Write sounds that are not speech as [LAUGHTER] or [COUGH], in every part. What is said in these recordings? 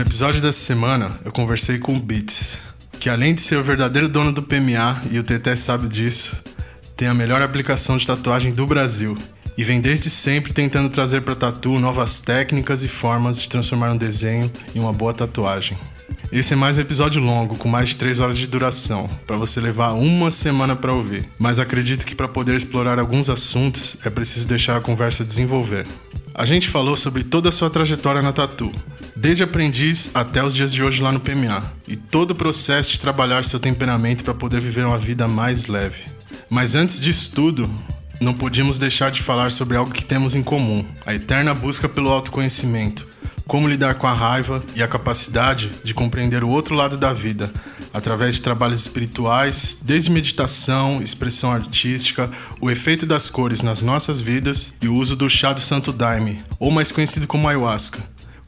No episódio dessa semana, eu conversei com o Beats, que além de ser o verdadeiro dono do PMA, e o TT sabe disso, tem a melhor aplicação de tatuagem do Brasil. E vem desde sempre tentando trazer para tatu novas técnicas e formas de transformar um desenho em uma boa tatuagem. Esse é mais um episódio longo, com mais de 3 horas de duração, para você levar uma semana para ouvir. Mas acredito que para poder explorar alguns assuntos é preciso deixar a conversa desenvolver. A gente falou sobre toda a sua trajetória na tatu, desde aprendiz até os dias de hoje lá no PMA, e todo o processo de trabalhar seu temperamento para poder viver uma vida mais leve. Mas antes disso tudo, não podíamos deixar de falar sobre algo que temos em comum: a eterna busca pelo autoconhecimento. Como lidar com a raiva e a capacidade de compreender o outro lado da vida, através de trabalhos espirituais, desde meditação, expressão artística, o efeito das cores nas nossas vidas e o uso do chá do Santo Daime, ou mais conhecido como ayahuasca,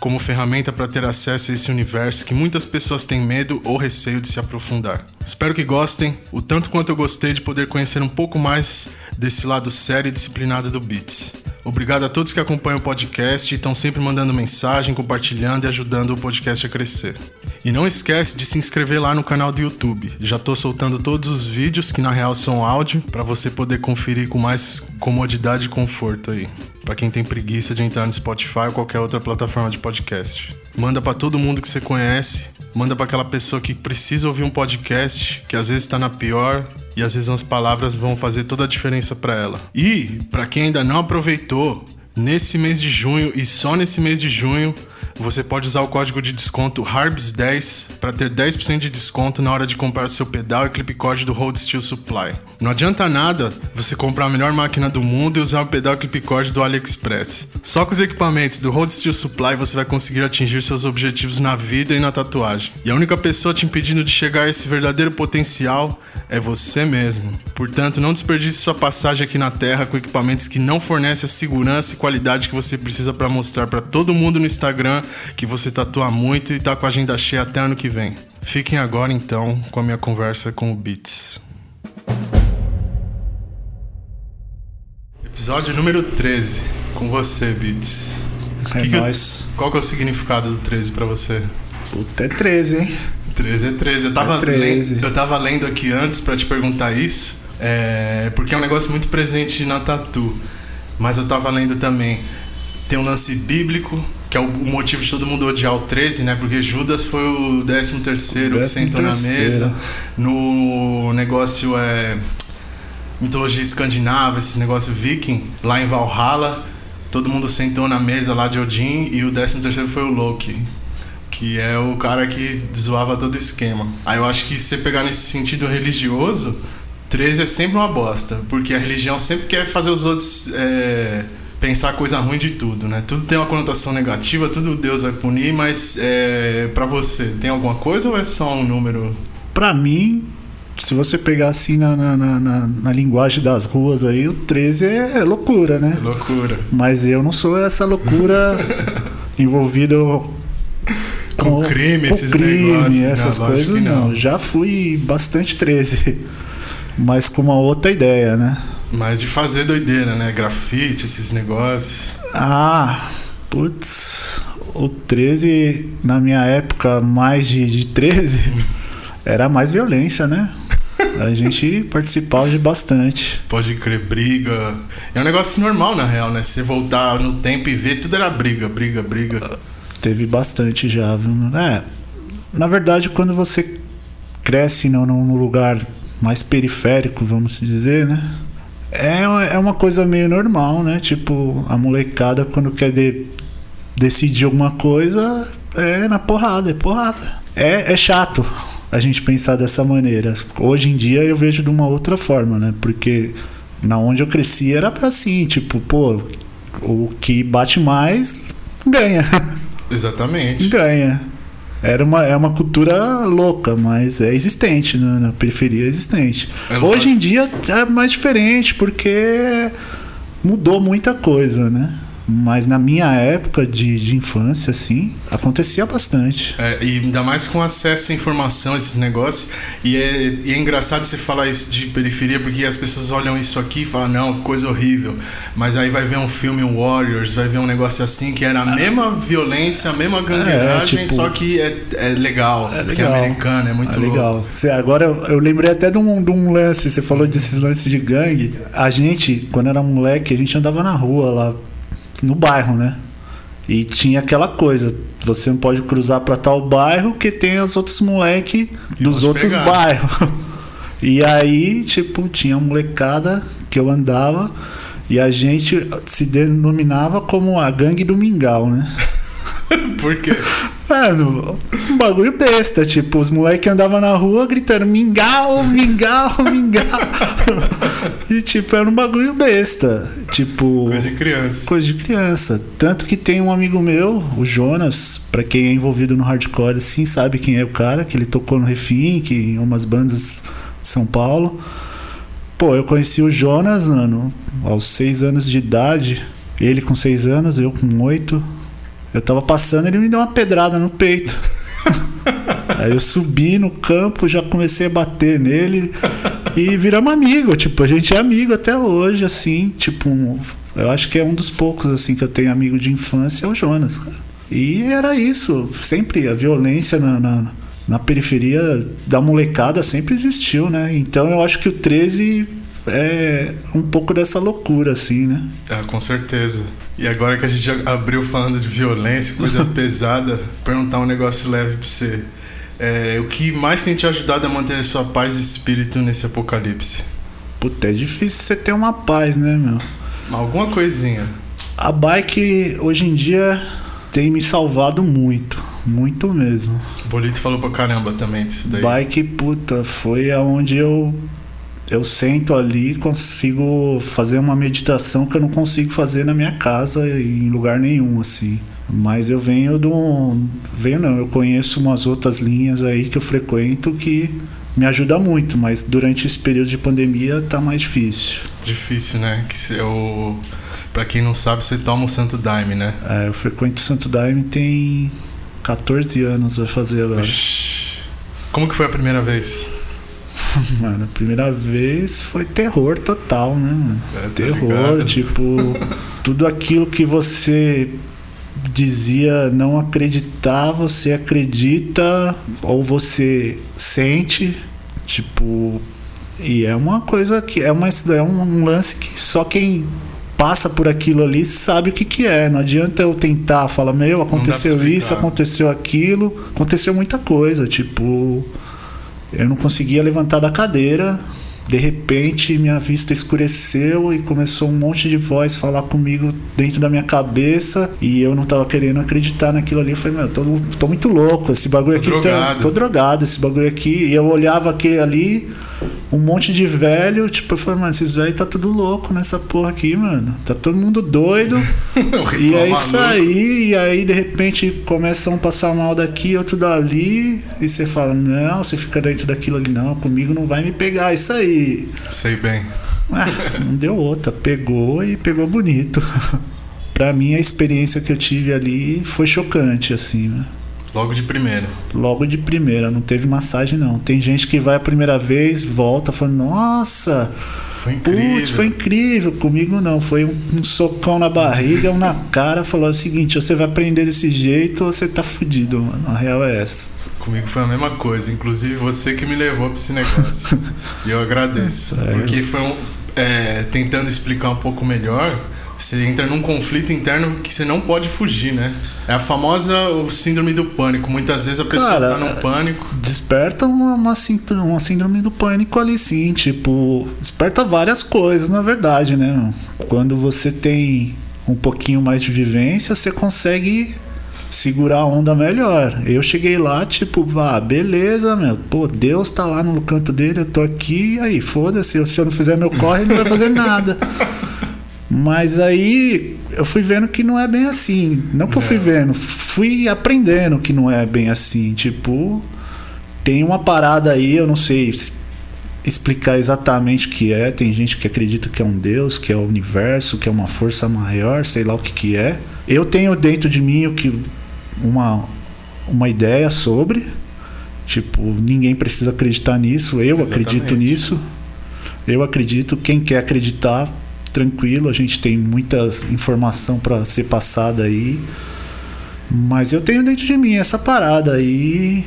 como ferramenta para ter acesso a esse universo que muitas pessoas têm medo ou receio de se aprofundar. Espero que gostem, o tanto quanto eu gostei de poder conhecer um pouco mais desse lado sério e disciplinado do Beats. Obrigado a todos que acompanham o podcast e estão sempre mandando mensagem, compartilhando e ajudando o podcast a crescer. E não esquece de se inscrever lá no canal do YouTube. Já estou soltando todos os vídeos que na real são áudio para você poder conferir com mais comodidade e conforto aí. Para quem tem preguiça de entrar no Spotify ou qualquer outra plataforma de podcast. Manda para todo mundo que você conhece manda para aquela pessoa que precisa ouvir um podcast, que às vezes está na pior e às vezes umas palavras vão fazer toda a diferença para ela. E para quem ainda não aproveitou, nesse mês de junho e só nesse mês de junho, você pode usar o código de desconto HARBS10 para ter 10% de desconto na hora de comprar seu pedal e code do Hold Steel Supply. Não adianta nada você comprar a melhor máquina do mundo e usar um pedal clipe cord do AliExpress. Só com os equipamentos do Hold Steel Supply você vai conseguir atingir seus objetivos na vida e na tatuagem. E a única pessoa te impedindo de chegar a esse verdadeiro potencial é você mesmo. Portanto, não desperdice sua passagem aqui na Terra com equipamentos que não fornecem a segurança e qualidade que você precisa para mostrar para todo mundo no Instagram que você tatua muito e está com a agenda cheia até ano que vem. Fiquem agora então com a minha conversa com o Beats. Episódio número 13, com você, Beats. É Que que nóis. qual que é o significado do 13 pra você? Puta, é 13, hein? 13 é 13. Eu tava, É 13. Lendo, eu tava lendo aqui antes pra te perguntar isso, é, porque é um negócio muito presente na tatu. Mas eu tava lendo também. Tem um lance bíblico, que é o, motivo de todo mundo odiar o 13, né? Porque Judas foi o 13 terceiro que sentou na 13º. mesa. No negócio é mitologia escandinava, esse negócio viking, lá em Valhalla, todo mundo sentou na mesa lá de Odin e o 13 terceiro foi o Loki, que é o cara que zoava todo o esquema. Aí eu acho que se você pegar nesse sentido religioso, 13 é sempre uma bosta, porque a religião sempre quer fazer os outros é, pensar coisa ruim de tudo, né? Tudo tem uma conotação negativa, tudo Deus vai punir, mas é, para você, tem alguma coisa ou é só um número? Pra mim, se você pegar assim na, na, na, na- linguagem das ruas aí, o 13 é, é loucura, né? Loucura. Mas eu não sou essa loucura [LAUGHS] envolvida Com crime, com esses crime, negócios. Não, essas lógico coisas não. não. Já fui bastante 13, mas com uma outra ideia, né? Mas de fazer doideira, né? Grafite, esses negócios. Ah, putz, o 13, na minha época, mais de, de 13, [LAUGHS] era mais violência, né? A gente participava de bastante. Pode crer, briga. É um negócio normal, na real, né? Você voltar no tempo e ver, tudo era briga, briga, briga. Teve bastante já, viu? É, na verdade, quando você cresce num, num lugar mais periférico, vamos dizer, né? É, é uma coisa meio normal, né? Tipo, a molecada, quando quer de- decidir alguma coisa, é na porrada, é porrada. É, é chato a gente pensar dessa maneira. Hoje em dia eu vejo de uma outra forma, né? Porque na onde eu cresci era assim, tipo, pô, o que bate mais ganha. [LAUGHS] Exatamente. ganha. Era uma, é uma cultura louca, mas é existente, né? na periferia é existente. É. Hoje em dia é mais diferente, porque mudou muita coisa, né? Mas na minha época de, de infância, assim, acontecia bastante. É, e ainda mais com acesso à informação, esses negócios. E é, e é engraçado você falar isso de periferia, porque as pessoas olham isso aqui e falam, não, coisa horrível. Mas aí vai ver um filme um Warriors, vai ver um negócio assim, que era a mesma violência, a mesma gangueiragem, é, tipo, só que é, é legal, é legal. é americano, é muito é legal. Você, agora eu, eu, lembrei até de um, de um lance, você falou desses lances de gangue. A gente, quando era moleque, a gente andava na rua lá no bairro, né? E tinha aquela coisa, você não pode cruzar para tal bairro que tem os outros moleque dos outros pegar. bairros. [LAUGHS] E aí, tipo, tinha molecada que eu andava e a gente se denominava como a gangue do mingau, né? [LAUGHS] [LAUGHS] Por quê? Mano, um bagulho besta. Tipo, os moleques andavam na rua gritando mingau, mingau, [LAUGHS] mingau. e, tipo, era um bagulho besta. Tipo. Coisa de criança. Coisa de criança. Tanto que tem um amigo meu, o Jonas, pra quem é envolvido no hardcore, assim, sabe quem é o cara, que ele tocou no Refim, que em umas bandas de São Paulo. Pô, eu conheci o Jonas, mano, aos seis anos de idade. Ele com seis anos, eu com oito. Eu tava passando, ele me deu uma pedrada no peito. [LAUGHS] Aí eu subi no campo, já comecei a bater nele e viramos amigo. Tipo, a gente é amigo até hoje, assim. Tipo, eu acho que é um dos poucos, assim, que eu tenho amigo de infância, é o Jonas, cara. E era isso. Sempre a violência na, na, na periferia da molecada sempre existiu, né? Então eu acho que o 13 é um pouco dessa loucura, assim, né? Ah, com certeza. E agora que a gente abriu falando de violência, coisa [LAUGHS] pesada, perguntar um negócio leve pra você. É, o que mais tem te ajudado a manter a sua paz de espírito nesse apocalipse? Puta, é difícil você ter uma paz, né, meu? Alguma coisinha. A bike hoje em dia tem me salvado muito. Muito mesmo. O Bolito falou pra caramba também disso daí. Bike, puta, foi aonde eu eu sento ali e consigo fazer uma meditação que eu não consigo fazer na minha casa em lugar nenhum, assim. Mas eu venho de um. Venho não, eu conheço umas outras linhas aí que eu frequento que me ajuda muito, mas durante esse período de pandemia tá mais difícil. Difícil, né? Que eu. Pra quem não sabe, você toma o Santo Daime, né? É, eu frequento o Santo Daime tem 14 anos vai fazer agora. Como que foi a primeira vez? [LAUGHS] Mano, a primeira vez foi terror total, né? É, terror, ligado. tipo, [LAUGHS] tudo aquilo que você dizia não acreditar, você acredita ou você sente, tipo, e é uma coisa que é uma é um lance que só quem passa por aquilo ali sabe o que que é. Não adianta eu tentar falar, meu, aconteceu isso, aconteceu aquilo, aconteceu muita coisa, tipo, eu não conseguia levantar da cadeira. De repente, minha vista escureceu e começou um monte de voz falar comigo dentro da minha cabeça. E eu não tava querendo acreditar naquilo ali. Eu falei, meu, tô, tô muito louco. Esse bagulho tô aqui. Tá, tô drogado, esse bagulho aqui. E eu olhava aquele ali um monte de velho, tipo, eu falei, mano, esses velhos tá tudo louco nessa porra aqui, mano. Tá todo mundo doido. [LAUGHS] e é isso aí, e aí de repente começam a passar mal daqui, outro dali, e você fala, não, você fica dentro daquilo ali, não, comigo não vai me pegar, isso aí. Sei bem. Ah, não deu outra, pegou e pegou bonito. [LAUGHS] pra mim a experiência que eu tive ali foi chocante, assim, né? Logo de primeira. Logo de primeira, não teve massagem não. Tem gente que vai a primeira vez, volta, falando, nossa, foi incrível. Putz, foi incrível. Comigo não, foi um, um, socão na barriga, um na cara, falou o seguinte, você vai aprender desse jeito ou você tá fudido, mano. A real é essa. Comigo foi a mesma coisa, inclusive você que me levou pra esse negócio. [LAUGHS] e eu agradeço. É. Porque foi um, é, tentando explicar um pouco melhor você entra num conflito interno que você não pode fugir, né? É a famosa síndrome do pânico. Muitas vezes a pessoa Cara, tá no pânico. Desperta uma, uma, uma síndrome do pânico ali, sim. Tipo, desperta várias coisas, na verdade, né? Quando você tem um pouquinho mais de vivência, você consegue segurar a onda melhor. Eu cheguei lá, tipo, ah, beleza, meu. Pô, Deus tá lá no canto dele, eu tô aqui, aí, foda-se. Se eu não fizer meu corre, ele não vai fazer nada. [LAUGHS] Mas aí eu fui vendo que não é bem assim. Não que eu fui é. vendo, fui aprendendo que não é bem assim. Tipo, tem uma parada aí, eu não sei explicar exatamente o que é. Tem gente que acredita que é um Deus, que é o universo, que é uma força maior, sei lá o que, que é. Eu tenho dentro de mim o que uma, uma ideia sobre. Tipo, ninguém precisa acreditar nisso. Eu Exatamente. acredito nisso. Eu acredito. Quem quer acreditar, tranquilo. A gente tem muita informação para ser passada aí. Mas eu tenho dentro de mim essa parada aí.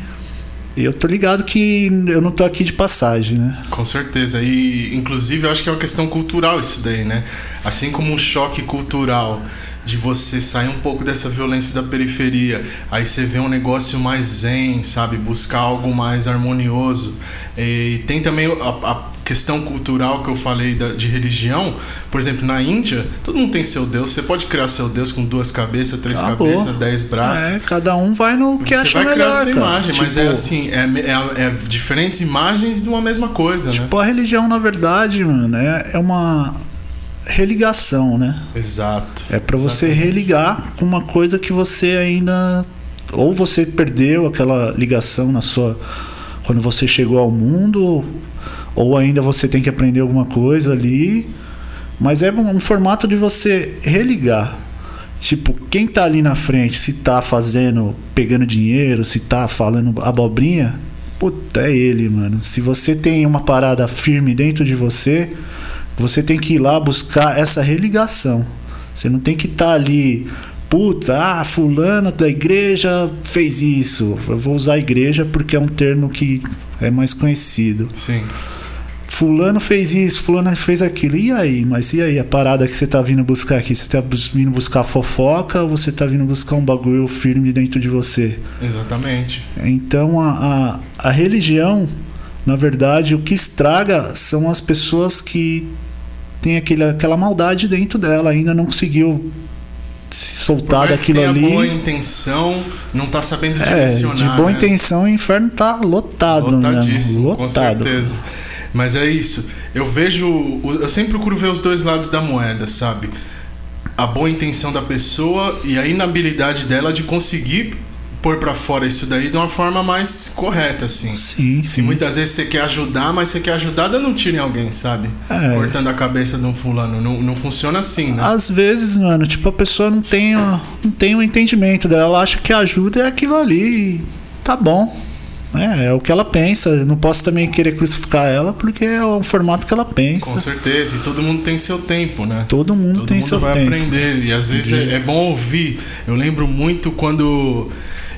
Eu tô ligado que eu não tô aqui de passagem, né? Com certeza. E, inclusive, eu acho que é uma questão cultural isso daí, né? Assim como um choque cultural de você sair um pouco dessa violência da periferia, aí você vê um negócio mais zen, sabe? Buscar algo mais harmonioso. E tem também a, a questão cultural que eu falei da, de religião, por exemplo, na Índia, todo mundo tem seu Deus. Você pode criar seu Deus com duas cabeças, três Acabou. cabeças, dez braços. É, cada um vai no que Você acha vai melhor. criar sua imagem, tipo, mas é tipo assim, é, é, é, diferentes imagens de uma mesma coisa, tipo, né? Tipo, a religião, na verdade, mano, é, é uma religação, né? Exato. É para você religar com uma coisa que você ainda ou você perdeu aquela ligação na sua quando você chegou ao mundo ou ainda você tem que aprender alguma coisa ali. Mas é um, formato de você religar. Tipo, quem tá ali na frente, se tá fazendo, pegando dinheiro, se tá falando abobrinha, puta, é ele, mano. Se você tem uma parada firme dentro de você, você tem que ir lá buscar essa religação. Você não tem que estar tá ali, puta, ah, fulano da igreja fez isso. Eu vou usar igreja porque é um termo que é mais conhecido. Sim. Fulano fez isso, fulano fez aquilo. E aí? Mas e aí? A parada que você tá vindo buscar aqui? Você tá vindo buscar fofoca ou você tá vindo buscar um bagulho firme dentro de você? Exatamente. Então a, a, a religião, na verdade, o que estraga são as pessoas que têm aquele, aquela maldade dentro dela, ainda não conseguiu se soltar daquilo ali. boa intenção, não tá sabendo é, direcionar. De boa né? intenção, o inferno tá lotado, né? Lotado. Com certeza. Mas é isso. Eu vejo. Eu sempre procuro ver os dois lados da moeda, sabe? A boa intenção da pessoa e a inabilidade dela de conseguir pôr para fora isso daí de uma forma mais correta, assim. Sim, sim. E muitas vezes você quer ajudar, mas você quer ajudar dando um tiro em alguém, sabe? É. Cortando a cabeça de um fulano. Não, não funciona assim, né? Às vezes, mano, tipo, a pessoa não tem, não tem um entendimento dela. Ela acha que ajuda é aquilo ali. Tá bom. É, é o que ela pensa. não posso também querer crucificar ela porque é o formato que ela pensa. Com certeza. E todo mundo tem seu tempo, né? Todo mundo todo tem mundo seu vai tempo. aprender. E às vezes é, é bom ouvir. Eu lembro muito quando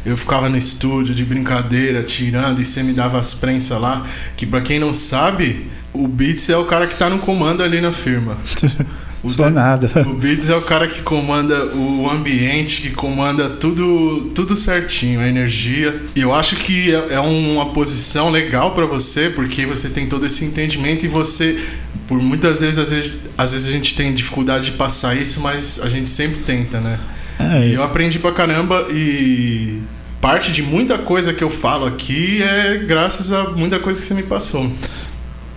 eu ficava no estúdio de brincadeira, tirando, e você me dava as prensas lá. Que para quem não sabe, o Beats é o cara que tá no comando ali na firma. [LAUGHS] O Só nada. O Beats é o cara que comanda o ambiente, que comanda tudo, tudo certinho, a energia. E eu acho que é, é uma posição legal para você, porque você tem todo esse entendimento e você, por muitas vezes às, vezes, às vezes a gente tem dificuldade de passar isso, mas a gente sempre tenta, né? É, e eu aprendi pra caramba e parte de muita coisa que eu falo aqui é graças a muita coisa que você me passou.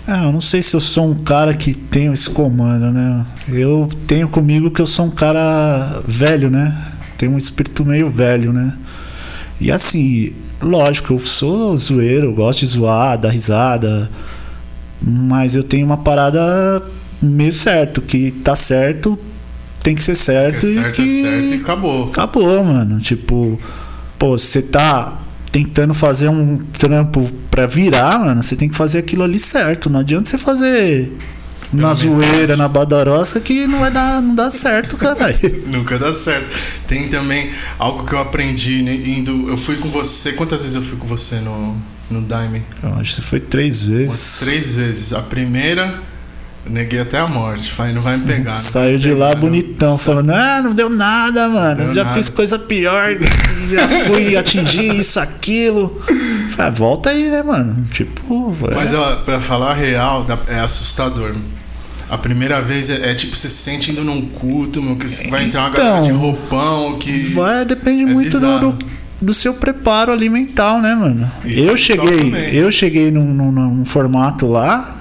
Ah, eu não sei se eu sou um cara que tem esse comando, né? Eu tenho comigo que eu sou um cara velho, né? Tenho um espírito meio velho, né? E assim, lógico, eu sou zoeiro, eu gosto de zoar, dar risada. Mas eu tenho uma parada meio certo, que tá certo, tem que ser certo. É certo, e que... é certo e acabou. Acabou, mano. Tipo, pô, você tá tentando fazer um trampo pra virar, mano, você tem que fazer aquilo ali certo. Não adianta você fazer Pela na zoeira, na badarosca, que não vai dar, não dá certo, caralho. [LAUGHS] Nunca dá certo. Tem também algo que eu aprendi né, indo. Eu fui com você. Quantas vezes eu fui com você no, no Daime? Eu acho que foi três vezes. Umas três vezes. A primeira. Neguei até a morte. Falei, não vai me pegar. Saiu de pegar, lá bonitão, falando: Ah, não deu nada, mano. Deu já nada. fiz coisa pior. já fui atingir isso, aquilo. Falei, ah, volta aí, né, mano? Tipo. Mas ó, pra falar a real, é assustador. A primeira vez é, é, tipo, você se sente indo num culto, meu, que vai entrar uma então, galera de roupão que. Vai, depende é muito do, do, seu preparo alimentar, né, mano? Isso eu cheguei, eu cheguei num, num, num formato lá,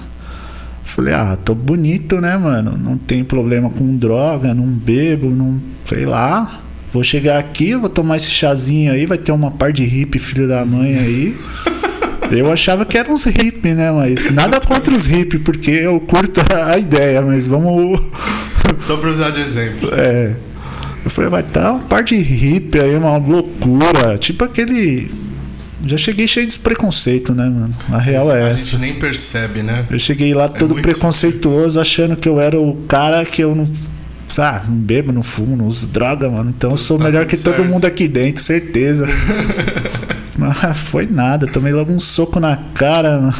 Falei, ah, tô bonito, né, mano? Não tem problema com droga, não bebo, não. sei lá. Vou chegar aqui, vou tomar esse chazinho aí, vai ter uma par de hippie filho da mãe aí. [LAUGHS] Eu achava que eram uns hippies, né? Mas nada contra os hippies, porque eu curto a ideia, mas vamos. [LAUGHS] Só pra usar de exemplo. É. Eu falei, vai estar tá uma parte hippie aí, uma loucura. Tipo aquele. Já cheguei cheio de preconceito, né, mano? A real é a essa. A gente nem percebe, né? Eu cheguei lá É todo preconceituoso, achando que eu era o cara que eu não. Ah, não bebo, não fumo, não uso droga, mano. Então eu sou Tá melhor que todo certo. mundo aqui dentro, certeza. [LAUGHS] Mas foi nada, tomei logo um soco na cara, mano.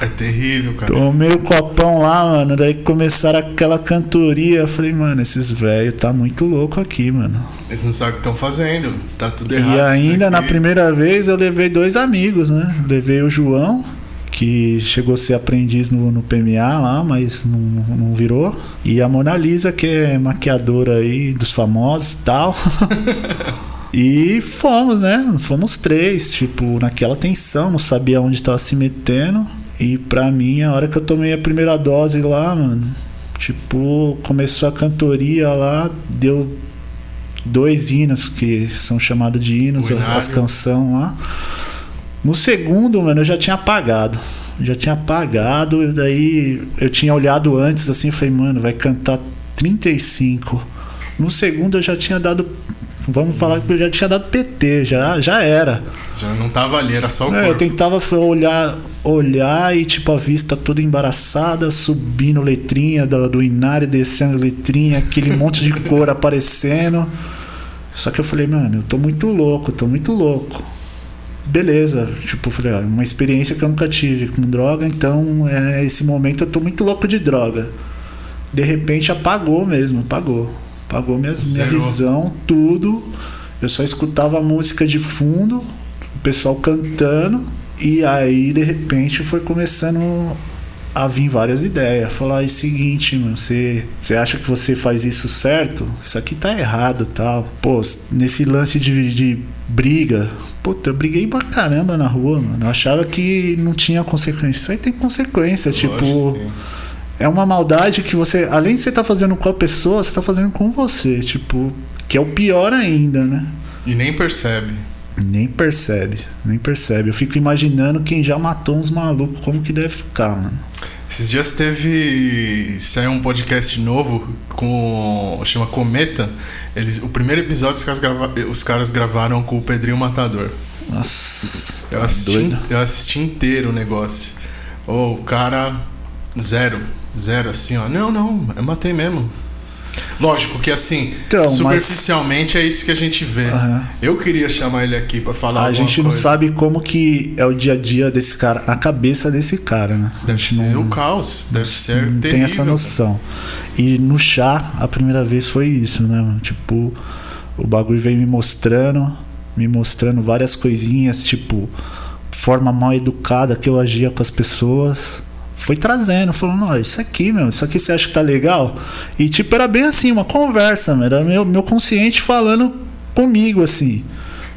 É terrível, cara. Tomei o copão lá, mano. Daí começaram aquela cantoria. Eu falei, mano, esses velhos tá muito louco aqui, mano. Eles não sabem o que estão fazendo. Tá tudo errado. E ainda na primeira vez eu levei dois amigos, né? Levei o João, que chegou a ser aprendiz no, no PMA lá, mas não, não virou. E a Mona Lisa, que é maquiadora aí dos famosos e tal. [LAUGHS] e fomos, né? Fomos três, tipo, naquela tensão, não sabia onde estava se metendo. E pra mim, a hora que eu tomei a primeira dose lá, mano, tipo, começou a cantoria lá, deu dois hinos que são chamados de hinos, as, as canções lá. No segundo, mano, eu já tinha apagado. Já tinha apagado, e daí eu tinha olhado antes assim, falei, mano, vai cantar 35. No segundo eu já tinha dado. Vamos falar que eu já tinha dado PT, já, já era. Já não tava ali, era só o É, eu corpo. tentava foi olhar, olhar e tipo a vista toda embaraçada, subindo letrinha do, do Inário, descendo letrinha, aquele [LAUGHS] monte de cor aparecendo. Só que eu falei, mano, eu tô muito louco, tô muito louco. Beleza, tipo, eu falei, ó, uma experiência que eu nunca tive com droga, então é, esse momento eu tô muito louco de droga. De repente apagou mesmo, apagou. Apagou minha, visão, tudo. Eu só escutava a música de fundo, o pessoal cantando, e aí de repente foi começando a vir várias ideias. Falar é o seguinte, mano, você, você acha que você faz isso certo? Isso aqui tá errado tal. Pô, nesse lance de, de briga, puta, eu briguei pra caramba na rua, mano. Eu achava que não tinha consequência. Isso aí tem consequência, tipo. Que. É uma maldade que você, além de você estar fazendo com a pessoa, você tá fazendo com você, tipo, que é o pior ainda, né? E nem percebe. Nem percebe, nem percebe. Eu fico imaginando quem já matou uns malucos, como que deve ficar, mano. Esses dias teve. Saiu um podcast novo com. chama Cometa. Eles, o primeiro episódio os caras, grava- os caras gravaram com o Pedrinho Matador. Nossa, Eu tá assisti, doido. eu assisti inteiro o negócio. Ô, o cara. Zero. Zero, assim, ó. Não, não, eu matei mesmo. Lógico que assim, Então, mas- superficialmente é isso que a gente vê. Aham. Eu queria chamar ele aqui pra falar A gente não coisa. sabe como que é o dia a dia desse cara, na cabeça desse cara, né? Deve ser não, o caos. Deve ser não terrível. tem essa noção. E no chá, a primeira vez foi isso, né? Tipo, o bagulho veio me mostrando, me mostrando várias coisinhas, tipo, forma mal educada que eu agia com as pessoas. Foi trazendo, falando, ó, isso aqui, meu, isso aqui você acha que tá legal? E tipo, era bem assim, uma conversa, mano. Era meu, meu consciente falando comigo, assim.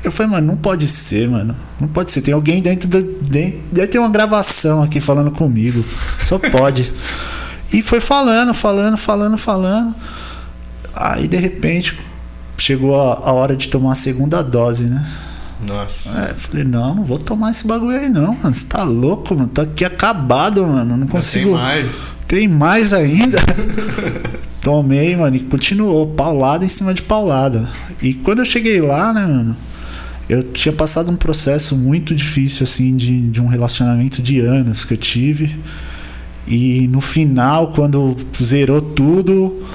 Eu falei, mano, não pode ser, mano. Não pode ser. Tem alguém dentro do. Dentro, deve ter uma gravação aqui falando comigo. Só pode. [LAUGHS] e foi falando, falando, falando, falando. Aí de repente chegou a, a hora de tomar a segunda dose, né? Nossa. É, eu falei, não, não vou tomar esse bagulho aí não, mano. Você tá louco, mano? Tô aqui acabado, mano. Não consigo. Tem mais. Tem mais ainda? [LAUGHS] Tomei, mano, e continuou, paulada em cima de paulada. E quando eu cheguei lá, né, mano, eu tinha passado um processo muito difícil, assim, de, de um relacionamento de anos que eu tive. E no final, quando zerou tudo,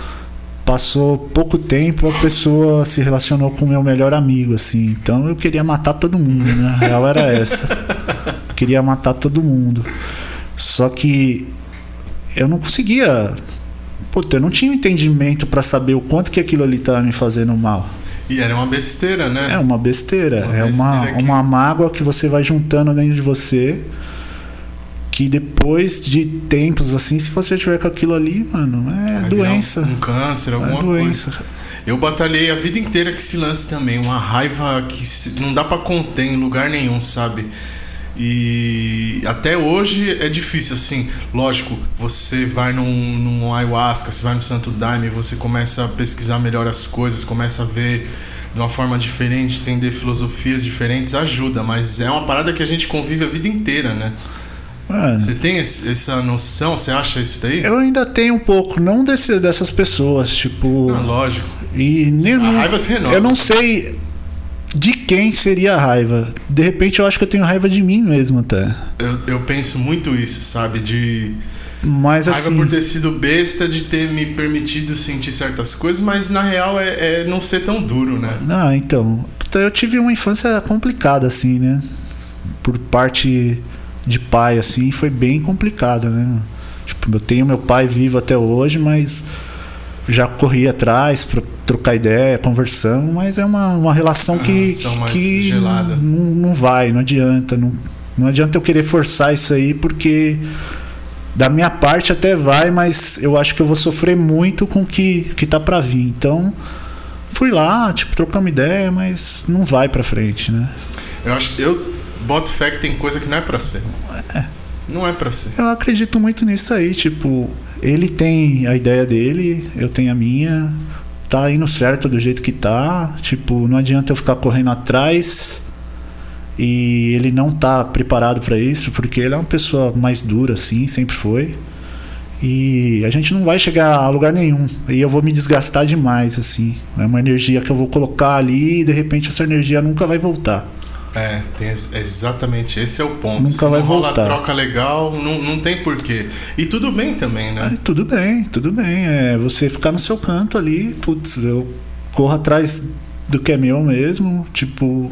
passou pouco tempo, a pessoa se relacionou com o meu melhor amigo, assim. Então eu queria matar todo mundo, né? A real era essa. Eu queria matar todo mundo. Só que eu não conseguia. Puta, eu não tinha entendimento pra saber o quanto que aquilo ali tava me fazendo mal. E era uma besteira, né? É uma besteira. Uma é uma, besteira que- uma mágoa que você vai juntando dentro de você. Que depois de tempos assim, se você tiver com aquilo ali, mano, é Vai doença. Um, câncer, alguma É doença. coisa. Eu batalhei a vida inteira com esse lance também. Uma raiva que não dá pra conter em lugar nenhum, sabe? E até hoje é difícil, assim. Lógico, você vai num, num ayahuasca, você vai no Santo Daime, você começa a pesquisar melhor as coisas, começa a ver de uma forma diferente, entender filosofias diferentes, ajuda, mas é uma parada que a gente convive a vida inteira, né? Mano, você tem essa noção? Você acha isso daí? Eu ainda tenho um pouco, não desse, dessas pessoas, tipo. Não, lógico. E nem, a não, raiva se renova. Eu não sei de quem seria a raiva. De repente eu acho que eu tenho raiva de mim mesmo até. Eu, eu penso muito isso, sabe? De. Mas raiva assim. por ter sido besta, de ter me permitido sentir certas coisas, mas na real é, é não ser tão duro, né? Não, então. Eu tive uma infância complicada, assim, né? Por parte de pai, assim, foi bem complicado, né? Tipo, eu tenho meu pai vivo até hoje, mas já corri atrás para trocar ideia, conversando, mas é uma, uma relação que, ah, que não, não vai, não adianta. Não, não adianta eu querer forçar isso aí, porque da minha parte até vai, mas eu acho que eu vou sofrer muito com o que, que tá para vir. Então, fui lá, tipo, trocamos ideia, mas não vai para frente, né? Eu acho eu boto fé que tem coisa que não é para ser. É. Não é para ser. Eu acredito muito nisso aí, tipo, ele tem a ideia dele, eu tenho a minha. Tá indo certo do jeito que tá. Tipo, não adianta eu ficar correndo atrás e ele não tá preparado para isso, porque ele é uma pessoa mais dura, assim, sempre foi. E a gente não vai chegar a lugar nenhum. E eu vou me desgastar demais, assim. É uma energia que eu vou colocar ali e de repente essa energia nunca vai voltar. É, tem, exatamente. Esse é o ponto. Nunca Se vai não rola troca legal, não, não tem porquê. E tudo bem também, né? É, tudo bem, tudo bem. É você ficar no seu canto ali, putz, eu corro atrás do que é meu mesmo, tipo.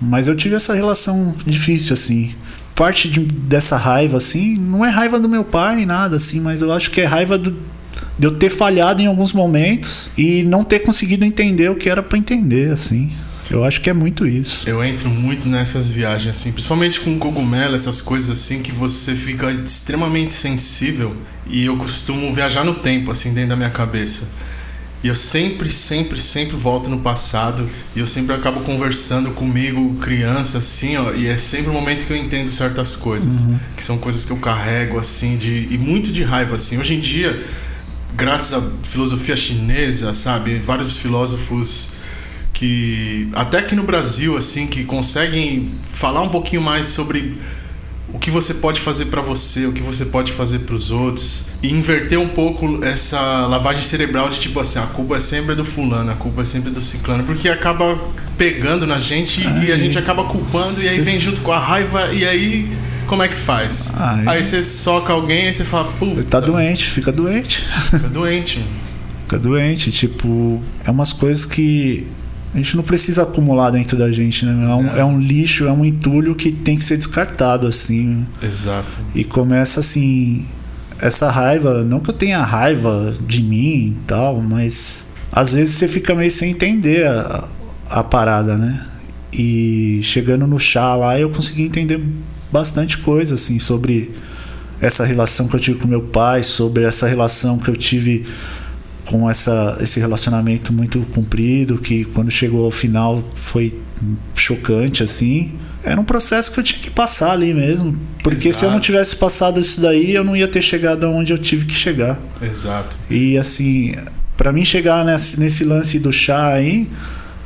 Mas eu tive essa relação difícil, assim. Parte de, dessa raiva, assim, não é raiva do meu pai, nada, assim, mas eu acho que é raiva do, de eu ter falhado em alguns momentos e não ter conseguido entender o que era para entender, assim. Eu acho que é muito isso. Eu entro muito nessas viagens, assim, principalmente com cogumelo, essas coisas assim, que você fica extremamente sensível. E eu costumo viajar no tempo, assim, dentro da minha cabeça. E eu sempre, sempre, sempre volto no passado e eu sempre acabo conversando comigo, criança, assim, ó. E é sempre o momento que eu entendo certas coisas, Uhum. que são coisas que eu carrego, assim, de e muito de raiva, assim. Hoje em dia, graças à filosofia chinesa, sabe, vários filósofos que até aqui no Brasil assim que conseguem falar um pouquinho mais sobre o que você pode fazer para você, o que você pode fazer para os outros e inverter um pouco essa lavagem cerebral de tipo assim, a culpa é sempre do fulano, a culpa é sempre do ciclano, porque acaba pegando na gente e a gente acaba culpando e aí vem junto com a raiva e aí como é que faz? Ai. Aí você soca alguém e você fala, puta, Tá doente, fica doente. Fica doente. fica doente. Tipo, é umas coisas que a gente não precisa acumular dentro da gente, né? É um, é um lixo, é um entulho que tem que ser descartado, assim. Exato. E começa assim. Essa raiva, não que eu tenha raiva de mim e tal, mas às vezes você fica meio sem entender a, a parada, né? E chegando no chá lá, eu consegui entender bastante coisa, assim, sobre essa relação que eu tive com meu pai, sobre essa relação que eu tive com essa, esse relacionamento muito comprido, que quando chegou ao final foi chocante, assim. Era um processo que eu tinha que passar ali mesmo. Porque se eu não Exato. tivesse passado isso daí, eu não ia ter chegado aonde eu tive que chegar. Exato. E assim, para mim chegar nesse, nesse lance do chá aí,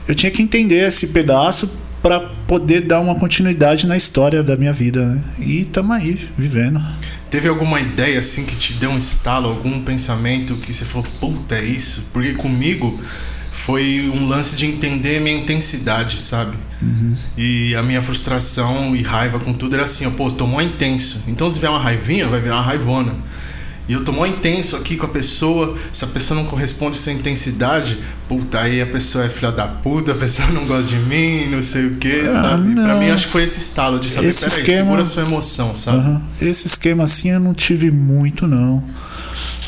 eu tinha que entender esse pedaço para poder dar uma continuidade na história da minha vida, né? E tamo aí, vivendo. Teve alguma ideia assim que te deu um estalo, algum pensamento que você falou, puta, é isso? Porque comigo foi um lance de entender minha intensidade, sabe? E a minha frustração e raiva com tudo era assim, ó, pô, tô mó intenso. Então se vier uma raivinha, vai virar uma raivona. E eu tô mó intenso aqui com a pessoa, se a pessoa não corresponde essa intensidade, puta, aí a pessoa é filha da puta, a pessoa não gosta de mim, não sei o que, Ah, sabe? Pra não. mim acho que foi esse estalo de saber, Esse peraí, esquema- segura a sua emoção, sabe? Aham. Esse esquema assim eu não tive muito, não.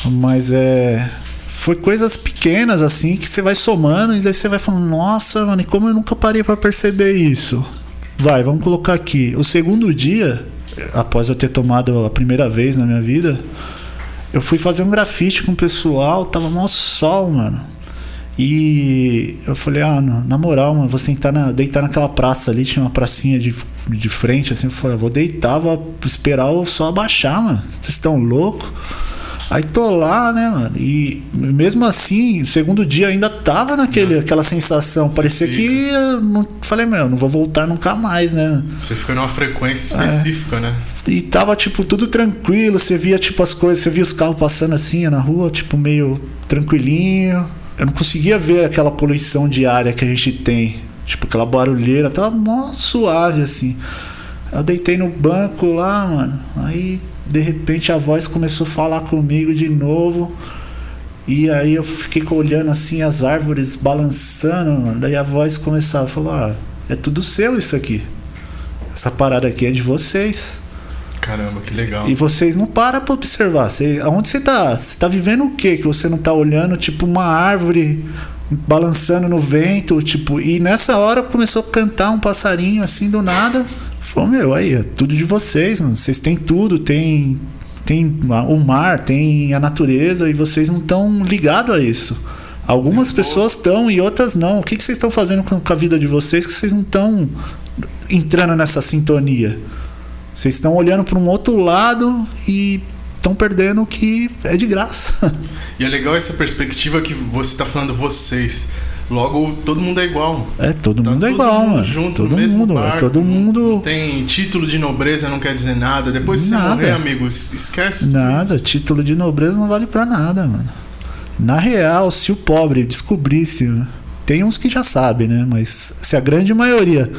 Mas é. Foi coisas pequenas assim que você vai somando e daí você vai falando, nossa, mano, e como eu nunca parei pra perceber isso? Vai, vamos colocar aqui. O segundo dia, após eu ter tomado a primeira vez na minha vida, eu fui fazer um grafite com o pessoal, tava mó sol, mano. E eu falei, ah, na, moral, mano, vou sentar na, deitar naquela praça ali, tinha uma pracinha de, de frente, assim, eu falei, vou deitar, vou esperar o sol abaixar, mano. Vocês estão loucos? Aí tô lá, né, mano? E mesmo assim, segundo dia ainda tava naquele, aquela sensação. Parecia fica. que eu não, falei, meu, não vou voltar nunca mais, né? Você fica numa frequência específica, né? E tava, tipo, tudo tranquilo. Você via, tipo, as coisas, você via os carros passando assim na rua, tipo, meio tranquilinho. Eu não conseguia ver aquela poluição diária que a gente tem. Tipo, aquela barulheira, tava mó suave, assim. Eu deitei no banco lá, mano. Aí, de repente, a voz começou a falar comigo de novo. E aí eu fiquei olhando assim as árvores balançando, mano. Daí a voz começava a falar: ah, é tudo seu isso aqui. Essa parada aqui é de vocês. Caramba, que legal. E vocês não param pra observar. Você, aonde você tá? Você tá vivendo o quê? Que você não tá olhando, tipo, uma árvore balançando no vento, tipo, e nessa hora começou a cantar um passarinho assim do nada. Falou, meu, aí, é tudo de vocês, mano. Vocês têm tudo, tem, tem o mar, tem a natureza, e vocês não estão ligados a isso. Algumas pessoas estão e outras não. O que, que vocês estão fazendo com a vida de vocês que vocês não estão entrando nessa sintonia? Vocês estão olhando para um outro lado e estão perdendo o que é de graça. E é legal essa perspectiva que você está falando vocês. Logo, todo mundo é igual. É, todo Tá mundo é todo igual, mundo mano. junto todo mundo, é barco, todo não- mundo. Tem título de nobreza, não quer dizer nada. Depois que você Nada. morrer, amigo, es- esquece. Nada, isso. título de nobreza não vale pra nada, mano. Na real, se o pobre descobrisse, tem uns que já sabem, né? Mas se a grande maioria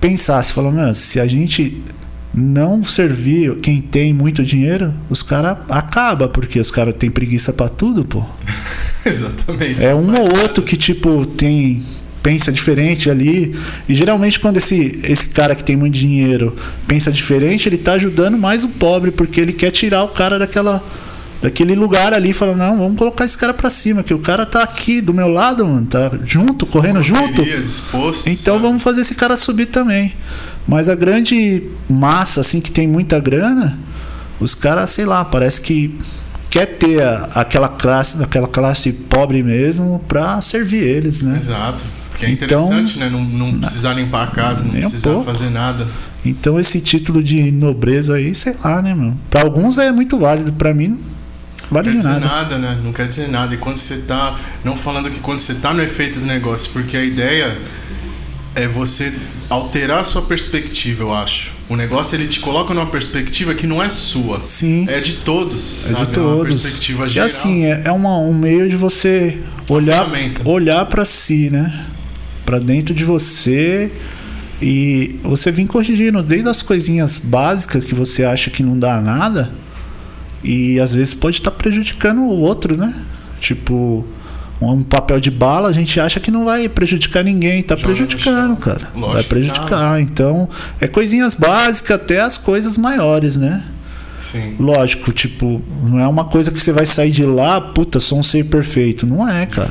pensasse, falando, "Meu, se a gente não servir quem tem muito dinheiro, os caras acaba porque os caras têm preguiça pra tudo, pô. [LAUGHS] Exatamente. É um ou nada. outro que, tipo, tem. pensa diferente ali. E geralmente quando esse, esse cara que tem muito dinheiro pensa diferente, ele tá ajudando mais o pobre, porque ele quer tirar o cara daquela. Daquele lugar ali, falando, não, vamos colocar esse cara pra cima, que o cara tá aqui do meu lado, mano, tá junto, correndo junto. Disposto. Então sabe? vamos fazer esse cara subir também. Mas a grande massa, assim, que tem muita grana, os caras, sei lá, parece que quer ter a- aquela classe, aquela classe pobre mesmo pra servir eles, né? Exato. Porque é Então- interessante, né? Não, não precisar limpar a casa, não um precisar pouco. fazer nada. Então esse título de nobreza aí, sei lá, né, mano? Pra alguns é muito válido, pra mim vale Não quer dizer nada. nada. né? Não quer dizer nada. E quando você tá. Não falando que quando você tá no efeito do negócio, porque a ideia é você alterar a sua perspectiva, eu acho. O negócio ele te coloca numa perspectiva que não é sua. Sim. É de todos, É sabe? de É uma todos. perspectiva E geral. assim, é, é uma- um meio de você olhar, ferramenta. olhar para si, né? Pra dentro de você e você vir corrigindo desde as coisinhas básicas que você acha que não dá nada e às vezes pode estar prejudicando o outro, né? Tipo, um papel de bala a gente acha que não vai prejudicar ninguém, tá Joga prejudicando, cara. Lógico vai que prejudicar. Então, é coisinhas básicas até as coisas maiores, né? Sim. Lógico, tipo, não é uma coisa que você vai sair de lá, puta, sou um ser perfeito. Não é, cara.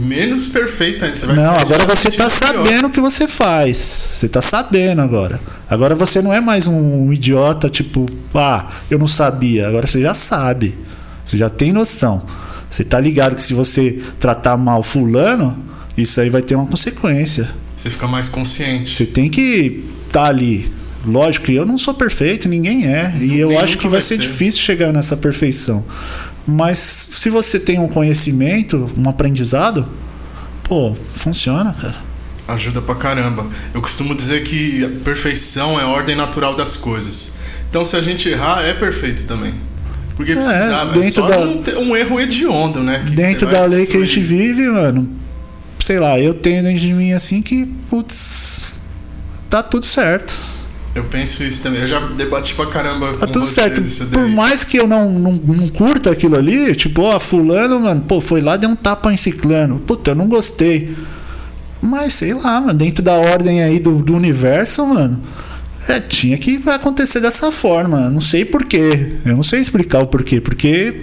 Menos perfeito ainda. Você vai Não, agora você tá sentindo pior. sabendo o que você faz. Você tá sabendo agora. Agora você não é mais um idiota, tipo, ah, eu não sabia. Agora você já sabe. Você já tem noção. Você tá ligado que se você tratar mal fulano, isso aí vai ter uma consequência. Você fica mais consciente. Você tem que estar ali. Lógico que eu não sou perfeito, ninguém é. E eu acho que vai ser, ser. difícil chegar nessa perfeição. Mas se você tem um conhecimento, um aprendizado, pô, funciona, cara. Ajuda pra caramba. Eu costumo dizer que a perfeição é a ordem natural das coisas. Então, se a gente errar, é perfeito também. Porque precisava. É, dentro só da- um, um erro hediondo, né? que dentro da lei que a gente destruir. vive, mano, sei lá, eu tenho dentro de mim assim que, putz, tá tudo certo. Eu penso isso também. Eu já debati pra caramba Tá com tudo certo. Por mais que eu não, não, não curta aquilo ali, tipo, ó, fulano, mano, pô, foi lá, deu um tapa em ciclano. Puta, eu não gostei. Mas sei lá, mano, dentro da ordem aí do, do universo, mano. É, tinha que acontecer dessa forma. Não sei porquê. Eu não sei explicar o porquê. Porque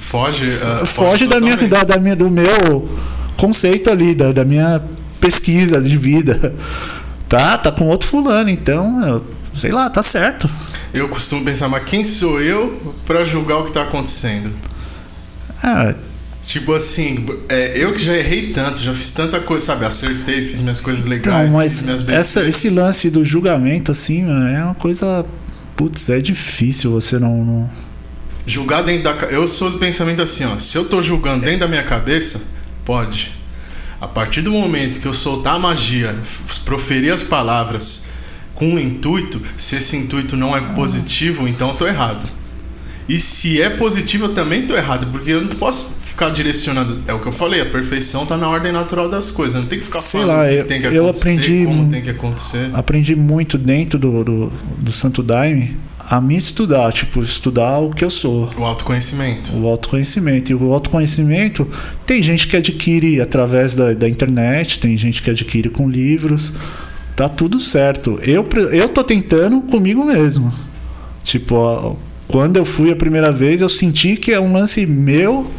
Foge, ah, foge da minha, da, da minha, do meu conceito ali, da, da minha pesquisa de vida. Tá, tá com outro fulano, então, eu, sei lá, tá certo. Eu costumo pensar, mas quem sou eu pra julgar o que tá acontecendo? Ah, Tipo assim, é, eu que já errei tanto, já fiz tanta coisa, sabe? Acertei, fiz minhas coisas legais, Então, fiz mas minhas essa, esse lance do julgamento, assim, é uma coisa. Putz, é difícil você não. não- Julgar dentro da. Eu sou do pensamento assim, ó. Se eu tô julgando dentro da minha cabeça, pode. A partir do momento que eu soltar a magia, proferir as palavras com um intuito, se esse intuito não é positivo, então eu tô errado. E se é positivo, eu também tô errado, porque eu não posso ficar direcionando. É o que eu falei, a perfeição tá na ordem natural das coisas. Não tem que ficar Sei falando lá, que eu- tem que eu acontecer, aprendi como tem que acontecer. Aprendi muito dentro do, do, do Santo Daime a me estudar, tipo, estudar o que eu sou. O autoconhecimento. O autoconhecimento. E o autoconhecimento tem gente que adquire através da, da internet, tem gente que adquire com livros. Tá tudo certo. Eu, eu tô tentando comigo mesmo. Tipo, ó, quando eu fui a primeira vez, eu senti que é um lance meu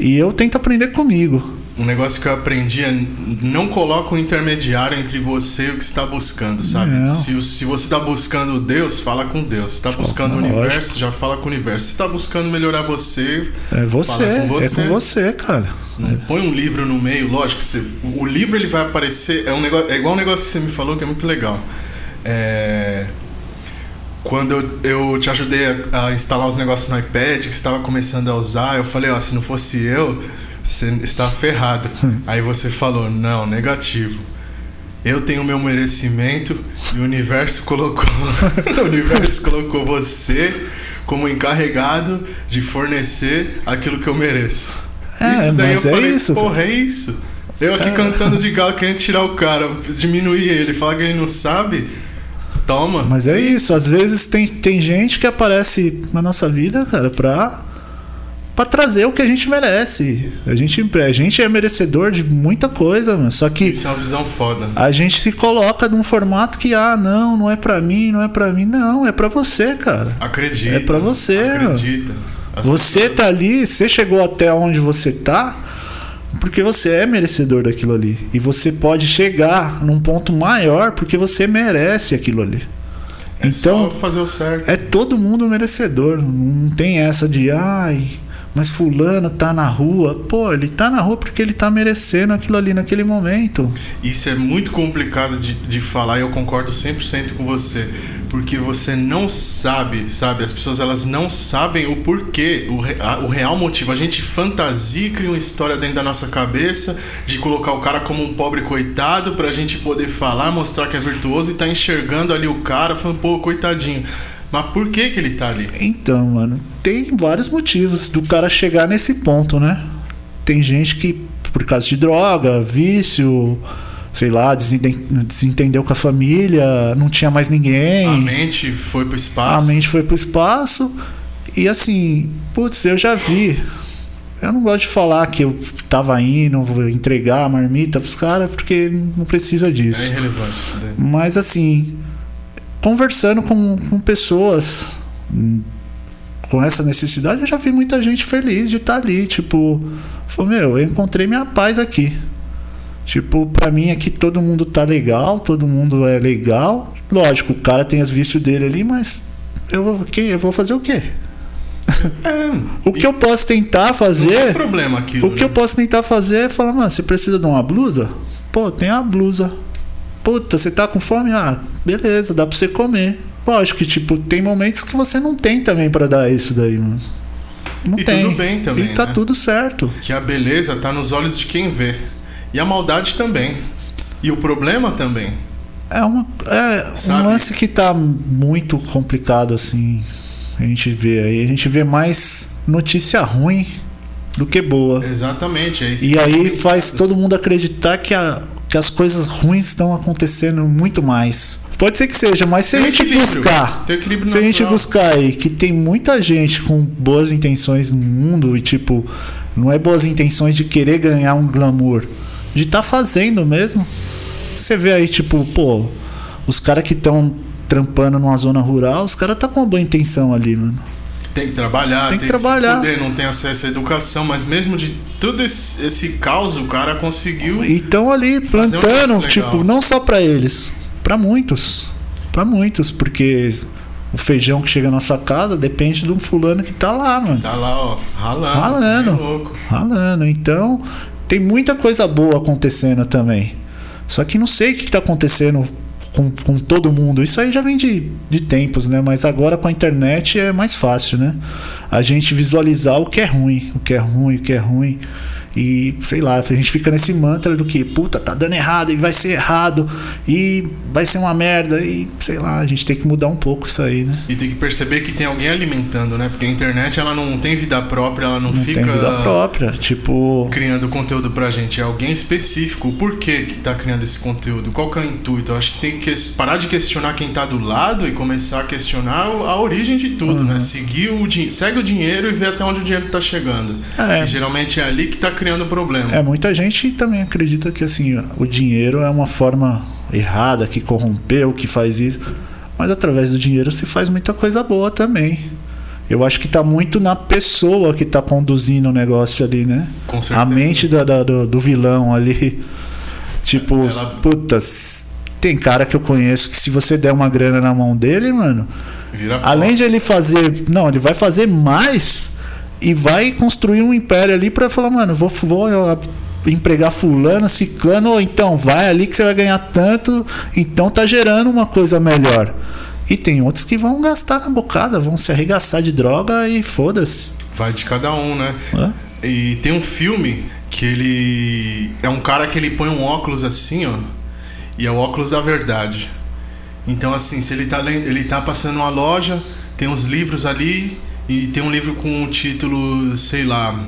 e eu tento aprender comigo. Um negócio que eu aprendi é não coloca um intermediário entre você e o que você está buscando, sabe? Não. Se, se você está buscando Deus, fala com Deus. Se está buscando o lógico. universo, já fala com o universo. Se está buscando melhorar você, É você, Fala com é você. com você, cara. não põe um livro no meio. Lógico, você- o livro ele vai aparecer. É, um negócio, é igual um negócio que você me falou que é muito legal. É, quando eu, eu te ajudei a, a instalar os negócios no iPad, que você estava começando a usar, eu falei, ó, se não fosse eu, você está ferrado. [LAUGHS] Aí você falou, não, negativo. Eu tenho o meu merecimento e o universo colocou, [LAUGHS] o universo colocou você como encarregado de fornecer aquilo que eu mereço. É, mas é isso. porra, é isso. Eu aqui cantando de galo, [LAUGHS] querendo tirar o cara, diminuir ele, falar que ele não sabe. Toma. Mas é isso, às vezes tem, tem gente que aparece na nossa vida, cara, pra, pra trazer o que a gente merece. A gente, a gente é merecedor de muita coisa, mano. Só que Isso é uma visão foda. a gente se coloca num formato que, ah, não, não é pra mim, não é pra mim. Não, é pra você, cara. Acredita. É pra você, mano. Acredita. Você pessoas- tá ali, você chegou até onde você tá, porque você é merecedor daquilo ali. E você pode chegar num ponto maior porque você merece aquilo ali. É então, só fazer o certo. é todo mundo merecedor. Não tem essa de, ai, mas fulano tá na rua. Pô, ele tá na rua porque ele tá merecendo aquilo ali naquele momento. Isso é muito complicado de, de falar e eu concordo 100% com você. Porque você não sabe, sabe? As pessoas elas não sabem o porquê, o, re- a- o real motivo. A gente fantasia e cria uma história dentro da nossa cabeça de colocar o cara como um pobre coitado pra gente poder falar, mostrar que é virtuoso e tá enxergando ali o cara, falando, pô, coitadinho. Mas por que que ele tá ali? Então, mano, tem vários motivos do cara chegar nesse ponto, né? Tem gente que, por causa de droga, vício, sei lá, desenten- desentendeu com a família, não tinha mais ninguém. A mente foi pro A espaço. mente foi pro espaço. E assim, putz, eu já vi. Eu não gosto de falar que eu tava indo, vou entregar a marmita pros caras, porque não precisa disso. É irrelevante isso daí. Mas assim, conversando com, com pessoas com essa necessidade, eu já vi muita gente feliz de estar ali. Tipo, falou, meu, eu encontrei minha paz aqui. Tipo, pra mim aqui todo mundo tá legal, todo mundo é legal. Lógico, o cara tem os vícios dele ali, mas eu, vou- que- eu vou fazer o quê? É, [LAUGHS] O que eu posso tentar não tem fazer problema aquilo. o que eu né? posso tentar fazer é falar, mano, você precisa de uma blusa? Pô, tem a blusa. Puta, você tá com fome? Ah, beleza, dá pra você comer. Lógico que, tipo, tem momentos que você não tem também pra dar isso daí, mano. Não E tem. tudo bem também, E tá né? tudo certo. Que a beleza tá nos olhos de quem vê. E a maldade também. E o problema também. É, uma, é um lance que tá muito complicado, assim. A gente vê aí. A gente vê mais notícia ruim do que boa. Exatamente, é isso. E é aí complicado. faz todo mundo acreditar que, a, que as coisas ruins estão acontecendo muito mais. Pode ser que seja, mas se a Tem gente equilíbrio, buscar, se a gente natural. buscar aí que tem muita gente com boas intenções no mundo e tipo, não é boas intenções de querer ganhar um glamour, de estar fazendo mesmo. Você vê aí tipo, pô, os caras que estão trampando numa zona rural, os caras tá com uma boa intenção ali, mano. Tem que trabalhar, Tem que se trabalhar. fuder, não tem acesso à educação, mas mesmo de todo esse, esse caos, o cara conseguiu. E estão ali um plantando, legal. tipo, não só pra eles, pra muitos. Pra muitos, porque o feijão que chega na sua casa depende de um fulano que tá lá, mano. Tá lá, ó, ralando. Ralando. é louco. Ralando. Então, tem muita coisa boa acontecendo também. Só que não sei o que, que tá acontecendo com, com todo mundo. Isso aí já vem de, de tempos, né? Mas agora com a internet é mais fácil, né? A gente visualizar o que é ruim, o que é ruim, o que é ruim. E sei lá, a gente fica nesse mantra do que, puta, tá dando errado e vai ser errado e vai ser uma merda e sei lá, a gente tem que mudar um pouco isso aí, né? E tem que perceber que tem alguém alimentando, né? Porque a internet ela não tem vida própria, ela não, Não fica tem vida própria, tipo, criando conteúdo pra gente. É alguém específico. O porquê que tá criando esse conteúdo? Qual que é o intuito? Eu acho que tem que parar de questionar quem tá do lado e começar a questionar a origem de tudo, Uhum. né? Seguir o segue o dinheiro e ver até onde o dinheiro tá chegando. É. E geralmente é ali que tá criando o problema. É, muita gente também acredita que assim, o dinheiro é uma forma errada, que corrompeu, que faz isso. Mas através do dinheiro se faz muita coisa boa também. Eu acho que tá muito na pessoa que tá conduzindo o negócio ali, né? Com certeza. A mente da- da- do, do vilão ali. Tipo, Ela- putas. Tem cara que eu conheço que se você der uma grana na mão dele, mano, Vira. Além de ele fazer. Não, ele vai fazer mais e vai construir um império ali pra falar, mano, vou, vou empregar fulano, ciclano, ou então vai ali que você vai ganhar tanto, então tá gerando uma coisa melhor. E tem outros que vão gastar na bocada, vão se arregaçar de droga e foda-se. Vai de cada um, né? Hã? E tem um filme que ele. É um cara que ele põe um óculos assim, ó. E é o óculos da verdade. Então, assim, se ele tá lendo, ele tá passando uma loja, tem uns livros ali, e tem um livro com o título, sei lá.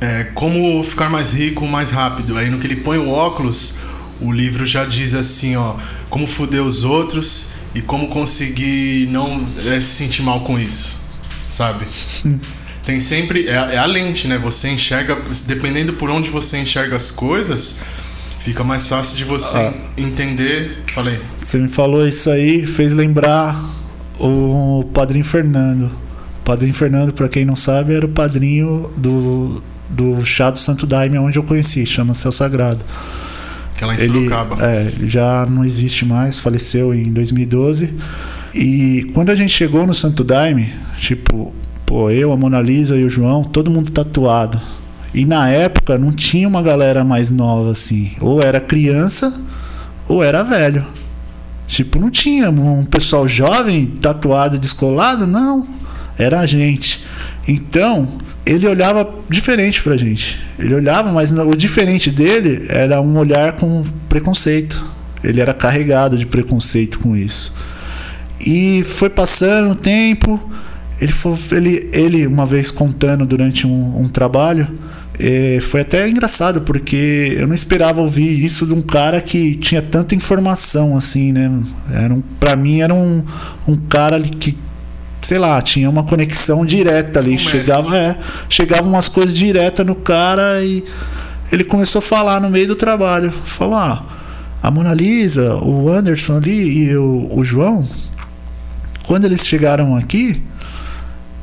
É, como ficar mais rico mais rápido. Aí no que ele põe o óculos, o livro já diz assim, ó, como fuder os outros e como conseguir não é, se sentir mal com isso, sabe? [LAUGHS] Tem sempre. É, é a lente, né? Você enxerga. Dependendo por onde você enxerga as coisas, fica mais fácil de você Ah. entender. Falei. Você me falou isso aí, fez lembrar o Padrinho Fernando. O Padrinho Fernando, pra quem não sabe, era o padrinho do, do chá do Santo Daime, onde eu conheci, chama Céu Sagrado. Que ela em Ele, é, já não existe mais, faleceu em 2012. E quando a gente chegou no Santo Daime, tipo, pô, eu, a Mona Lisa e o João, todo mundo tatuado. E na época não tinha uma galera mais nova assim. Ou era criança ou era velho. Tipo, não tinha um pessoal jovem tatuado, descolado, não. Era a gente. Então, ele olhava diferente pra gente. Ele olhava, mas o diferente dele era um olhar com preconceito. Ele era carregado de preconceito com isso. E foi passando o tempo. Ele, foi, ele, ele, uma vez contando durante um, um trabalho, eh, foi até engraçado, porque eu não esperava ouvir isso de um cara que tinha tanta informação assim, né? Era um, pra mim era um, um cara que, sei lá, tinha uma conexão direta ali. Chegava, é, chegava umas coisas diretas no cara e ele começou a falar no meio do trabalho. Falou, ah, a Mona Lisa, o Anderson ali e o, o João, quando eles chegaram aqui,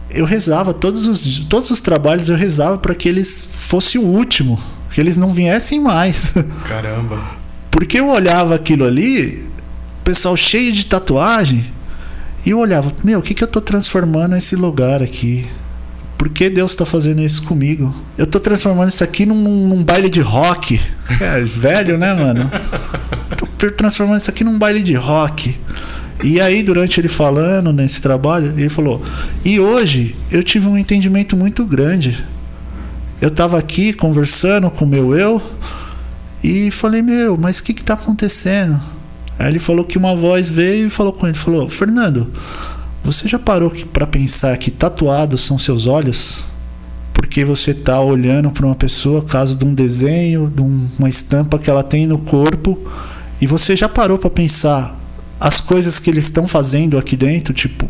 eu rezava todos os, todos os trabalhos, eu rezava para que eles fosse o último, que eles não viessem mais. [LAUGHS] Caramba. Porque eu olhava aquilo ali, pessoal cheio de tatuagem, e eu olhava, meu, o que, que eu tô transformando esse lugar aqui? Por que Deus tá fazendo isso comigo? Eu tô transformando isso aqui num, num baile de rock. [LAUGHS] É, velho, né, mano? Tô transformando isso aqui num baile de rock. E aí, durante ele falando nesse trabalho, ele falou: E hoje eu tive um entendimento muito grande. Eu tava aqui conversando com o meu eu e falei: Meu, mas o que que tá acontecendo? Aí ele falou que uma voz veio e falou com ele: falou, Fernando, você já parou para pensar que tatuados são seus olhos? Porque você tá olhando para uma pessoa, caso de um desenho, de um- uma estampa que ela tem no corpo, e você já parou para pensar as coisas que eles estão fazendo aqui dentro, tipo,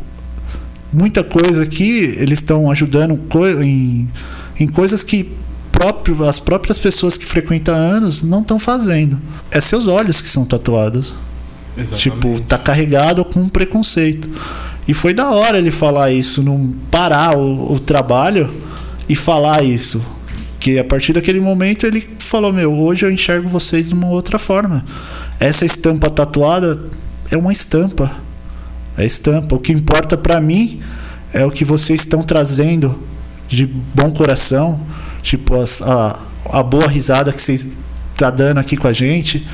muita coisa aqui eles estão ajudando em, em coisas que próprio, as próprias pessoas que frequentam anos não estão fazendo. É seus olhos que são tatuados. Exatamente. Tipo, tá carregado com preconceito. E foi da hora ele falar isso, não parar o, o trabalho e falar isso. Que a partir daquele momento ele falou: Meu, hoje eu enxergo vocês de uma outra forma. Essa estampa tatuada é uma estampa. É estampa. O que importa pra mim é o que vocês estão trazendo de bom coração. Tipo, as- a, a boa risada que vocês tá dando aqui com a gente.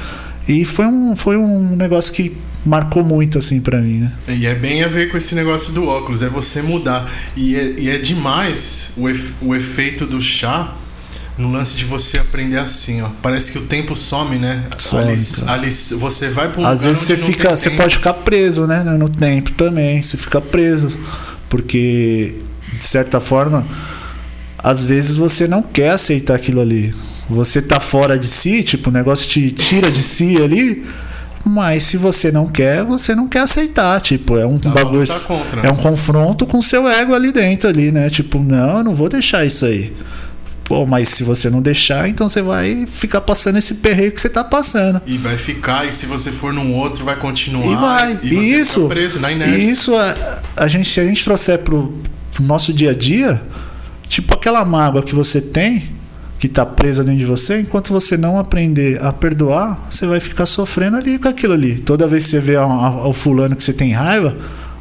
E foi um, foi um negócio que marcou muito, assim, para mim, né? E é bem a ver com esse negócio do óculos, é você mudar. E é, e é demais o, efe, o efeito do chá no lance de você aprender assim, ó. Parece que o tempo some, né? Some, ali, ali você vai pra um Às vezes você fica, você tempo. pode ficar preso, né, no tempo também. Você fica preso, porque de certa forma, às vezes você não quer aceitar aquilo ali. Você tá fora de si, tipo, o negócio te tira de si ali. Mas se você não quer, você não quer aceitar, tipo, é um Dá pra bagulho, contra, né? é um confronto com seu ego ali dentro ali, né? Tipo, não, eu não vou deixar isso aí. Pô, mas se você não deixar, então você vai ficar passando esse perreio que você tá passando. E vai ficar, e se você for num outro, vai continuar. E vai. E E isso, preso na inércia. e isso a, a gente, se a gente trouxer pro, pro nosso dia a dia, tipo aquela mágoa que você tem, que tá presa dentro de você, enquanto você não aprender a perdoar, você vai ficar sofrendo ali com aquilo ali. Toda vez que você vê o fulano que você tem raiva,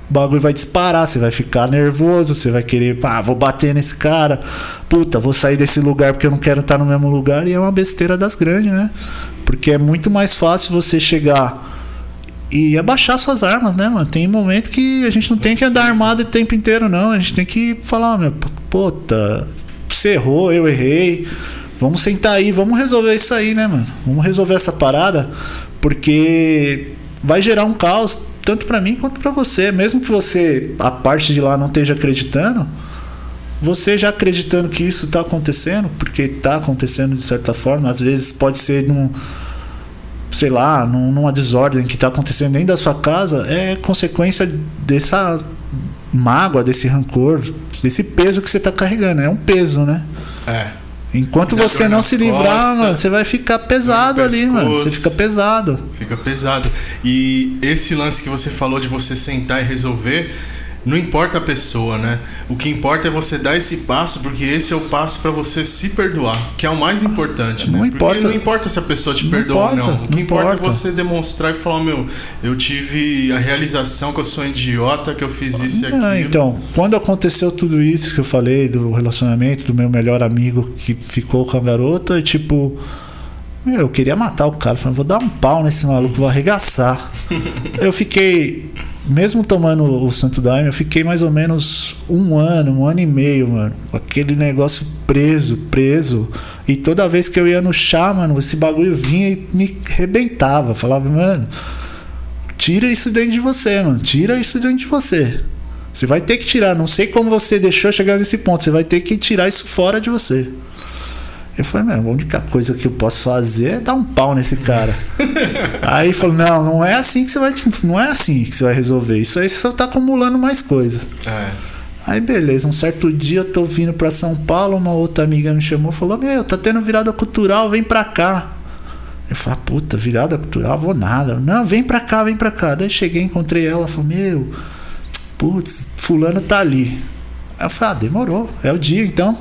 o bagulho vai disparar, você vai ficar nervoso, você vai querer, pá, vou bater nesse cara, puta, vou sair desse lugar porque eu não quero estar no mesmo lugar, e é uma besteira das grandes, né? Porque é muito mais fácil você chegar e abaixar suas armas, né, mano? Tem momento que a gente não tem que andar armado o tempo inteiro, não. A gente tem que falar, meu, puta, você errou, eu errei. Vamos sentar aí, vamos resolver isso aí, né, mano? Vamos resolver essa parada, porque vai gerar um caos tanto pra mim quanto pra você. Mesmo que você, a parte de lá, não esteja acreditando, você já acreditando que isso tá acontecendo, porque tá acontecendo de certa forma, às vezes pode ser num sei lá, num- numa desordem que tá acontecendo dentro da sua casa, é consequência dessa mágoa, desse rancor, desse peso que você tá carregando. É um peso, né? É. Enquanto Dá você não se livrar, costas, mano, você vai ficar pesado no ali, mano. Você pescoço. fica pesado. Fica pesado. E esse lance que você falou de você sentar e resolver, não importa a pessoa, né? O que importa é você dar esse passo, porque esse é o passo pra você se perdoar, que é o mais importante, né? Não Porque importa. não importa se a pessoa te Não perdoa ou importa, não. O que não importa, é importa. você demonstrar e falar, meu, eu tive a realização que eu sou idiota, que eu fiz isso e aquilo. Ah, então, quando aconteceu tudo isso que eu falei do relacionamento do meu melhor amigo que ficou com a garota, e, tipo, meu, eu queria matar o cara. Falei, vou dar um pau nesse maluco, vou arregaçar. [LAUGHS] eu fiquei, mesmo tomando o Santo Daime, eu fiquei mais ou menos um ano, um ano e meio, mano, aquele negócio preso, preso. E toda vez que eu ia no chá, mano, esse bagulho vinha e me rebentava. Falava, mano, Tira isso dentro de você, mano. Tira isso dentro de você. Você vai ter que tirar. Não sei como você deixou chegar nesse ponto. Você vai ter que tirar isso fora de você. Eu falei, meu, a única coisa que eu posso fazer é dar um pau nesse cara. [LAUGHS] aí falou, não, não é assim que você vai. Não é assim que você vai resolver. Isso aí você só tá acumulando mais coisas. É. Aí beleza, um certo dia eu tô vindo pra São Paulo, uma outra amiga me chamou e falou: Meu, tá tendo virada cultural, vem pra cá. Eu falei, "Ah, puta, virada cultural, vou nada. Não, vem pra cá, vem pra cá. Daí cheguei, encontrei ela, falei, meu, putz, fulano tá ali. Aí eu falei, ah, demorou, é o dia então.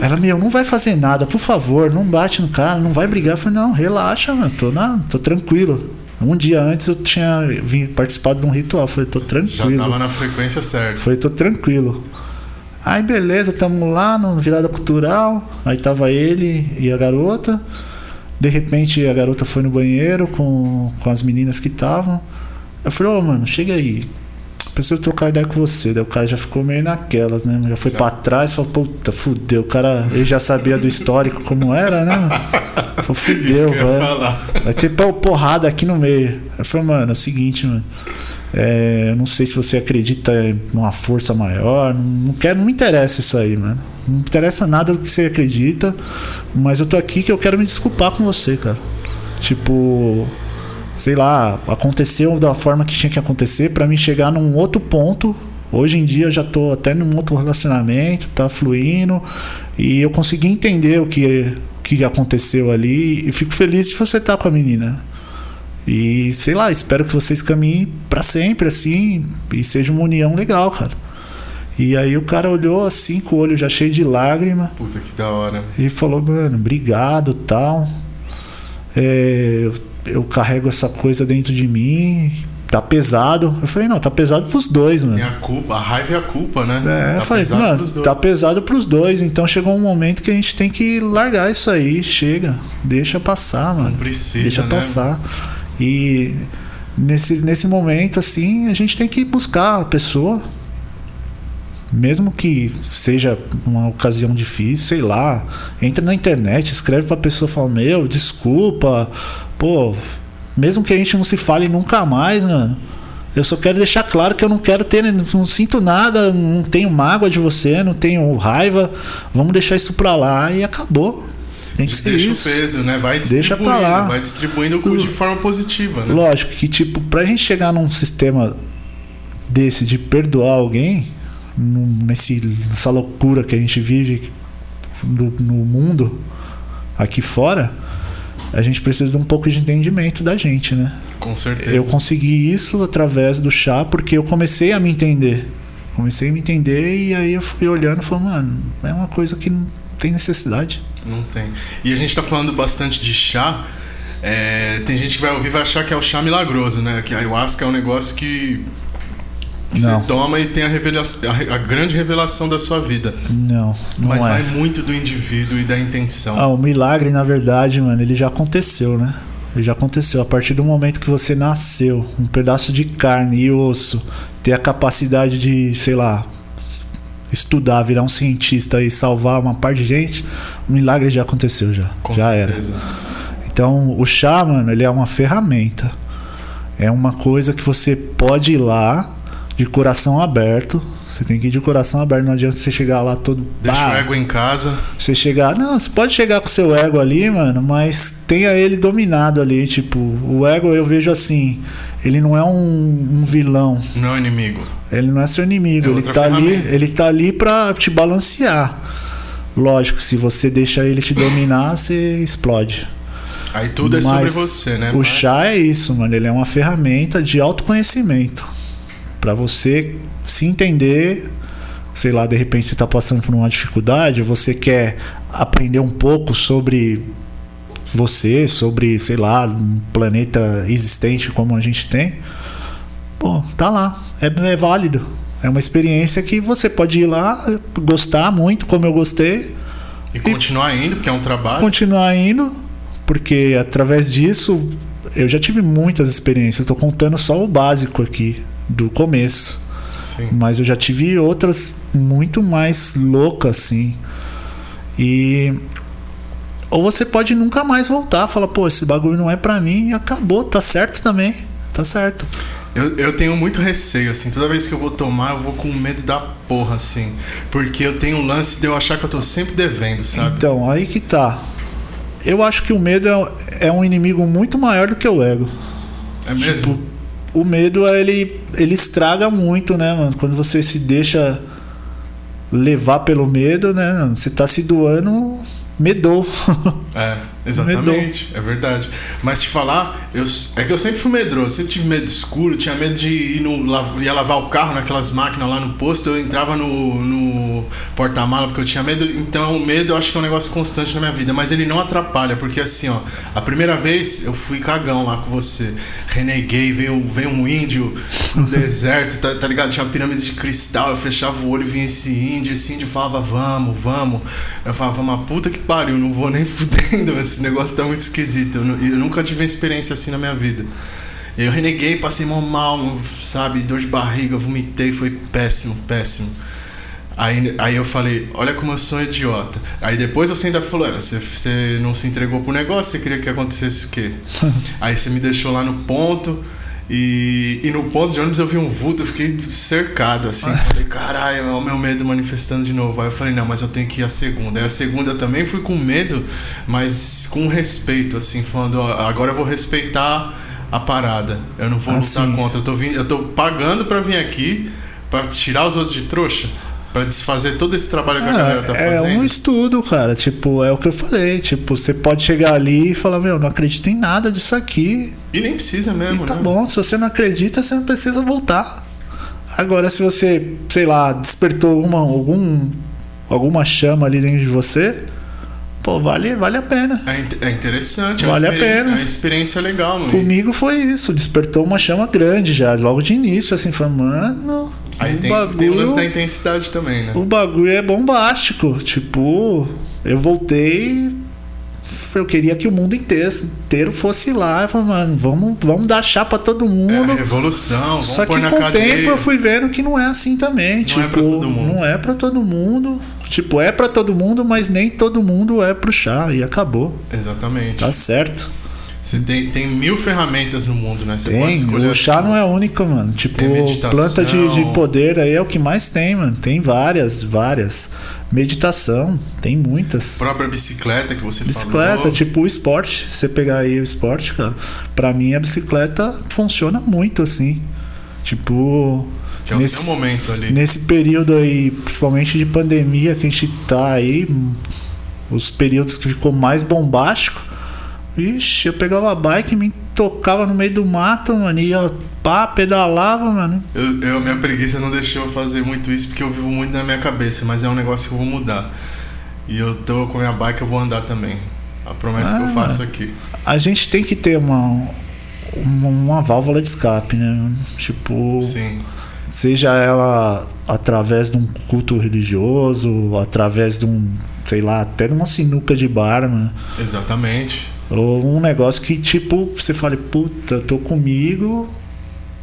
Ela, meu, não vai fazer nada, por favor, não bate no cara, não vai brigar. Eu falei, não, relaxa, mano, tô, na, tô tranquilo. Um dia antes eu tinha vim, participado de um ritual, falei, tô Já tranquilo. tava na frequência certa. Falei, tô tranquilo. Aí beleza, tamo lá no virada cultural. Aí tava ele e a garota. De repente a garota foi no banheiro com, com as meninas que estavam. Eu falei, ô mano, chega aí. Preciso trocar ideia com você. Daí o cara já ficou meio naquelas, né? Já foi Já. pra trás falou, puta, fudeu. O cara, ele já sabia do histórico como era, né? Falei, [LAUGHS] fudeu, velho. Vai ter porrada aqui no meio. Eu falei, mano, é o seguinte, mano. É, eu não sei se você acredita em uma força maior. Não, não quero, não me interessa isso aí, mano. Não me interessa nada do que você acredita. Mas eu tô aqui que eu quero me desculpar com você, cara. Tipo, sei lá, aconteceu da forma que tinha que acontecer pra mim chegar num outro ponto. Hoje em dia eu já tô até num outro relacionamento, tá fluindo e eu consegui entender o que, o que aconteceu ali e fico feliz de você estar com a menina. E sei lá, espero que vocês caminhem pra sempre assim e seja uma união legal, cara. E aí o cara olhou assim com o olho já cheio de lágrima Puta que da hora. e falou, mano, obrigado tal. É, eu, carrego essa coisa dentro de mim. tá pesado. Eu falei, não, tá pesado pros dois, mano. Tem a culpa, a raiva e a culpa, né? É, tá eu falei, pesado mano, tá pesado pros dois. Então chegou um momento que a gente tem que largar isso aí. Chega, deixa passar, mano. Não precisa, Deixa né? passar. E nesse, nesse momento, assim, a gente tem que buscar a pessoa. Mesmo que seja uma ocasião difícil, sei lá. Entra na internet, escreve pra pessoa fala, meu, desculpa. Pô, mesmo que a gente não se fale nunca mais, mano. Eu só quero deixar claro que eu não quero ter, não sinto nada, não tenho mágoa de você, não tenho raiva. Vamos deixar isso pra lá e acabou. Tem que ser Deixa isso. o peso, né? Vai Deixa distribuindo, pra lá. vai distribuindo de forma positiva, né? Lógico que, tipo, pra gente chegar num sistema desse de perdoar alguém, nesse, nessa loucura que a gente vive no, no mundo aqui fora, a gente precisa de um pouco de entendimento da gente, né? Com certeza. Eu consegui isso através do chá porque eu comecei a me entender. Comecei a me entender e aí eu fui olhando e falei, mano, é uma coisa que não tem necessidade. Não tem. E a gente tá falando bastante de chá. é, tem gente que vai ouvir e vai achar que é o chá milagroso, né? Que a ayahuasca é um negócio que Não. você toma e tem a, revelação, a, grande revelação da sua vida. Não, não Mas é. vai muito do indivíduo e da intenção. Ah, o milagre, na verdade, mano, ele já aconteceu, né? Ele já aconteceu. A partir do momento que você nasceu, um pedaço de carne e osso, ter a capacidade de, sei lá, estudar, virar um cientista e salvar uma par de gente, o milagre já aconteceu já. Com já certeza. era. Então, o chá, mano, ele é uma ferramenta. É uma coisa que você pode ir lá de coração aberto. Você tem que ir de coração aberto, não adianta você chegar lá todo. Deixa "Bah, o ego em casa. você chegar. Não, você pode chegar com o seu ego ali, mano, mas tenha ele dominado ali. Tipo, o ego eu vejo assim. Ele não é um, um vilão. Não é inimigo. Ele não é seu inimigo. É ele tá ali. Ele tá ali pra te balancear. Lógico, se você deixa ele te dominar, [LAUGHS] você explode. Aí tudo é sobre Mas você, né? O Mas- chá é isso, mano. Ele é uma ferramenta de autoconhecimento. Pra você se entender. Sei lá, de repente você tá passando por uma dificuldade, você quer aprender um pouco sobre você, sobre, sei lá, um planeta existente como a gente tem. Pô, tá lá. É, é válido. É uma experiência que você pode ir lá, gostar muito, como eu gostei, E continuar indo, porque é um trabalho. continuar indo, porque através disso eu já tive muitas experiências. Eu tô contando só o básico aqui, do começo. Sim. Mas eu já tive outras muito mais loucas, assim. E. Ou você pode nunca mais voltar, falar, pô, esse bagulho não é pra mim e acabou, tá certo também. Tá certo. Eu, eu tenho muito receio, assim. Toda vez que eu vou tomar, eu vou com medo da porra, assim. Porque eu tenho um lance de eu achar que eu tô sempre devendo, sabe? Então, aí que tá. Eu acho que o medo é, é um inimigo muito maior do que o ego. é mesmo? Tipo, o medo, ele, ele estraga muito, né, mano? Quando você se deixa levar pelo medo, né? Você tá se doando, medou. [LAUGHS] É, exatamente. É verdade. Mas te falar, eu, é que eu sempre fui medroso. Sempre tive medo de escuro, tinha medo de ir no, ia lavar o carro naquelas máquinas lá no posto. Eu entrava no, no porta-mala porque eu tinha medo. Então, o medo eu acho que é um negócio constante na minha vida. Mas ele não atrapalha, porque assim, ó, a primeira vez eu fui cagão lá com você. Reneguei, veio, veio um índio no [LAUGHS] deserto, tá, tá ligado? Tinha uma pirâmide de cristal. Eu fechava o olho e vinha esse índio. Esse índio falava, vamos, vamos. Eu falava, uma puta que pariu, não vou nem fudendo. Esse negócio tá muito esquisito. Eu, eu nunca tive uma experiência assim na minha vida. Eu reneguei, passei mó mal, sabe? Dor de barriga, vomitei, foi péssimo, péssimo. Aí, aí eu falei, olha como eu sou idiota. Aí depois você ainda falou, "É, você, você não se entregou pro negócio, você queria que acontecesse o quê? [LAUGHS] aí você me deixou lá no ponto. E, e no ponto de ônibus eu vi um vulto, eu fiquei cercado assim. Falei, caralho, é o meu medo manifestando de novo. Aí eu falei, não, mas eu tenho que ir à segunda. Aí a segunda também fui com medo, mas com respeito, assim, falando, ó, agora eu vou respeitar a parada. Eu não vou lutar Assim. contra. Eu tô, vindo, eu tô pagando pra vir aqui pra tirar os outros de trouxa. Pra desfazer todo esse trabalho que a galera tá é fazendo. um estudo, cara. Tipo, é o que eu falei. Tipo, você pode chegar ali e falar, meu, não acredito em nada disso aqui. E nem precisa mesmo, E tá né? bom, se você não acredita, você não precisa voltar. Agora, se você, sei lá, despertou alguma, algum, alguma chama ali dentro de você, pô, vale, vale a pena. É, é interessante, vale é a pena. É uma experiência legal, mano. Comigo foi isso, despertou uma chama grande já, logo de início, assim, foi, mano. Aí o tem, bagulho, tem o lance da intensidade também, né? O bagulho é bombástico. Tipo, eu voltei. Eu queria que o mundo inteiro, fosse lá. Falei, mano, vamos, vamos dar chá pra todo mundo. É, revolução, vamos Só que com o tempo eu fui vendo que não é assim também. Não tipo, é pra todo mundo. não é pra todo mundo. Tipo, é pra todo mundo, mas nem todo mundo é pro chá. E acabou. Exatamente. Tá certo. Você tem, tem mil ferramentas no mundo, né? Você Tem. O chá a sua. não é única, mano. Tipo, planta de, de poder aí é o que mais tem, mano. Tem várias, várias. Meditação, tem muitas. A própria bicicleta que você Bicicleta, falou. tipo o esporte. Você pegar aí o esporte, cara. Pra mim a bicicleta funciona muito assim. Tipo. Que é o seu momento ali. Nesse período aí, principalmente de pandemia que a gente tá aí, os períodos que ficou mais bombástico. Ixi, eu pegava a bike, me tocava no meio do mato, mano, e ia pá, pedalava, mano. Eu, eu- minha preguiça não deixou eu fazer muito isso porque eu vivo muito na minha cabeça, mas é um negócio que eu vou mudar. E eu tô com a minha bike, eu vou andar também. A promessa que eu Ah. faço aqui. A gente tem que ter uma, uma, uma válvula de escape, né? Tipo, Sim. seja ela através de um culto religioso, através de um, sei lá, até de uma sinuca de bar, mano. Exatamente. Ou um negócio que, tipo, você fale, puta, tô comigo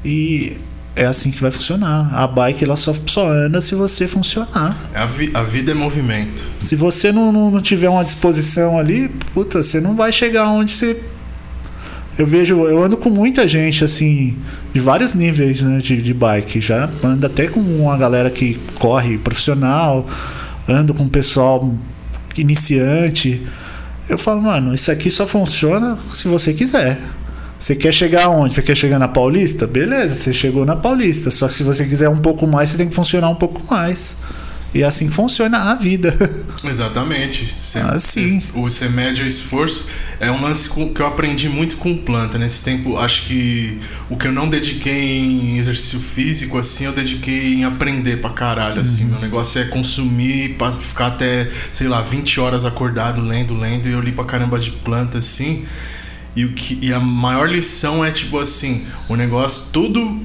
e é assim que vai funcionar. A bike ela só, só anda se você funcionar. A, vi- a vida é movimento. Se você não, não, não tiver uma disposição ali, puta, você não vai chegar onde você. Eu vejo, eu ando com muita gente, assim, de vários níveis né, de, de bike. Já ando até com uma galera que corre profissional, ando com pessoal iniciante. Eu falo, mano, isso aqui só funciona se você quiser. Você quer chegar aonde? Você quer chegar na Paulista? Beleza, você chegou na Paulista. Só que se você quiser um pouco mais, você tem que funcionar um pouco mais. E é assim que funciona a vida. [LAUGHS] Exatamente. Você, Ah, sim. O você mede o esforço. É um lance que eu aprendi muito com planta. Nesse tempo, acho que o que eu não dediquei em exercício físico, assim, eu dediquei em aprender pra caralho, assim. Meu negócio é consumir, ficar até, sei lá, 20 horas acordado, lendo, lendo, e eu li pra caramba de planta, assim. E, o que, e a maior lição é, tipo assim, o negócio, tudo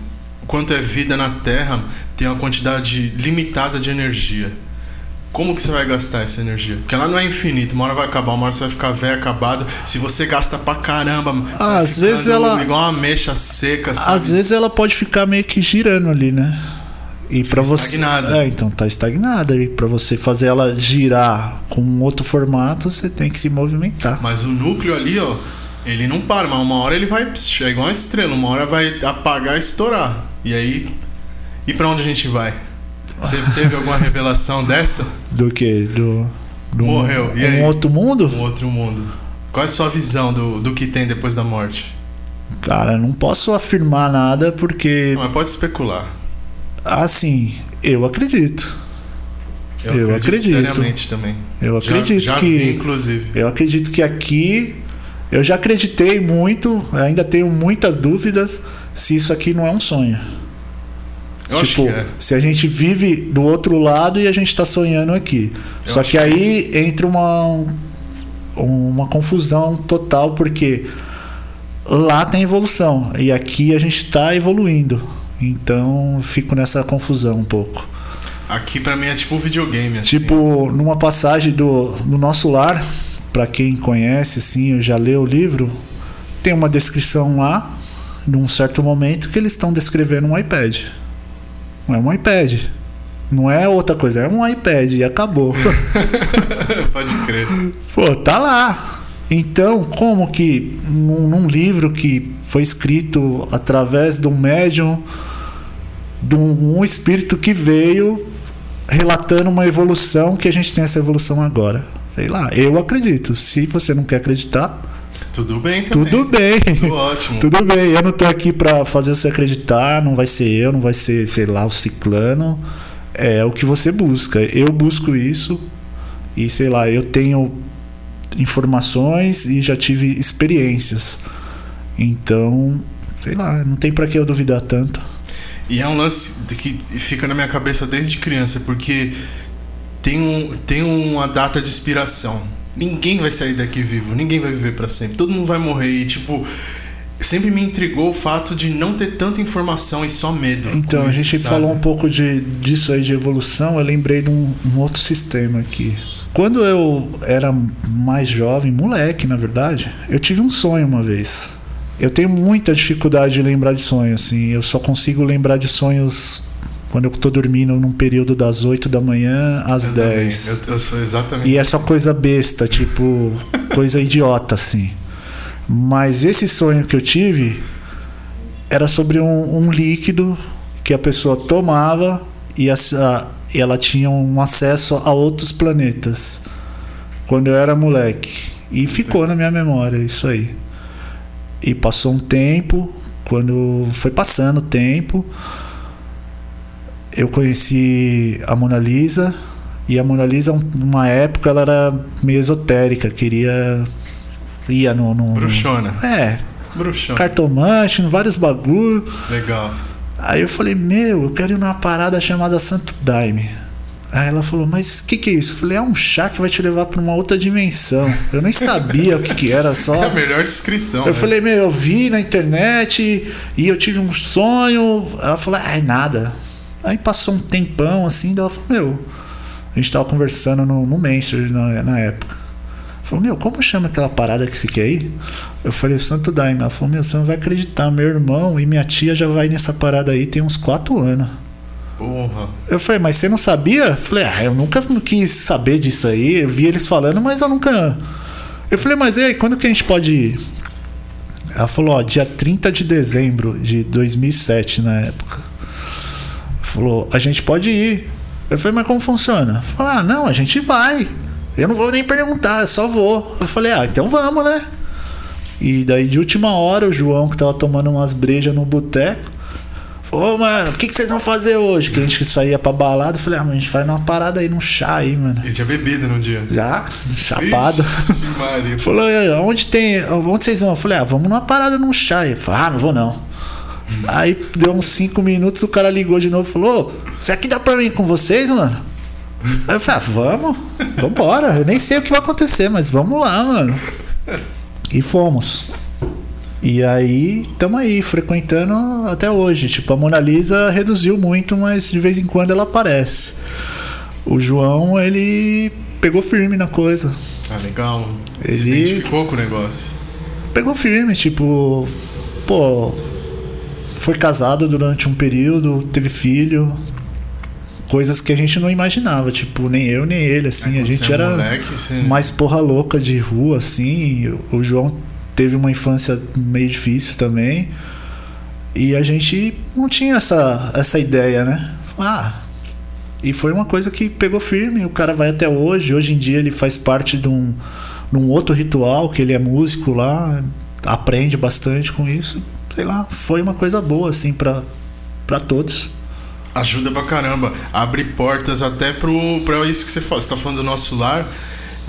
quanto é vida na Terra tem uma quantidade limitada de energia. Como que você vai gastar essa energia? Porque ela não é infinita, uma hora vai acabar, uma hora você vai ficar velho, acabado. Se você gasta pra caramba, você Ah, vai às vezes ela- igual uma mecha seca, sabe? Às vezes ela pode ficar meio que girando ali, né? E para você, estagnada. é, então tá estagnada e para você fazer ela girar com um outro formato, você tem que se movimentar. Mas o núcleo ali, ó, ele não para, mas uma hora ele vai. É igual uma estrela, uma hora vai apagar e estourar. E aí. E pra onde a gente vai? Você teve alguma revelação dessa? Do que? Do, do Morreu, Um, e aí? um outro mundo? Um outro mundo. Qual é a sua visão do, do que tem depois da morte? Cara, não posso afirmar nada porque Mas pode especular. assim, eu acredito. Eu acredito. Seriamente também. Eu Já- acredito já que vi, inclusive. Eu acredito que aqui eu já acreditei muito, ainda tenho muitas dúvidas se isso aqui não é um sonho. Eu acho tipo, que é. se a gente vive do outro lado e a gente tá sonhando aqui. Eu Só que que aí entra uma uma confusão total porque lá tem evolução e aqui a gente tá evoluindo. Então fico nessa confusão um pouco. Aqui pra mim é tipo um videogame, assim. Tipo, numa passagem do, do nosso lar, pra quem conhece, assim, eu já leu o livro, tem uma descrição lá, num certo momento, que eles estão descrevendo um iPad. É um iPad. Não é outra coisa, é um iPad e acabou. [LAUGHS] Pode crer. Pô, tá lá. Então, como que num, num livro que foi escrito através de um médium, de um, um espírito que veio relatando uma evolução, que a gente tem essa evolução agora? Sei lá, eu acredito. Se você não quer acreditar, Tudo bem também. tudo bem. Tudo ótimo. Tudo bem, eu não tô aqui pra fazer você acreditar, não vai ser eu, não vai ser, sei lá, o ciclano. É o que você busca. Eu busco isso e, sei lá, eu tenho informações e já tive experiências. Então, sei lá, não tem pra que eu duvidar tanto. E é um lance que fica na minha cabeça desde criança, porque tem, um, tem uma data de expiração. Ninguém vai sair daqui vivo, ninguém vai viver para sempre, todo mundo vai morrer e tipo sempre me intrigou o fato de não ter tanta informação e só medo. Então, a gente sabe? falou um pouco de, disso aí de evolução, eu lembrei de um, um, outro sistema aqui. Quando eu era mais jovem, moleque, na verdade, eu tive um sonho uma vez. Eu tenho muita dificuldade de lembrar de sonhos, assim. Eu só consigo lembrar de sonhos quando eu tô dormindo num período das 8 da manhã às eu 10. Eu, eu, sou exatamente. E é só coisa besta, tipo, [LAUGHS] coisa idiota, assim. Mas esse sonho que eu tive era sobre um, um líquido que a pessoa tomava e, a, e ela tinha um acesso a outros planetas. Quando eu era moleque. E ficou na minha memória isso aí. E passou um tempo, quando foi passando o tempo, eu conheci a Mona Lisa. E a Mona Lisa, numa época, ela era meio esotérica, queria. ia no. no Bruxona. É. Bruxona. Cartomante, vários bagulho. Legal. Aí eu falei, meu, eu quero ir numa parada chamada Santo Daime. Aí ela falou, mas o que, que é isso? Eu falei, é um chá que vai te levar para uma outra dimensão. Eu nem sabia o que, que era, só. [LAUGHS] É a melhor descrição. Eu né? falei, meu, eu vi na internet e eu tive um sonho. Ela falou, ai, nada. Aí passou um tempão assim, daí ela falou, meu, a gente tava conversando no, no Messenger na, na época. Falou, meu, como chama aquela parada que você quer ir? Eu falei, Santo Daime. Ela falou, meu, você não vai acreditar, meu irmão e minha tia já vai nessa parada aí tem uns quatro anos. Porra. Eu falei, mas você não sabia? Eu falei, ah, eu nunca quis saber disso aí. Eu vi eles falando, mas eu nunca. Eu falei, mas e aí, quando que a gente pode ir? Ela falou, ó, dia 30 de dezembro de 2007, na época. Falou, a gente pode ir. Eu falei, mas como funciona? Falou, ah, não, a gente vai. Eu não vou nem perguntar, eu só vou. Eu falei, ah, então vamos, né? E daí de última hora, o João, que tava tomando umas brejas no boteco, Ô, mano, o que, que vocês vão fazer hoje? Que a gente saía pra balada. Eu falei, ah, mano, a gente vai numa parada aí, num chá aí, mano. Ele tinha bebido no dia. Já, chapado. Ixi, [LAUGHS] Falou, onde tem. Onde vocês vão? Eu falei, ah, vamos numa parada num chá. Ele falou, ah, não vou não. Aí deu uns 5 minutos, o cara ligou de novo e falou, você aqui dá pra mim com vocês, mano? Aí eu falei, ah, vamos, vambora. Eu nem sei o que vai acontecer, mas vamos lá, mano. E fomos. E aí, estamos aí, frequentando até hoje. Tipo, a Mona Lisa reduziu muito, mas de vez em quando ela aparece. O João, ele pegou firme na coisa. Ah, legal. Ele Se identificou com o negócio. Pegou firme, tipo, pô, foi casado durante um período, teve filho, coisas que a gente não imaginava, tipo, nem eu nem ele, assim, é, a gente é era moleque, mais porra louca de rua, assim, o João teve uma infância meio difícil também. E a gente não tinha essa, essa ideia, né? Ah, e foi uma coisa que pegou firme. O cara vai até hoje. Hoje em dia ele faz parte de um, de um outro ritual, que ele é músico lá, aprende bastante com isso. Sei lá, foi uma coisa boa, assim, para todos. Ajuda pra caramba. Abre portas até pro, pra isso que você fala. Você tá falando do nosso lar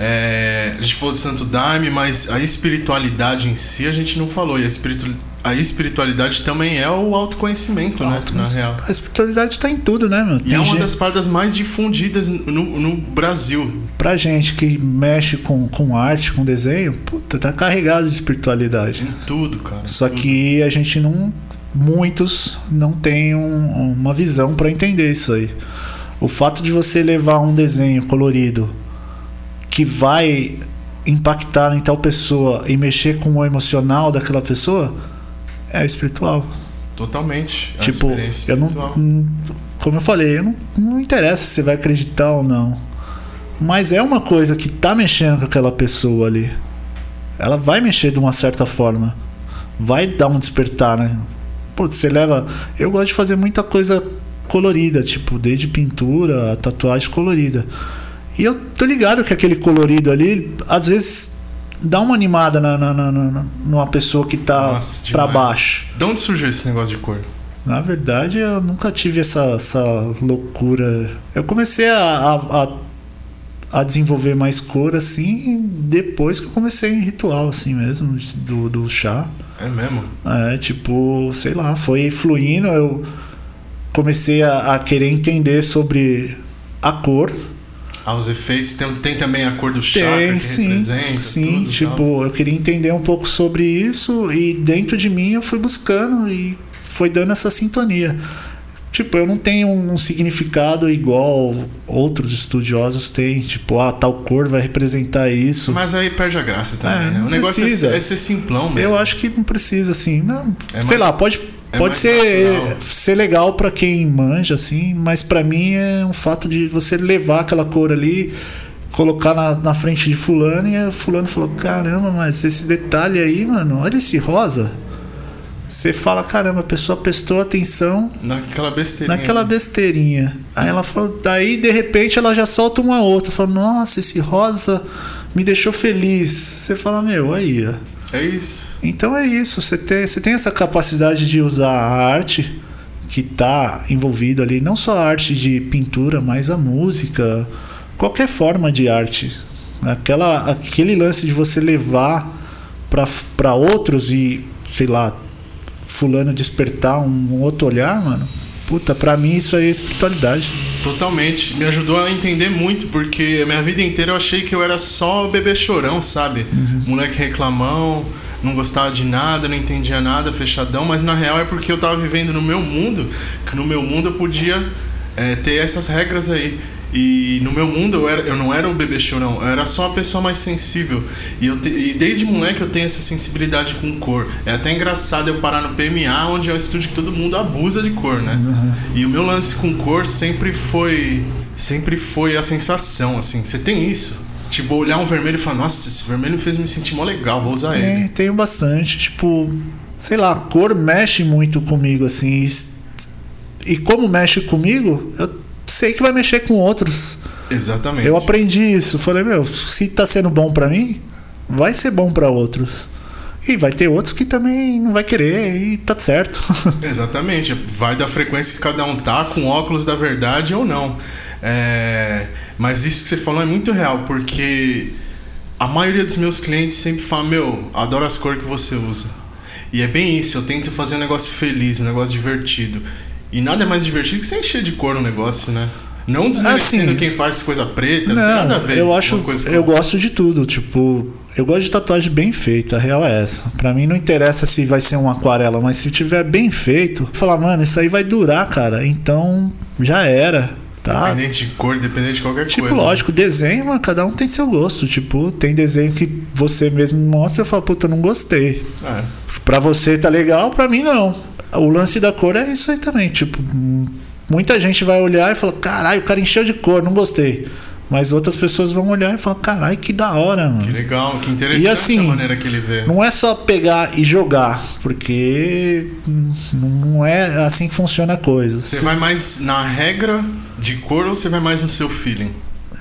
é, a gente falou de Santo Daime, mas a espiritualidade em si a gente não falou. E a, espiritu, a espiritualidade também é o autoconhecimento, né? Na real. A espiritualidade está em tudo, né, meu? Tem e é uma gente... das paradas mais difundidas no, no Brasil. Pra gente que mexe com, com arte, com desenho, puta, tá carregado de espiritualidade. Em tudo, cara. Só tudo. que a gente não. Muitos não têm um, uma visão para entender isso aí. O fato de você levar um desenho colorido que vai impactar em tal pessoa e mexer com o emocional daquela pessoa é espiritual. Totalmente. É tipo, eu não, como eu falei, eu não, não interessa se você vai acreditar ou não. Mas é uma coisa que tá mexendo com aquela pessoa ali. Ela vai mexer de uma certa forma. Vai dar um despertar, né? Pô, você leva. Eu gosto de fazer muita coisa colorida, tipo, desde pintura a tatuagem colorida. E eu tô ligado que aquele colorido ali, às vezes, dá uma animada na, na, na, numa pessoa que tá Nossa, pra baixo. De onde surgiu esse negócio de cor? Na verdade, eu nunca tive essa, essa loucura. Eu comecei a, a, a, desenvolver mais cor assim depois que eu comecei em ritual, assim mesmo, do, do chá. É mesmo? É, tipo, sei lá, foi fluindo. Eu comecei a, a querer entender sobre a cor Ah, os efeitos. Tem, tem também a cor do chakra Tem, que sim. representa. Sim, tudo, tipo, tal. eu queria entender um pouco sobre isso e dentro de mim eu fui buscando e foi dando essa sintonia. Tipo, eu não tenho um significado igual outros estudiosos têm. Tipo, ah, tal cor vai representar isso. Mas aí perde a graça também, É, né? O negócio é é ser simplão mesmo. Eu acho que não precisa, assim. Não, É sei mais- lá, pode, é pode ser, natural. ser legal pra quem manja, assim, mas pra mim é um fato de você levar aquela cor ali, colocar na, na frente de fulano e o fulano falou: caramba, mas esse detalhe aí, mano, olha esse rosa. Você fala, caramba, a pessoa prestou atenção Naquela besteirinha. naquela besteirinha. Aí ela falou, daí de repente ela já solta uma outra, fala, nossa, esse rosa me deixou feliz. Você fala, meu, aí, ó. É isso. Então é isso, você tem, você tem essa capacidade de usar a arte que está envolvido ali, não só a arte de pintura, mas a música, qualquer forma de arte. Aquela, aquele lance de você levar para outros e, sei lá, fulano despertar um outro olhar, mano. Puta, pra mim isso aí é espiritualidade. Totalmente. Me ajudou a entender muito, porque a minha vida inteira eu achei que eu era só bebê chorão, sabe? Uhum. Moleque reclamão, não gostava de nada, não entendia nada, fechadão, mas na real é porque eu tava vivendo no meu mundo, que no meu mundo eu podia é, ter essas regras aí. E no meu mundo eu, era, eu não era o bebê chorão, eu era só uma pessoa mais sensível. E, eu te- e desde moleque eu tenho essa sensibilidade com cor. É até engraçado eu parar no PMA, onde é um estúdio que todo mundo abusa de cor, né? E o meu lance com cor sempre foi. Sempre foi a sensação, assim. Você tem isso? Tipo, olhar um vermelho e falar, nossa, esse vermelho fez me sentir mó legal, vou usar ele. Tem, tenho bastante, tipo, sei lá, a cor mexe muito comigo, assim. E, e como mexe comigo, eu sei que vai mexer com outros. Exatamente. Eu aprendi isso. Falei, meu, se tá sendo bom pra mim, vai ser bom pra outros. E vai ter outros que também não vai querer e tá certo. [LAUGHS] Exatamente. Vai da frequência que cada um tá, com óculos da verdade ou não. É, Mas isso que você falou é muito real, porque a maioria dos meus clientes sempre fala, meu, adoro as cores que você usa. E é bem isso, eu tento fazer um negócio feliz, um negócio divertido. E nada é mais divertido que você encher de cor no negócio, né? Não desmerecendo Assim, quem faz coisa preta, não, nada a ver. eu acho, eu gosto de tudo, tipo, eu gosto de tatuagem bem feita, a real é essa. Pra mim não interessa se vai ser uma aquarela, mas se tiver bem feito, falar, mano, isso aí vai durar, cara. Então já era, tá? Independente de cor, independente de qualquer Tipo, coisa. lógico, desenho, mano, cada um tem seu gosto. Tipo, tem desenho que você mesmo mostra e fala, puta, eu não gostei. É. Pra você tá legal, pra mim não. O lance da cor é isso aí também. Tipo, hum, muita gente vai olhar e fala, caralho, o cara encheu de cor, não gostei. Mas outras pessoas vão olhar e falar, caralho, que da hora, Que mano. legal, que interessante E assim, a maneira que ele vê. Não é só pegar e jogar, porque hum, não é assim que funciona a coisa. Você vai mais na regra de cor ou você vai mais no seu feeling?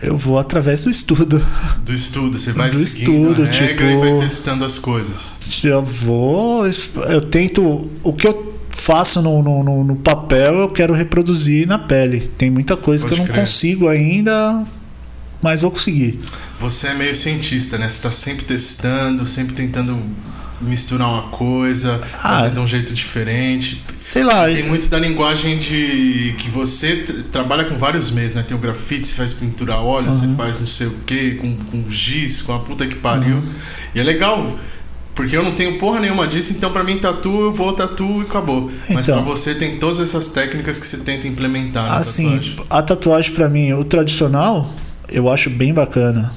Eu vou através do estudo. Do estudo, você vai Do estudo, a regra tipo- e vai testando as coisas. Eu vou. Eu tento. O que eu faço no, no, no- no papel, eu quero reproduzir na pele. Tem muita coisa Pode que eu não crer. consigo ainda, mas vou conseguir. Você é meio cientista, né? Você tá sempre testando, sempre tentando misturar uma coisa, Ah. fazer de um jeito diferente. Sei lá. Tem muito da linguagem de que você tra- trabalha com vários meios, né? Tem o grafite, você faz pintura a óleo, você faz não sei o que, com, com giz, com a puta que pariu. E é legal, porque eu não tenho porra nenhuma disso, então pra mim tatu, eu vou tatu e acabou. Mas Então. pra você tem todas essas técnicas que você tenta implementar Assim, tatuagem. a tatuagem pra mim, o tradicional, eu acho bem bacana.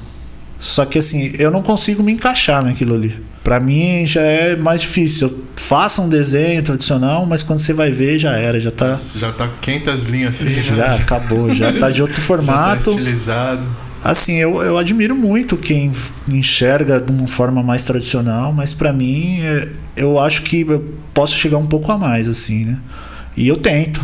Só que assim, eu não consigo me encaixar naquilo ali. Pra mim já é mais difícil. Eu faço um desenho tradicional, mas quando você vai ver já era, já tá Já tá 500 linhas finas, já acabou, já tá de outro [LAUGHS] já tá formato. estilizado. Assim, eu, eu admiro muito quem enxerga de uma forma mais tradicional, mas pra mim, é, eu acho que eu posso chegar um pouco a mais, assim, né? E eu tento,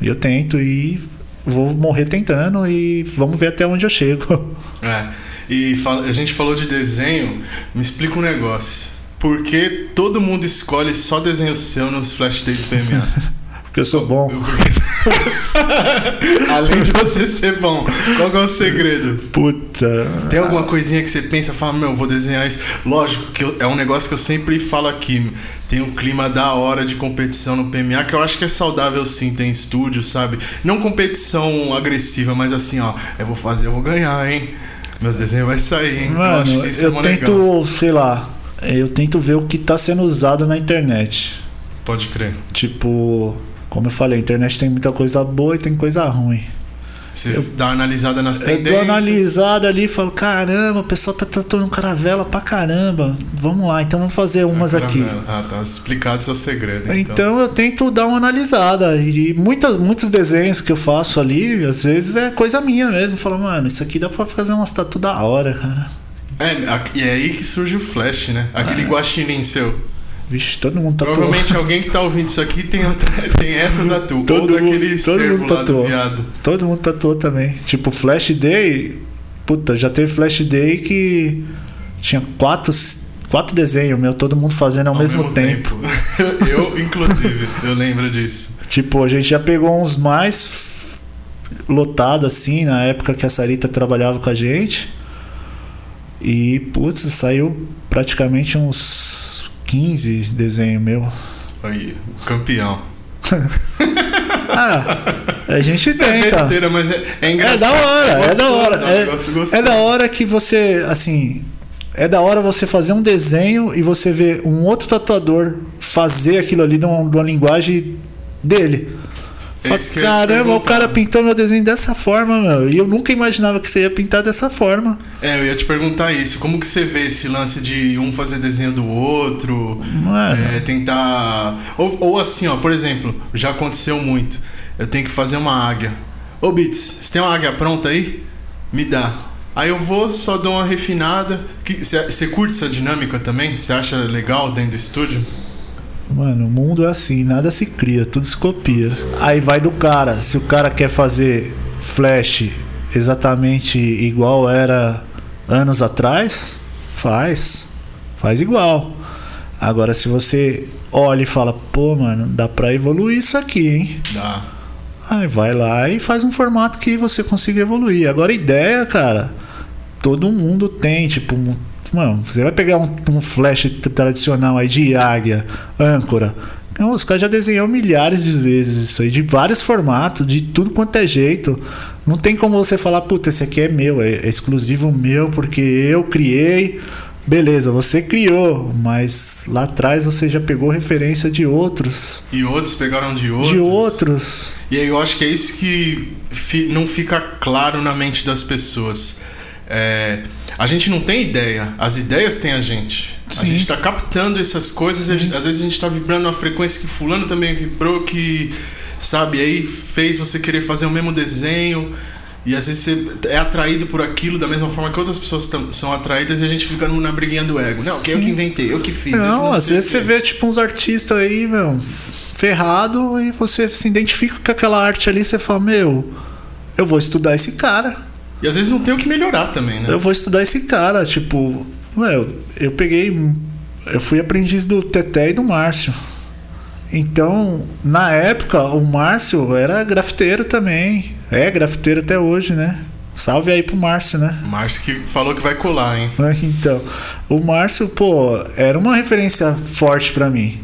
eu tento e vou morrer tentando e vamos ver até onde eu chego. É. E fala- a gente falou de desenho, me explica um negócio. Por que todo mundo escolhe só desenho seu nos flash day do PMA? [LAUGHS] Porque eu sou bom. [LAUGHS] Além de você ser bom, qual é o segredo? Puta. Tem alguma coisinha que você pensa, fala, meu, vou desenhar isso. Lógico que eu- é um negócio que eu sempre falo aqui. Tem um clima da hora de competição no PMA, que eu acho que é saudável sim, tem estúdio, sabe? Não competição agressiva, mas assim, ó, eu vou fazer, eu vou ganhar, hein? Meus desenhos vai sair, hein? eu Mano, acho que isso eu é tento, legal. sei lá, eu tento ver o que tá sendo usado na internet. Pode crer. Tipo, como eu falei, a internet tem muita coisa boa e tem coisa ruim. Você dá uma analisada nas Eu tendências. dou analisada ali e falo, caramba, o pessoal tá tatuando caravela pra caramba. Vamos lá, então vamos fazer umas aqui. Ah, tá explicado seu segredo. Então. Então eu tento dar uma analisada. E muitas, muitos desenhos que eu faço ali, às vezes é coisa minha mesmo. Falo, mano, isso aqui dá pra fazer umas tatu da hora, cara. É, e é aí que surge o flash, né? Aquele guaxinim seu. Vixe, todo mundo tatuou. Provavelmente alguém que tá ouvindo isso aqui tem, [LAUGHS] tem essa da tu. Todo ou mundo- todo mundo tatuou. Todo mundo tatuou também. Tipo, Flash Day. Puta, já teve Flash Day que tinha quatro, quatro desenhos meu, todo mundo fazendo ao, mesmo, tempo. [LAUGHS] eu, inclusive, eu lembro disso. Tipo, a gente já pegou uns mais lotado assim, na época que a Sarita trabalhava com a gente. E, putz, saiu praticamente uns 15 desenhos meu. Aí, campeão. [LAUGHS] Ah, a gente É tenta. besteira, mas é, é É engraçado. da hora, é da gostoso, hora. É, é da hora que você, assim. É da hora você fazer um desenho e você ver um outro tatuador fazer aquilo ali de uma, de uma linguagem dele. Caramba, o cara pintou meu desenho dessa forma, meu. E eu nunca imaginava que você ia pintar dessa forma. É, eu ia te perguntar isso. Como que você vê esse lance de um fazer desenho do outro? Mano. É, tentar. Ou, ou assim, ó, por exemplo, já aconteceu muito. Eu tenho que fazer uma águia. Ô Bits, você tem uma águia pronta aí? Me dá. Aí eu vou, só dou uma refinada. Você curte essa dinâmica também? Você acha legal dentro do estúdio? Mano, o mundo é assim, nada se cria, tudo se copia. Aí vai do cara, se o cara quer fazer flash exatamente igual era anos atrás, faz. Faz igual. Agora se você olha e fala, pô, mano, dá pra evoluir isso aqui, hein? Dá. Aí vai lá e faz um formato que você consiga evoluir. Agora ideia, cara, todo mundo tem, tipo, mano, você vai pegar um, um flash tradicional aí de águia, âncora. Não, os caras já desenhou milhares de vezes isso aí, de vários formatos, de tudo quanto é jeito. Não tem como você falar, puta, esse aqui é meu, é, é exclusivo meu, porque eu criei. Beleza, você criou, mas lá atrás você já pegou referência de outros. E outros pegaram de outros. De outros. E aí eu acho que é isso que não fica claro na mente das pessoas. É, a gente não tem ideia, as ideias têm a gente. A Sim. gente está captando essas coisas, e a às vezes a gente está vibrando uma frequência que fulano também vibrou, que sabe, aí fez você querer fazer o mesmo desenho. E às vezes você é atraído por aquilo da mesma forma que outras pessoas são atraídas e a gente fica na briguinha do ego. Não, que eu que inventei, eu que fiz. que Não, às vezes você vê tipo uns artistas aí, meu, ferrado e você se identifica com aquela arte ali, você fala, meu, eu vou estudar esse cara. E às vezes não tem o que melhorar também, né? Eu vou estudar esse cara, tipo, meu, eu peguei, eu fui aprendiz do Teté e do Márcio. Então, na época, o Márcio era grafiteiro também. É grafiteiro até hoje, né? Salve aí pro Márcio, né? Márcio que falou que vai colar, hein? [LAUGHS] Então, o Márcio, pô, era uma referência forte pra mim.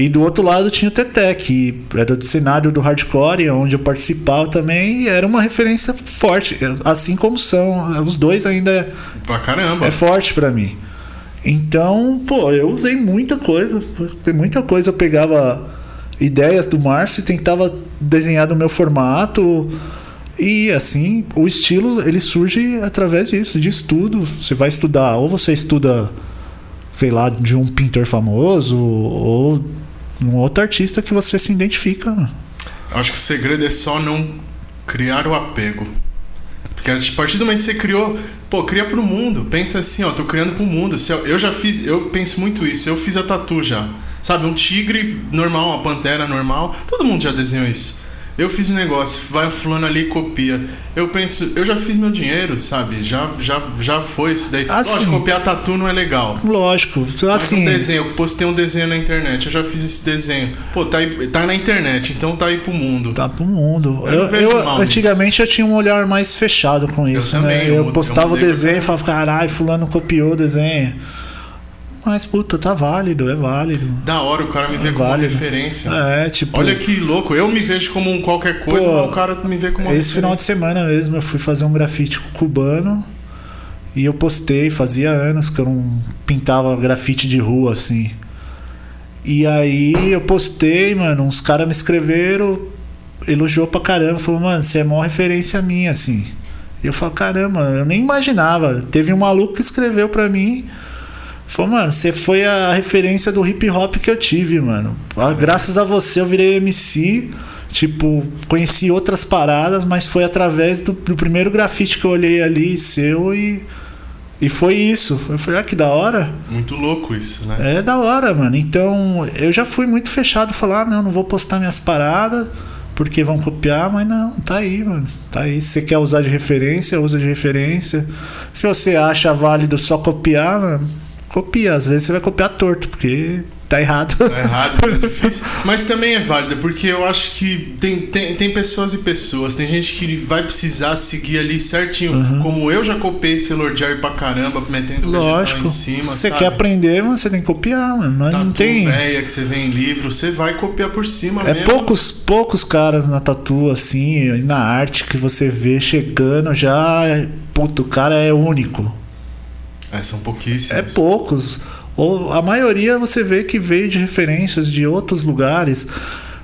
E do outro lado tinha o Teté, que era do cenário do hardcore, onde eu participava também, e era uma referência forte, assim como são. Os dois ainda é, Pra caramba. é forte pra mim. Então, pô, eu usei muita coisa. Tem muita coisa. Eu pegava ideias do Márcio e tentava desenhar do meu formato. E assim, o estilo ele surge através disso, de estudo. Você vai estudar, ou você estuda, sei lá, de um pintor famoso, ou um outro artista que você se identifica. Acho que o segredo é só não criar o apego. Porque a partir do momento que você criou, pô, cria pro mundo. Pensa assim, ó, tô criando pro mundo. Se eu, eu já fiz, eu penso muito isso. Eu fiz a tatu já. Sabe, um tigre normal, uma pantera normal. Todo mundo já desenhou isso. Eu fiz um negócio, vai o fulano ali e copia. Eu penso, eu já fiz meu dinheiro, sabe? Já, já, já foi isso daí. Assim, Lógico, copiar tatu não é legal. Lógico, assim. Um desenho, eu postei um desenho na internet, eu já fiz esse desenho. Pô, tá, aí, tá na internet, então tá aí pro mundo. Tá pro mundo. Eu, eu, eu antigamente eu tinha um olhar mais fechado com isso, eu né? Também, eu, eu postava o desenho e falava, caralho, fulano copiou o desenho. Mas, puta, tá válido, é válido. Da hora o cara me vê é como válido. uma referência. É, tipo. Olha que louco, eu me vejo como um qualquer coisa, pô, mas o cara me vê como uma Esse referência. final de semana mesmo eu fui fazer um grafite cubano e eu postei, fazia anos que eu não pintava grafite de rua assim. E aí eu postei, mano, uns caras me escreveram, elogiou pra caramba, falou, mano, você é maior referência minha, assim. E eu falo, caramba, eu nem imaginava. Teve um maluco que escreveu pra mim. Falou, mano, você foi a referência do hip hop que eu tive, mano. Ah, graças a você eu virei MC. Tipo, conheci outras paradas, mas foi através do, do primeiro grafite que eu olhei ali, seu, e. E foi isso. Eu falei, ah, que da hora. Muito louco isso, né? É da hora, mano. Então, eu já fui muito fechado, falar, ah, não, não vou postar minhas paradas, porque vão copiar, mas não, tá aí, mano. Tá aí. Se você quer usar de referência, usa de referência. Se você acha válido só copiar, mano, copia. Às vezes você vai copiar torto, porque tá errado. Tá errado, é difícil. Mas também é válido, porque eu acho que tem, tem, tem pessoas e pessoas. Tem gente que vai precisar seguir ali certinho. Uhum. Como eu já copiei esse Lord Jerry pra caramba, metendo Lógico. em cima. Se você quer aprender, você tem que copiar, mano. Mas tatu não tem. Véia que você vê em livro, você vai copiar por cima é mesmo. poucos, poucos caras na tatu, assim, na arte que você vê chegando já. Puto, o cara é único. É, são pouquíssimos. É poucos. Ou a maioria você vê que veio de referências de outros lugares.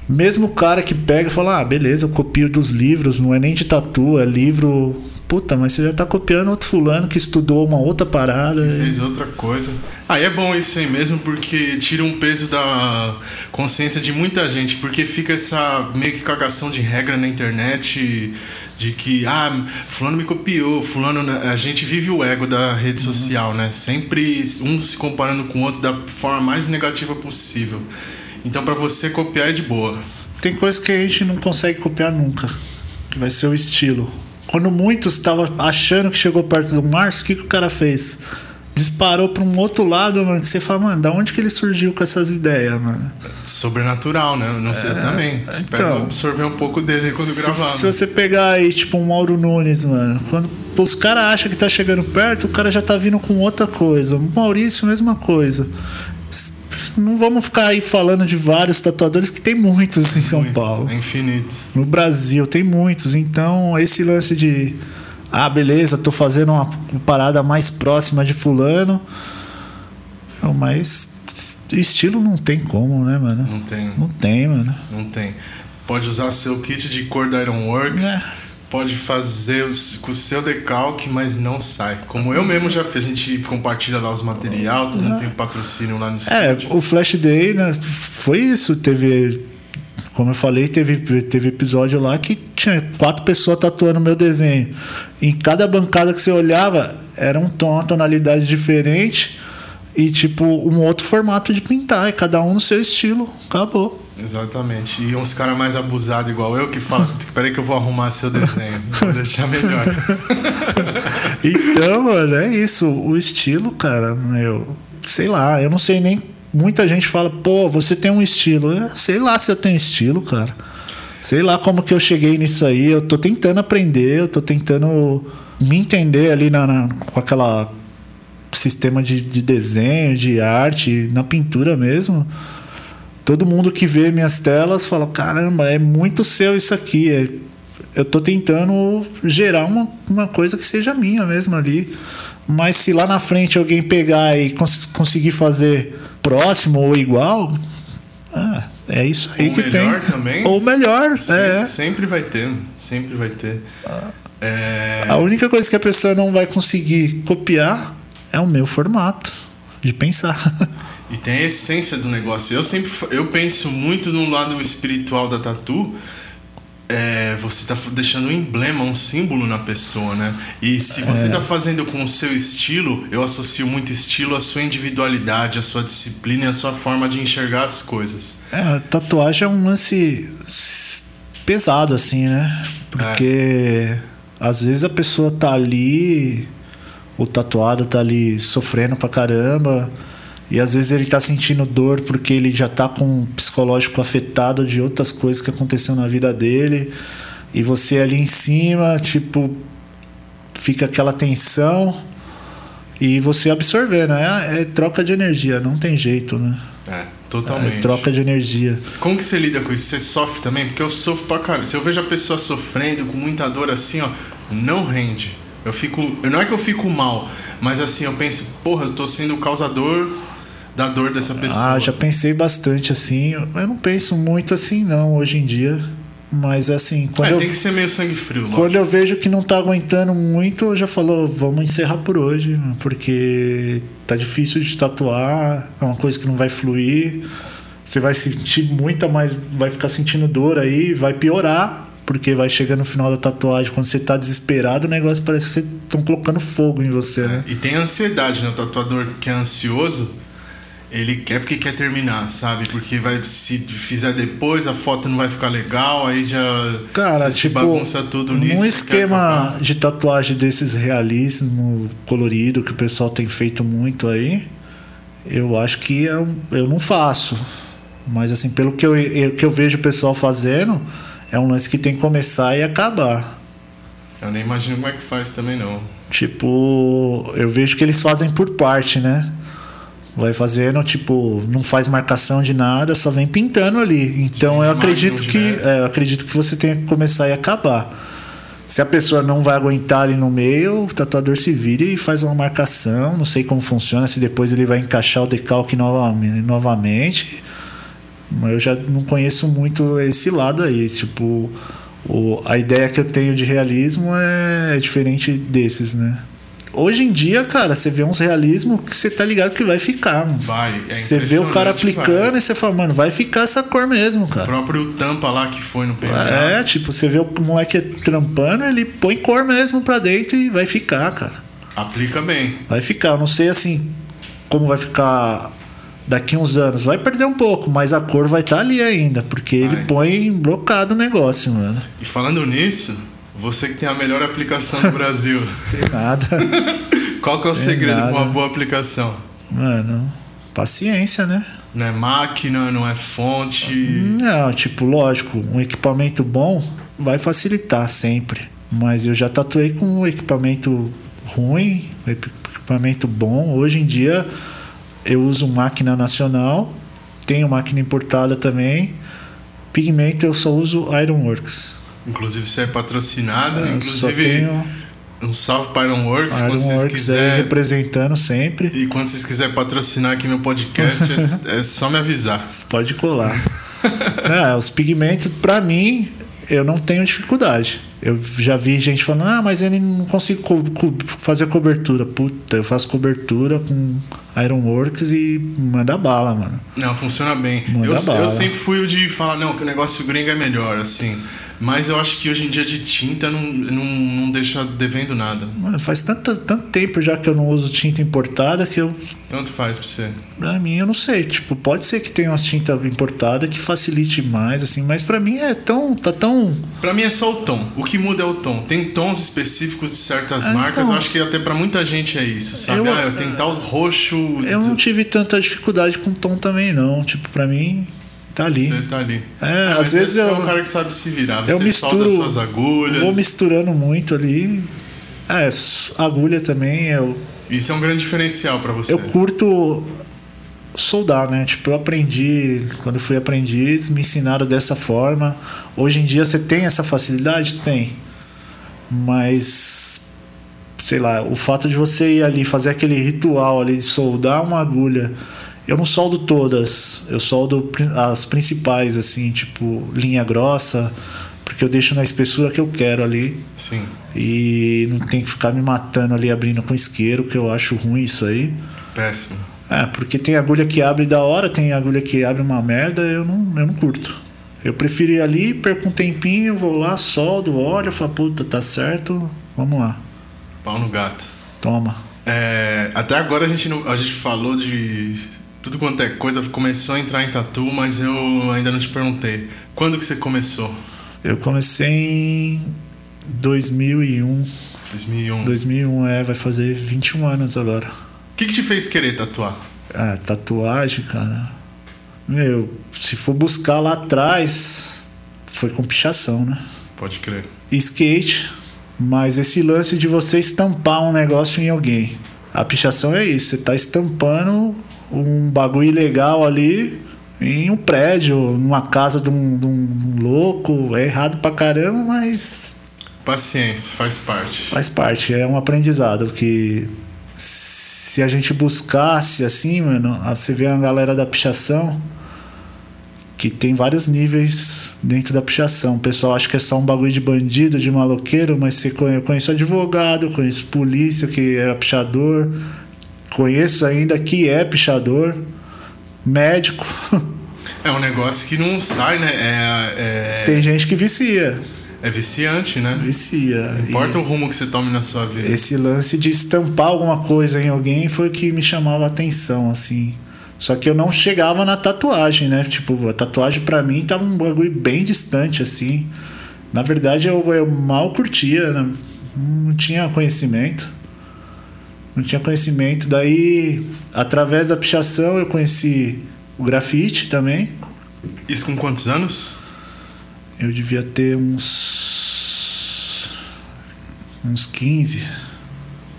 Mesmo o cara que pega e fala, ah, beleza, eu copio dos livros, não é nem de tatu, é livro. Puta, mas você já tá copiando outro fulano que estudou uma outra parada. Que fez outra coisa. Aí ah, é bom isso aí mesmo, porque tira um peso da consciência de muita gente, porque fica essa meio que cagação de regra na internet de que ah, fulano me copiou, fulano né, a gente vive o ego da rede uhum. social, né? Sempre um se comparando com o outro da forma mais negativa possível. Então para você copiar é de boa. Tem coisa que a gente não consegue copiar nunca, que vai ser o estilo. Quando muitos estavam achando que chegou perto do Márcio, o que, que o cara fez? disparou para um outro lado, mano, que você fala, mano, da onde que ele surgiu com essas ideias, mano? Sobrenatural, né? Não sei é, também. Então, absorver um pouco dele quando se. Se você pegar aí, tipo, um Mauro Nunes, mano, quando os caras acham que tá chegando perto, o cara já tá vindo com outra coisa. O Maurício, mesma coisa. Não vamos ficar aí falando de vários tatuadores que tem muitos em São Muito, Paulo. É infinito. No Brasil tem muitos. Então, esse lance de ah, beleza, tô fazendo uma parada mais próxima de fulano. Mas estilo não tem como, né, mano? Não tem. Não tem, mano. Não tem. Pode usar seu kit de cor da Ironworks. É. Pode fazer os, com o seu decalque, mas não sai. Como eu mesmo já fiz, a gente compartilha lá os material, todo mundo tem patrocínio lá no É, o Flash Day, né? Foi isso. Teve como eu falei, teve, teve episódio lá que tinha quatro pessoas tatuando meu desenho. Em cada bancada que você olhava, era um tom, uma tonalidade diferente e tipo um outro formato de pintar, e cada um no seu estilo. Acabou. Exatamente. E uns caras mais abusados igual eu que falam, [LAUGHS] peraí que eu vou arrumar seu desenho, vou deixar melhor. [LAUGHS] então, mano, é isso. O estilo, cara, meu, sei lá, eu não sei nem muita gente fala, pô, você tem um estilo. Eu sei lá se eu tenho estilo, cara. Sei lá como que eu cheguei nisso aí. Eu tô tentando aprender, eu tô tentando me entender ali na, na com aquela sistema de, de desenho, de arte, na pintura mesmo. Todo mundo que vê minhas telas fala: caramba, é muito seu isso aqui. É, eu tô tentando gerar uma, uma coisa que seja minha mesmo ali. Mas se lá na frente alguém pegar e cons conseguir fazer próximo ou igual, ah, é isso aí ou que tem. Ou também. Ou melhor, sempre, é. Sempre vai ter, sempre vai ter. Ah. É... A única coisa que a pessoa não vai conseguir copiar é o meu formato de pensar. [LAUGHS] E tem a essência do negócio. Eu sempre eu penso muito no lado espiritual da tatu, é, você está deixando um emblema, um símbolo na pessoa, né? E se você está é. fazendo com o seu estilo, eu associo muito estilo à sua individualidade, à sua disciplina e à sua forma de enxergar as coisas. É, a tatuagem é um lance pesado, assim, né? Porque é. às vezes a pessoa tá ali, o tatuado tá ali sofrendo pra caramba. E às vezes ele tá sentindo dor porque ele já tá com o psicológico afetado de outras coisas que aconteceram na vida dele. E você ali em cima, tipo, fica aquela tensão e você absorver, né? É, é troca de energia, não tem jeito, né? É, totalmente. É troca de energia. Como que você lida com isso? Você sofre também? Porque eu sofro pra caramba. Se eu vejo a pessoa sofrendo com muita dor assim, ó, não rende. Eu fico. Não é que eu fico mal, mas assim, eu penso, porra, eu tô sendo o causador da dor dessa pessoa. Ah, já pensei bastante assim. Eu não penso muito assim, não, hoje em dia. Mas assim, quando é, eu, tem que ser meio sangue frio. Lógico. Quando eu vejo que não tá aguentando muito, eu já falou, vamos encerrar por hoje, porque tá difícil de tatuar, é uma coisa que não vai fluir. Você vai sentir muita mais, vai ficar sentindo dor aí, vai piorar, porque vai chegar no final da tatuagem, quando você tá desesperado, o negócio parece que estão colocando fogo em você, né? E tem ansiedade, né? O tatuador que é ansioso, ele quer porque quer terminar, sabe? Porque vai se fizer depois a foto não vai ficar legal, aí já Cara, tipo, bagunça tudo nisso. Um esquema de tatuagem desses realismo colorido que o pessoal tem feito muito aí, eu acho que eu, eu não faço. Mas assim, pelo que eu, eu, que eu vejo o pessoal fazendo, é um lance que tem que começar e acabar. Eu nem imagino como é que faz também não. Tipo, eu vejo que eles fazem por parte, né? Vai fazendo, tipo, não faz marcação de nada, só vem pintando ali. Então eu acredito que é, eu acredito que você tem que começar e acabar. Se a pessoa não vai aguentar ali no meio, o tatuador se vira e faz uma marcação. Não sei como funciona, se depois ele vai encaixar o decalque novamente. Mas eu já não conheço muito esse lado aí. Tipo, o, a ideia que eu tenho de realismo é diferente desses, né? Hoje em dia, cara, você vê uns realismos que você tá ligado que vai ficar, mano. Vai, é Você vê o cara aplicando vai. e você fala, mano, vai ficar essa cor mesmo, cara. O próprio tampa lá que foi no PMA. É, tipo, você vê o moleque trampando, ele põe cor mesmo pra dentro e vai ficar, cara. Aplica bem. Vai ficar. Eu não sei assim como vai ficar daqui uns anos. Vai perder um pouco, mas a cor vai estar tá ali ainda, porque vai. ele põe blocado o negócio, mano. E falando nisso, você que tem a melhor aplicação do Brasil. [LAUGHS] tem nada. [LAUGHS] Qual que é o tem segredo para uma boa aplicação? Mano, paciência, né? Não é máquina, não é fonte. Não, tipo, lógico, um equipamento bom vai facilitar sempre. Mas eu já tatuei com um equipamento ruim, um equipamento bom. Hoje em dia eu uso máquina nacional, tenho máquina importada também. Pigmento eu só uso Ironworks. Inclusive você é patrocinado, é, inclusive tenho... um salve para Ironworks, Iron quando vocês quiserem representando sempre. E quando vocês quiserem patrocinar aqui meu podcast, é, [LAUGHS] é, só me avisar. Pode colar. [LAUGHS] é, os pigmentos para mim eu não tenho dificuldade. Eu já vi gente falando, ah, mas ele não consigo co co fazer cobertura. Puta, eu faço cobertura com Ironworks e manda bala, mano. Não, funciona bem. Eu, eu, sempre fui o de falar, não, que o negócio gringo é melhor, assim. Mas eu acho que hoje em dia de tinta não, não, não deixa devendo nada. Mano, faz tanto, tanto tempo já que eu não uso tinta importada que eu. Tanto faz pra você. Pra mim, eu não sei. Tipo, pode ser que tenha umas tintas importadas que facilite mais, assim, mas pra mim é tão. tá tão. Pra mim é só o tom. O que muda é o tom. Tem tons específicos de certas é, marcas. Então, eu acho que até pra muita gente é isso, sabe? Eu, ah, eu tenho tal roxo. Eu não tive tanta dificuldade com tom também, não. Tipo, pra mim Tá ali. Você tá ali. É, às vezes eu. é um cara que sabe se virar. Você eu misturo. suas agulhas. Vou misturando muito ali. É, agulha também. Eu, Isso é um grande diferencial para você. Eu curto soldar, né? Tipo, eu aprendi, quando fui aprendiz, me ensinaram dessa forma. Hoje em dia você tem essa facilidade? Tem. Mas sei lá, o fato de você ir ali fazer aquele ritual ali de soldar uma agulha eu não soldo todas, eu soldo as principais, assim, tipo linha grossa, porque eu deixo na espessura que eu quero ali. Sim. E não tem que ficar me matando ali abrindo com isqueiro, que eu acho ruim isso aí. Péssimo. É, porque tem agulha que abre da hora, tem agulha que abre uma merda, eu não, eu não curto. Eu prefiro ir ali, perco um tempinho, vou lá, soldo, olho, falo, puta, tá certo, vamos lá. Pau no gato. Toma. É, até agora a gente, não, a gente falou de tudo quanto é coisa começou a entrar em tatu, mas eu ainda não te perguntei. Quando que você começou? Eu comecei em 2001. 2001. 2001, é, vai fazer 21 anos agora. O que, que te fez querer tatuar? Ah, tatuagem, cara. Meu, se for buscar lá atrás, foi com pichação, né? Pode crer. Skate, mas esse lance de você estampar um negócio em alguém. A pichação é isso, você tá estampando um bagulho ilegal ali em um prédio, numa casa de um, de um louco. É errado pra caramba, mas Paciência, faz parte. faz parte. É um aprendizado que se a gente buscasse assim, mano, você vê a galera da pichação que tem vários níveis dentro da pichação. O pessoal acha que é só um bagulho de bandido, de maloqueiro, mas você conhe- eu conheço advogado, conheço polícia que é pichador, conheço ainda que é pichador, médico. É um negócio que não sai, né? É, é, tem gente que vicia, é viciante, né? vicia. Não E- importa o rumo que você tome na sua vida. Esse lance de estampar alguma coisa em alguém foi o que me chamava a atenção, assim. Só que eu não chegava na tatuagem, né? Tipo, a tatuagem pra mim tava um bagulho bem distante, assim. Na verdade, eu, eu mal curtia, né? não tinha conhecimento. Não tinha conhecimento. Daí, através da pichação, eu conheci o grafite também. Isso com quantos anos? Eu devia ter uns. uns 15.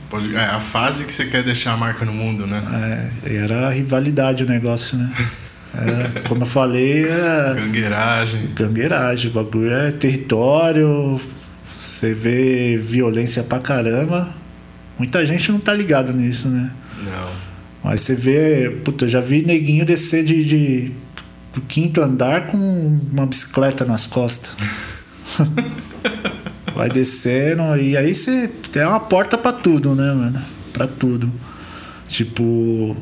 Pode, é a fase que você quer deixar a marca no mundo, né? É, era rivalidade o negócio, né? Era, como eu falei, é Gangueiragem. gangueiragem. O bagulho é território. Você vê violência pra caramba. Muita gente não tá ligado nisso, né? Não. Mas você vê. Puta, eu já vi neguinho descer de, de- do quinto andar com uma bicicleta nas costas. [LAUGHS] Vai descendo e aí você tem uma porta pra tudo, né, mano? Pra tudo. Tipo,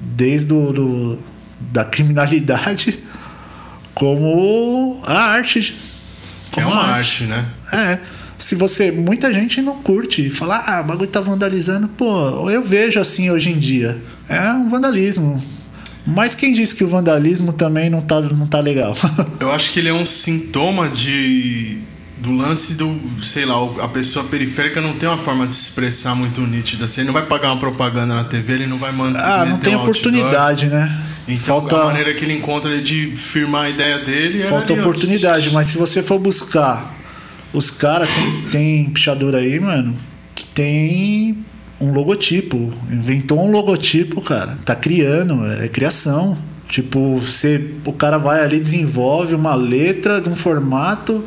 desde o, do, da criminalidade como a arte. É Como uma a arte, né? é. Se você. Muita gente não curte. Fala, ah, o bagulho tá vandalizando. Pô, eu vejo assim hoje em dia. É um vandalismo. Mas quem disse que o vandalismo também não tá, não tá legal? [LAUGHS] Eu acho que ele é um sintoma de do lance do, sei lá, a pessoa periférica não tem uma forma de se expressar muito nítida. Assim, ele não vai pagar uma propaganda na TV, ele não vai mandar. ah, não tem oportunidade, né? Então, falta a maneira que ele encontra de firmar a ideia dele é. falta ali, ó, oportunidade. Mas se você for buscar os caras, tem, tem pichador aí, mano, que tem um logotipo. Inventou um logotipo, cara. Tá criando, é criação. Tipo, você, o cara vai ali, desenvolve uma letra de um formato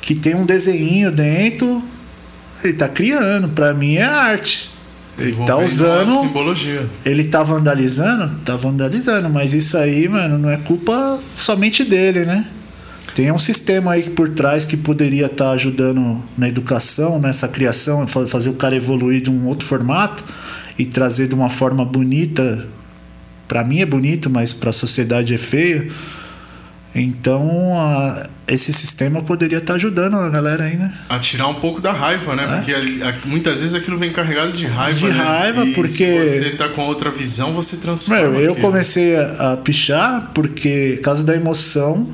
que tem um desenho dentro. Ele tá criando. Pra mim é arte. Ele tá usando. simbologia. Ele tá vandalizando? Tá vandalizando, mas isso aí, mano, não é culpa somente dele, né? Tem um sistema aí por trás que poderia estar ajudando na educação, nessa criação, fa- fazer o cara evoluir de um outro formato e trazer de uma forma bonita. Pra mim é bonito, mas pra sociedade é feio. Então, a- esse sistema poderia estar ajudando a galera aí, né? A tirar um pouco da raiva, né? Porque ali- a- muitas vezes aquilo vem carregado de raiva. É? De né? raiva, E porque- Se você tá com outra visão, você transforma. Meu, eu aquilo. comecei a, a pichar porque, por causa da emoção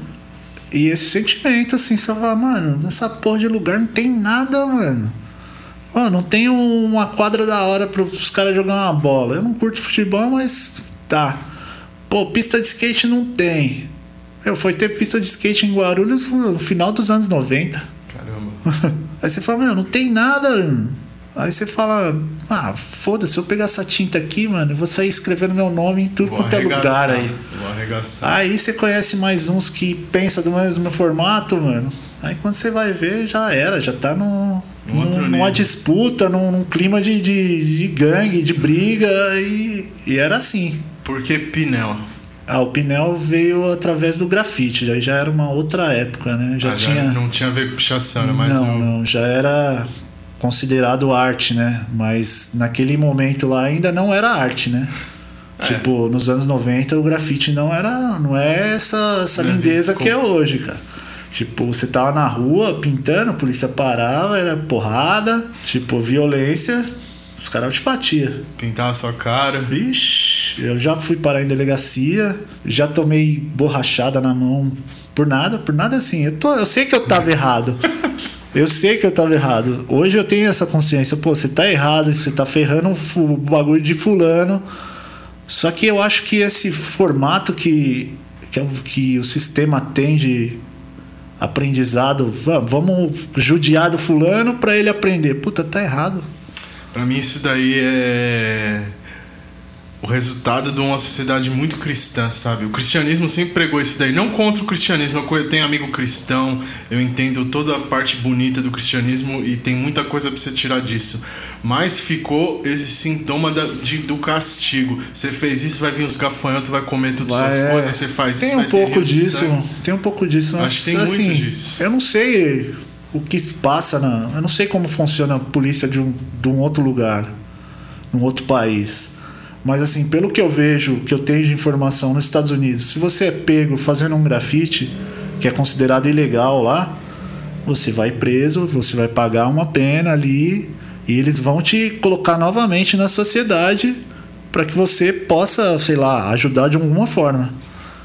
e esse sentimento, assim, só falar, mano, nessa porra de lugar não tem nada, mano. Ó, não tem um- uma quadra da hora para os caras jogar uma bola. Eu não curto futebol, mas tá. Pô, pista de skate não tem. Eu fui ter pista de skate em Guarulhos no final dos anos 90. Caramba. [LAUGHS] Aí você fala, meu, não tem nada. Aí você fala, ah, foda-se, eu pegar essa tinta aqui, mano, eu vou sair escrevendo meu nome em tudo Vou quanto é lugar aí. Vou arregaçar. Aí você conhece mais uns que pensa do mesmo formato, mano. Aí quando você vai ver, já era, já tá no, Num numa nível. disputa, num, num clima de, de, de gangue, de briga, e, e era assim. Por que Pinel? Ah, o Pinel veio através do grafite, aí já era uma outra época, né? Já Ah, já tinha. não tinha a ver com pichação, né? Mas não, o- não, já era considerado arte, né? Mas naquele momento lá ainda não era arte, né? É. Tipo, nos anos 90 o grafite não era, não é essa, essa lindeza que é hoje, cara. Tipo, você tava na rua pintando, a polícia parava, era porrada, tipo, violência, os caras te batiam. pintar a sua cara. Vixe, Eu já fui parar em delegacia, já tomei borrachada na mão por nada, por nada assim. Eu, tô, eu sei que eu tava errado. [LAUGHS] Eu sei que eu tava errado. Hoje eu tenho essa consciência. Pô, você tá errado, você tá ferrando o bagulho de fulano. Só que eu acho que esse formato que, que, é que o sistema tem de aprendizado, vamos judiar do fulano para ele aprender. Puta, tá errado. Para mim isso daí é o resultado de uma sociedade muito cristã, sabe? O cristianismo sempre pregou isso daí. Não contra o cristianismo, eu tenho amigo cristão, eu entendo toda a parte bonita do cristianismo e tem muita coisa para você tirar disso. Mas ficou esse sintoma da, de, do castigo. Você fez isso, vai vir os gafanhotos, vai comer todas as suas é... coisas, você faz tem isso, um pouco disso, Tem um pouco disso. Acho que tem assim, muito disso. Eu não sei o que passa na. Eu não sei como funciona a polícia de um, de um outro lugar, num outro país. Mas assim, pelo que eu vejo, que eu tenho de informação nos Estados Unidos, se você é pego fazendo um grafite, que é considerado ilegal lá, você vai preso, você vai pagar uma pena ali e eles vão te colocar novamente na sociedade para que você possa, sei lá, ajudar de alguma forma.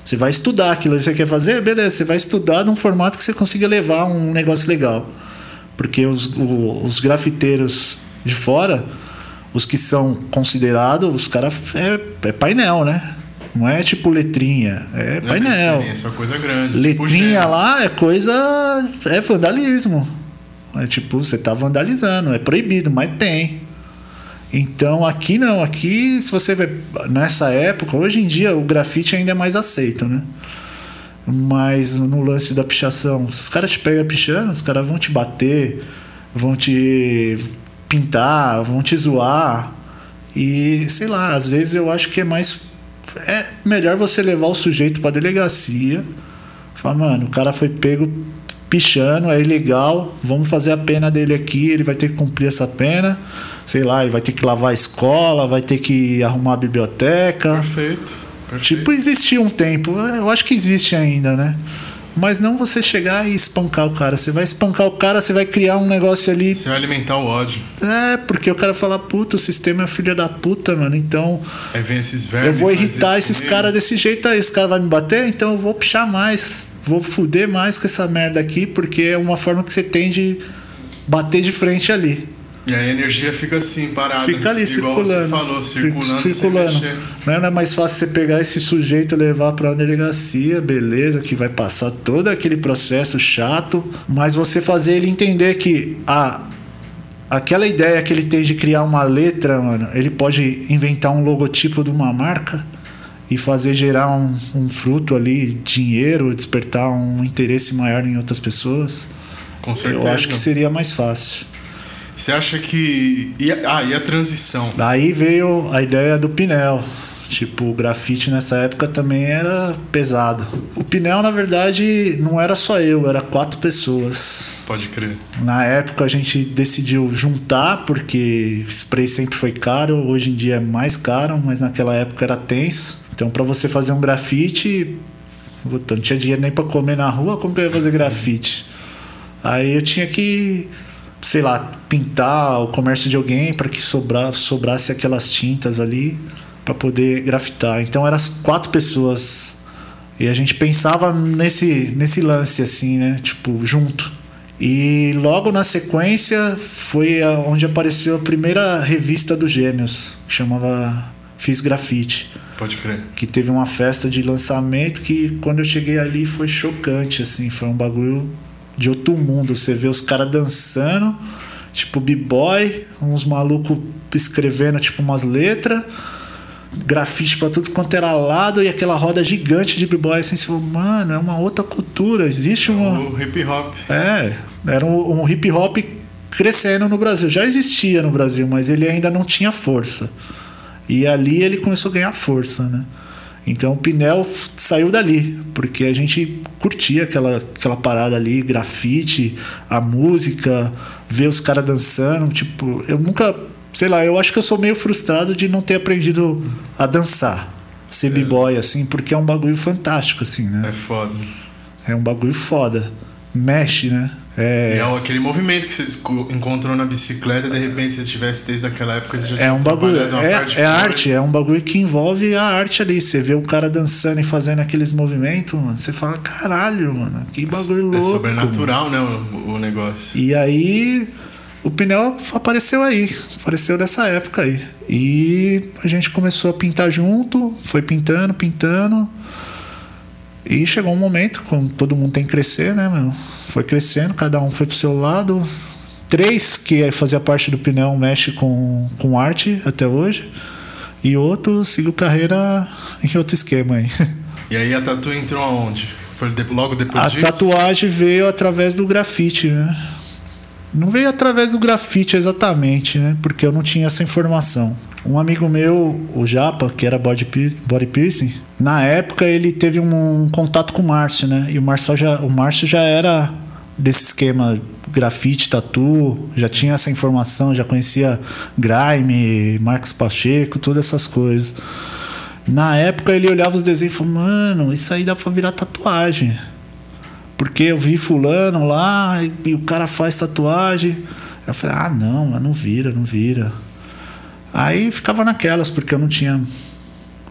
Você vai estudar aquilo que você quer fazer, beleza, você vai estudar num formato que você consiga levar um negócio legal. Porque os, os grafiteiros de fora, os que são considerados, os caras é, é, painel, né? Não é tipo letrinha, é Não painel. É é coisa grande. Tipo letrinha tipo lá é coisa. é vandalismo. É tipo, você tá vandalizando, é proibido, mas tem. Então aqui não, aqui se você vê nessa época, hoje em dia o grafite ainda é mais aceito, né? Mas no lance da pichação, se os caras te pegam pichando, os caras vão te bater, vão te pintar, vão te zoar. E sei lá, às vezes eu acho que é mais. É melhor você levar o sujeito pra delegacia. Falar, mano, o cara foi pego pichando, é ilegal, vamos fazer a pena dele aqui, ele vai ter que cumprir essa pena. Sei lá, ele vai ter que lavar a escola, vai ter que arrumar a biblioteca. Perfeito. Perfeito. Tipo, existia um tempo, eu acho que existe ainda, né? Mas não você chegar e espancar o cara. Você vai espancar o cara, você vai criar um negócio ali. Você vai alimentar o ódio. É, porque o cara fala, puta, o sistema é filha da puta, mano. Então. Aí vem esses vermes. Eu vou irritar esses caras desse jeito aí. Esse cara vai me bater, então eu vou pichar mais. Vou fuder mais com essa merda aqui, porque é uma forma que você tem de bater de frente ali. E a energia fica assim, parada. Fica ali, igual circulando. Você falou, circulando. circulando. Não é mais fácil você pegar esse sujeito e levar para a delegacia, beleza, que vai passar todo aquele processo chato, mas você fazer ele entender que a aquela ideia que ele tem de criar uma letra, mano, ele pode inventar um logotipo de uma marca e fazer gerar um, um fruto ali, dinheiro, despertar um interesse maior em outras pessoas. Com certeza. Eu acho que seria mais fácil. Você acha que. E a, ah, e a transição? Daí veio a ideia do Pinel. Tipo, o grafite nessa época também era pesado. O Pinel, na verdade, não era só eu, era quatro pessoas. Pode crer. Na época a gente decidiu juntar, porque spray sempre foi caro, hoje em dia é mais caro, mas naquela época era tenso. Então, para você fazer um grafite, não tinha dinheiro nem para comer na rua, como que eu ia fazer grafite? Aí eu tinha que sei lá, pintar o comércio de alguém para que sobra, sobrasse aquelas tintas ali para poder grafitar. Então eram quatro pessoas e a gente pensava nesse nesse lance assim, né? Tipo, junto. E logo na sequência foi onde apareceu a primeira revista dos Gêmeos, que chamava Fiz Grafite. Pode crer. Que teve uma festa de lançamento que quando eu cheguei ali foi chocante, assim, foi um bagulho de outro mundo. Você vê os caras dançando, tipo b-boy, uns malucos escrevendo tipo umas letras, grafite pra tudo quanto era lado e aquela roda gigante de b-boy assim, você fala, mano, é uma outra cultura, existe uma. O hip hop. É, era um, um hip hop crescendo no Brasil. Já existia no Brasil, mas ele ainda não tinha força. E ali ele começou a ganhar força, né? Então o Pinel saiu dali, porque a gente curtia aquela, aquela parada ali, grafite, a música, ver os caras dançando. Tipo, eu nunca. Sei lá, eu acho que eu sou meio frustrado de não ter aprendido a dançar. Ser é. b-boy, assim, porque é um bagulho fantástico, assim, né? É foda. É um bagulho foda. Mexe, né? É... E é aquele movimento que você encontrou na bicicleta, de repente, se você tivesse desde aquela época, você já É um bagulho. É, é arte, é um bagulho que envolve a arte ali. Você vê o cara dançando e fazendo aqueles movimentos, mano. Você fala, caralho, mano, que bagulho é, louco. É sobrenatural, mano. né, o, o negócio. E aí o pneu apareceu aí, apareceu nessa época aí. E a gente começou a pintar junto, foi pintando, pintando. E chegou um momento, como todo mundo tem que crescer, né, meu? Foi crescendo, cada um foi pro seu lado. Três que fazia parte do pneu mexe com, com arte até hoje. E outro seguiu carreira em outro esquema aí. E aí a tatu entrou aonde? Foi logo depois a disso? A tatuagem veio através do grafite, né? Não veio através do grafite exatamente, né? Porque eu não tinha essa informação. Um amigo meu, o Japa, que era body, body piercing, na época ele teve um, um contato com o Márcio, né? E o Márcio já, o Márcio já era desse esquema grafite, tatu, já tinha essa informação, já conhecia Grime, Marcos Pacheco, todas essas coisas. Na época ele olhava os desenhos e falou: Mano, isso aí dá pra virar tatuagem. Porque eu vi fulano lá e, o cara faz tatuagem. Eu falei, ah não, mas não vira, não vira. Aí ficava naquelas, porque eu não tinha.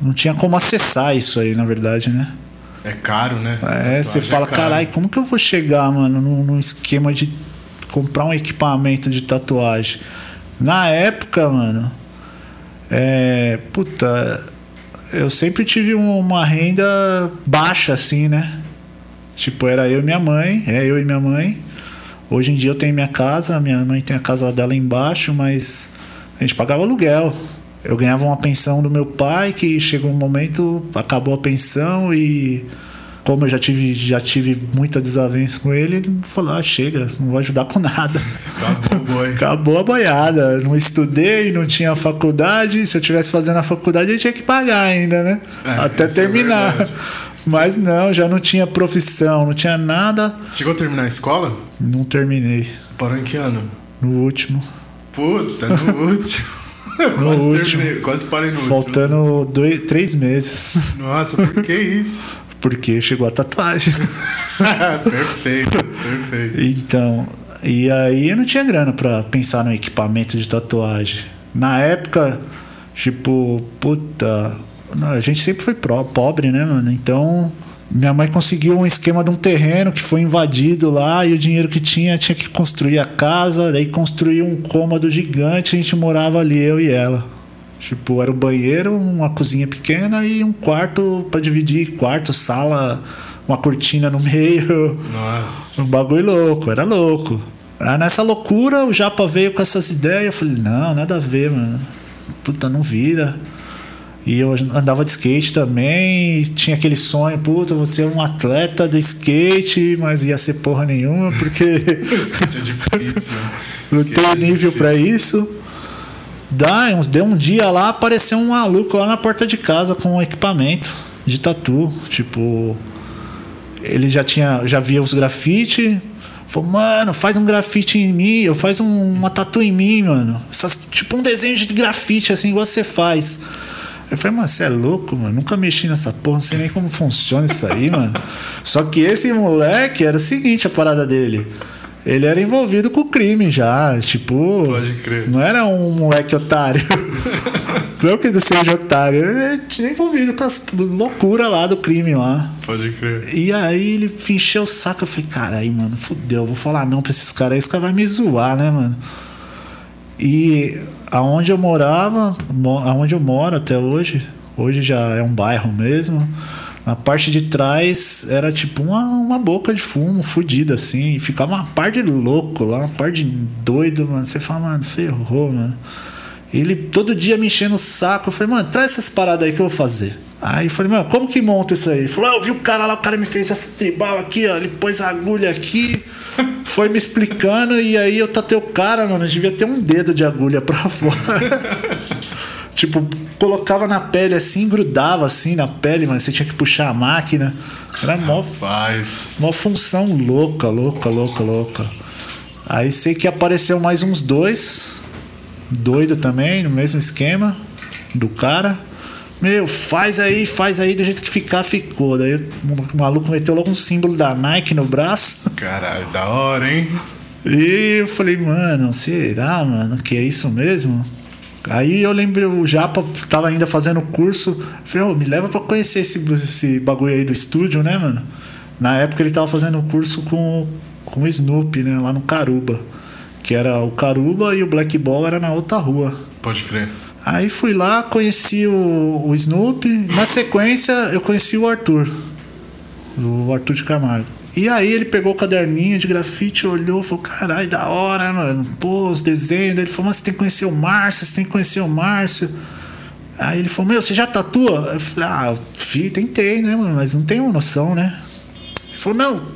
Não tinha como acessar isso aí, na verdade, né? É caro, né? É, você fala, é caralho, como que eu vou chegar, mano, num, num, esquema de comprar um equipamento de tatuagem? Na época, mano, é. Puta, eu sempre tive uma renda baixa, assim, né? Tipo, era eu e minha mãe, é eu e minha mãe. Hoje em dia eu tenho minha casa, minha mãe tem a casa dela embaixo, mas a gente pagava aluguel. Eu ganhava uma pensão do meu pai, que chegou um momento, acabou a pensão e como eu já tive, já tive muita desavença com ele, ele falou: ah, chega, não vou ajudar com nada. Acabou, [LAUGHS] Acabou a boiada. Não estudei, não tinha faculdade. Se eu tivesse fazendo a faculdade, eu tinha que pagar ainda, né? É, Até é terminar. É mas não, já não tinha profissão, não tinha nada. Chegou a terminar a escola? Não terminei. Parou em que ano? No último. Puta, no [LAUGHS] último. No quase último. Terminei, quase parei no Faltando último. Dois, três meses. Nossa, por que isso? Porque chegou a tatuagem. [LAUGHS] perfeito, perfeito. Então, e aí eu não tinha grana para pensar no equipamento de tatuagem. Na época, tipo, puta, a gente sempre foi pobre, né, mano? Então, minha mãe conseguiu um esquema de um terreno que foi invadido lá e o dinheiro que tinha tinha que construir a casa, daí construiu um cômodo gigante, a gente morava ali, eu e ela. Tipo, era o banheiro, uma cozinha pequena e um quarto para dividir, quarto, sala, uma cortina no [LAUGHS] meio. Nossa. Um bagulho louco, era louco. Aí nessa loucura o Japa veio com essas ideias, eu falei, não, nada a ver, mano. Puta, não vira. E eu andava de skate também, tinha aquele sonho, puta, você é um atleta do skate, mas ia ser porra nenhuma, porque. [LAUGHS] skate é difícil. [LAUGHS] não tenho é nível para isso. Dá, deu um dia lá, apareceu um maluco lá na porta de casa com um equipamento de tatu. Tipo, ele já tinha, já via os grafite. Falou, mano, faz um grafite em mim, eu faz um, uma tatu em mim, mano. Essas, tipo um desenho de grafite, assim, igual você faz. Eu falei, mas você é louco, mano. Nunca mexi nessa porra, não sei nem como funciona isso aí, mano. [LAUGHS] Só que esse moleque era o seguinte, a parada dele. Ele era envolvido com o crime já, tipo. Pode crer. Não era um moleque otário. [LAUGHS] não que ele seja otário, ele tinha envolvido com as loucura lá do crime lá. Pode crer. E aí ele encheu o saco. Eu falei, caralho, mano, fudeu, vou falar não pra esses caras. Esse cara vai me zoar, né, mano? E aonde eu morava, aonde eu moro até hoje, hoje já é um bairro mesmo. Na parte de trás era tipo uma, uma boca de fumo fodida assim. Ficava uma par de louco lá, uma par de doido, mano. Você fala, mano, ferrou, mano. Ele todo dia me enchendo o saco. Eu falei, mano, traz essas paradas aí que eu vou fazer. Aí eu falei, mano, como que monta isso aí? Ele falou, ah, eu vi o cara lá, o cara me fez essa tribal aqui, ó. Ele pôs a agulha aqui foi me explicando e aí eu tatei o cara, mano, devia ter um dedo de agulha pra [LAUGHS] fora. tipo, colocava na pele assim, grudava assim na pele, mas você tinha que puxar a máquina. Era mó, Rapaz. mó função louca, louca, louca, louca. Aí sei que apareceu mais uns dois, doido também, no mesmo esquema do cara. Meu, faz aí, faz aí, do jeito que ficar, ficou. Daí o maluco meteu logo um símbolo da Nike no braço. Caralho, da hora, hein? E eu falei, mano, será, mano, que é isso mesmo? Aí eu lembrei, o Japa tava ainda fazendo curso. Falei, oh, me leva pra conhecer esse, esse bagulho aí do estúdio, né, mano? Na época ele tava fazendo curso com, com o Snoopy, né, lá no Caruba. Que era o Caruba e o Black Ball era na outra rua. Pode crer. Aí fui lá, conheci o, o Snoopy. Na sequência, eu conheci o Arthur. O Arthur de Camargo. E aí ele pegou o caderninho de grafite, olhou, falou, caralho, da hora, mano. Pô, os desenhos. Ele falou, mas você tem que conhecer o Márcio, você tem que conhecer o Márcio. Aí ele falou, meu, você já tatua? Eu falei, ah, fi, tentei, né, mano? Mas não tenho noção, né? Ele falou, não,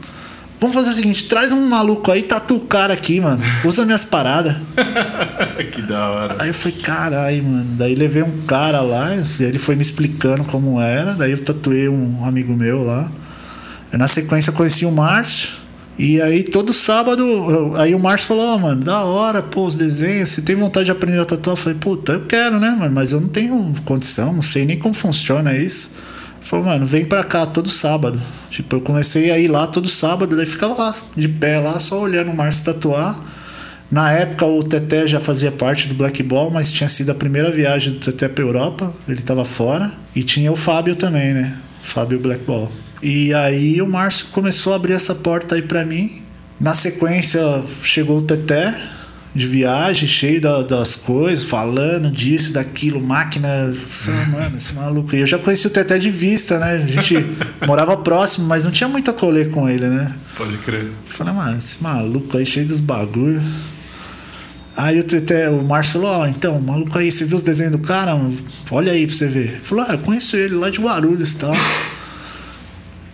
vamos fazer o seguinte, traz um maluco aí, tatua o cara aqui, mano. Usa minhas paradas. [LAUGHS] que da hora. Aí eu falei, caralho, mano. Daí levei um cara lá, ele foi me explicando como era. Daí eu tatuei um amigo meu lá. Na sequência conheci o Márcio. E aí todo sábado, aí o Márcio falou, oh, mano, da hora, pô, os desenhos, você tem vontade de aprender a tatuar? Eu falei, puta, eu quero, né, mano? Mas eu não tenho condição, não sei nem como funciona isso. Falou, mano, vem pra cá todo sábado. Tipo, eu comecei a ir lá todo sábado, daí ficava lá, de pé lá, só olhando o Márcio tatuar. Na época o Teté já fazia parte do Black Ball, mas tinha sido a primeira viagem do Teté pra Europa, ele tava fora. E tinha o Fábio também, né? Fábio Black Ball. E aí o Márcio começou a abrir essa porta aí para mim. Na sequência chegou o Teté de viagem, cheio da, das coisas, falando disso, daquilo, máquina. Mano, esse maluco. E eu já conheci o Teté de vista, né? A gente [LAUGHS] morava próximo, mas não tinha muito a colher com ele, né? Pode crer. Falei, mano, esse maluco aí cheio dos bagulhos. Aí o Teté, o Márcio falou, ó, oh, então, maluco aí, você viu os desenhos do cara? Olha aí pra você ver. Ele falou, ah, eu conheço ele lá de Guarulhos e tal.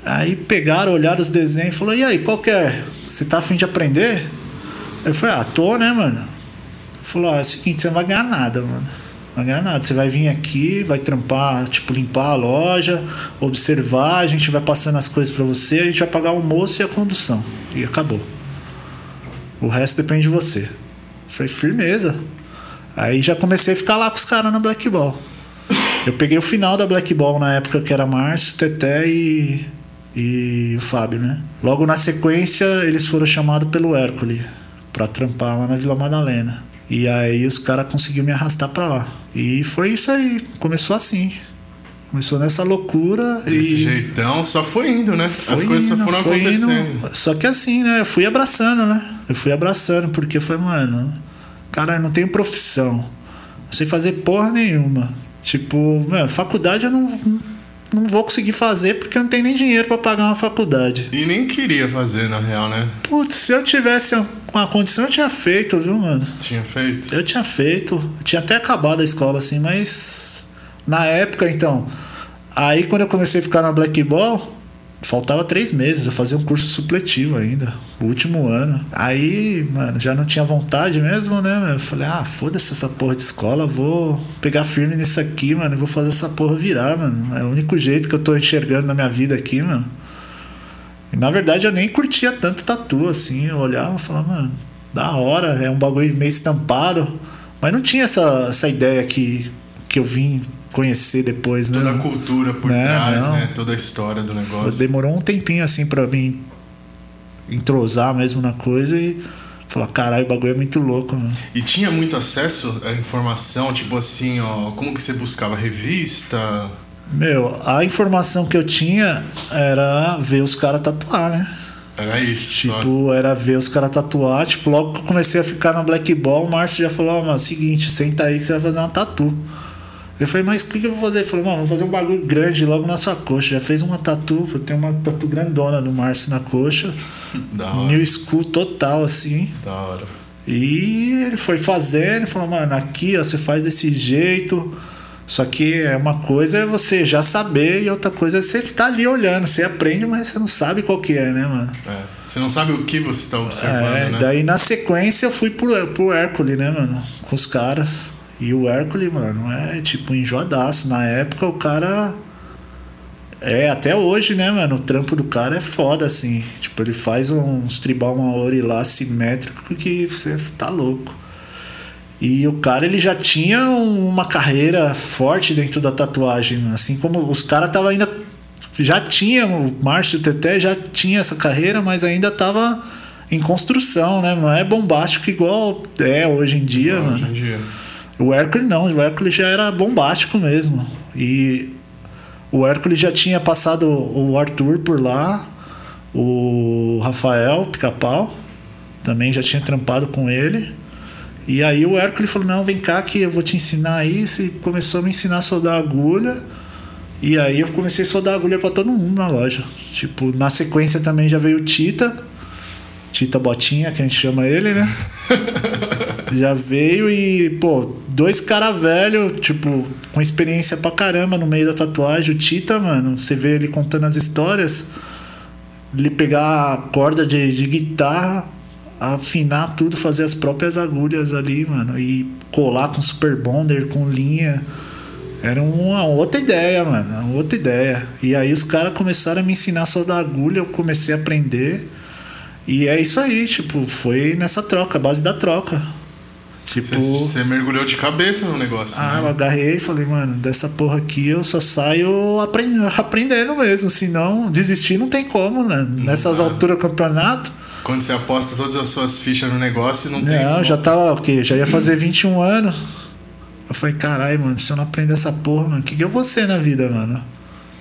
Aí pegaram, olharam os desenhos e falou, e aí, qual que é? Você tá afim de aprender? Eu falei, ah, tô, né, mano? Falou, ó, é o seguinte, você não vai ganhar nada, mano. Não vai ganhar nada. Você vai vir aqui, vai trampar, tipo, limpar a loja, observar, a gente vai passando as coisas para você, a gente vai pagar o almoço e a condução. E acabou. O resto depende de você. Eu falei, firmeza. Aí já comecei a ficar lá com os caras na Black Ball. Eu peguei o final da Black Ball na época que era Márcio, Teté e e o Fábio, né? Logo na sequência, eles foram chamados pelo Hércules para trampar lá na Vila Madalena. E aí os caras conseguiram me arrastar para lá. E foi isso aí, começou assim. Começou nessa loucura Desse e. jeitão, só foi indo, né? Foi As coisas indo, só foram acontecendo. Indo. Só que assim, né? Eu fui abraçando, né? Eu fui abraçando, porque foi, mano, cara, eu não tenho profissão. Não sei fazer porra nenhuma. Tipo, mano, faculdade eu não não vou conseguir fazer porque eu não tenho nem dinheiro para pagar uma faculdade. E nem queria fazer, na real, né? Putz, se eu tivesse uma condição, eu tinha feito, viu, mano? Tinha feito? Eu tinha feito. Eu tinha até acabado a escola, assim, mas. Na época, então. Aí quando eu comecei a ficar na Black Ball, Faltava três meses, eu fazia um curso supletivo ainda, o último ano. Aí, mano, já não tinha vontade mesmo, né? Eu falei, ah, foda-se essa porra de escola, vou pegar firme nisso aqui, mano, vou fazer essa porra virar, mano. É o único jeito que eu tô enxergando na minha vida aqui, mano. E na verdade eu nem curtia tanto tatu, assim. Eu olhava e falava, mano, da hora, é um bagulho meio estampado. Mas não tinha essa, essa ideia que, que eu vim conhecer depois, Toda né? Toda a cultura por né? trás, não. né? Toda a história do negócio. Demorou um tempinho assim para mim entrosar mesmo na coisa e falar, caralho, o bagulho é muito louco, mano. E tinha muito acesso à informação, tipo assim, ó, como que você buscava revista? Meu, a informação que eu tinha era ver os caras tatuar, né? Era isso. Tipo, só. era ver os caras tatuar. Tipo, logo que eu comecei a ficar na Black Ball, o Márcio já falou: Ó, oh, mano, seguinte, senta aí que você vai fazer uma tatu. Eu falei, mas o que, que eu vou fazer? Ele falou, mano, vou fazer um bagulho grande logo na sua coxa. Já fez uma tatu, eu tenho uma tatu grandona do Márcio na coxa. [LAUGHS] Da hora. New school total, assim. Da hora. E ele foi fazendo, ele falou, mano, aqui ó, você faz desse jeito. Só que é uma coisa é você já saber e outra coisa é você estar ali olhando. Você aprende, mas você não sabe qual que é, né, mano? É. Você não sabe o que você está observando, é, né? Daí na sequência eu fui pro, pro Hércules, né, mano? Com os caras. E o Hércules, mano, é tipo enjoadaço. Na época o cara. É, até hoje, né, mano? O trampo do cara é foda, assim. Tipo, ele faz uns tribal maori lá simétrico que você tá louco. E o cara ele já tinha uma carreira forte dentro da tatuagem, assim como os caras tava ainda já tinha o Márcio Teté já tinha essa carreira, mas ainda tava em construção, né? Não é bombástico igual é hoje em dia, Igual mano. hoje em dia. O Hércules não, o Hércules já era bombástico mesmo. E o Hércules já tinha passado o Arthur por lá, o Rafael Pica-Pau também já tinha trampado com ele. E aí o Hércules falou: Não, vem cá que eu vou te ensinar isso. E começou a me ensinar a soldar agulha. E aí eu comecei a soldar agulha pra todo mundo na loja. Tipo, na sequência também já veio o Tita. Tita Botinha, que a gente chama ele, né? [LAUGHS] já veio e, pô, dois caras velhos, tipo, com experiência pra caramba no meio da tatuagem. O Tita, mano, você vê ele contando as histórias, ele pegar a corda de, de guitarra, afinar tudo, fazer as próprias agulhas ali, mano, e colar com super bonder, com linha. Era uma outra ideia, mano, uma outra ideia. E aí os caras começaram a me ensinar a soldar agulha, eu comecei a aprender. E é isso aí, tipo, foi nessa troca, base da troca. Tipo, Você, mergulhou de cabeça no negócio. ah, eu né? agarrei e falei, mano, dessa porra aqui eu só saio aprend- aprendendo mesmo, senão desistir não tem como, né? Nessas alturas do campeonato. Quando você aposta todas as suas fichas no negócio, não tem. Não, já tava o quê? Já ia fazer 21 anos. Eu falei, caralho, mano, se eu não aprender essa porra, mano, o que, que eu vou ser na vida, mano?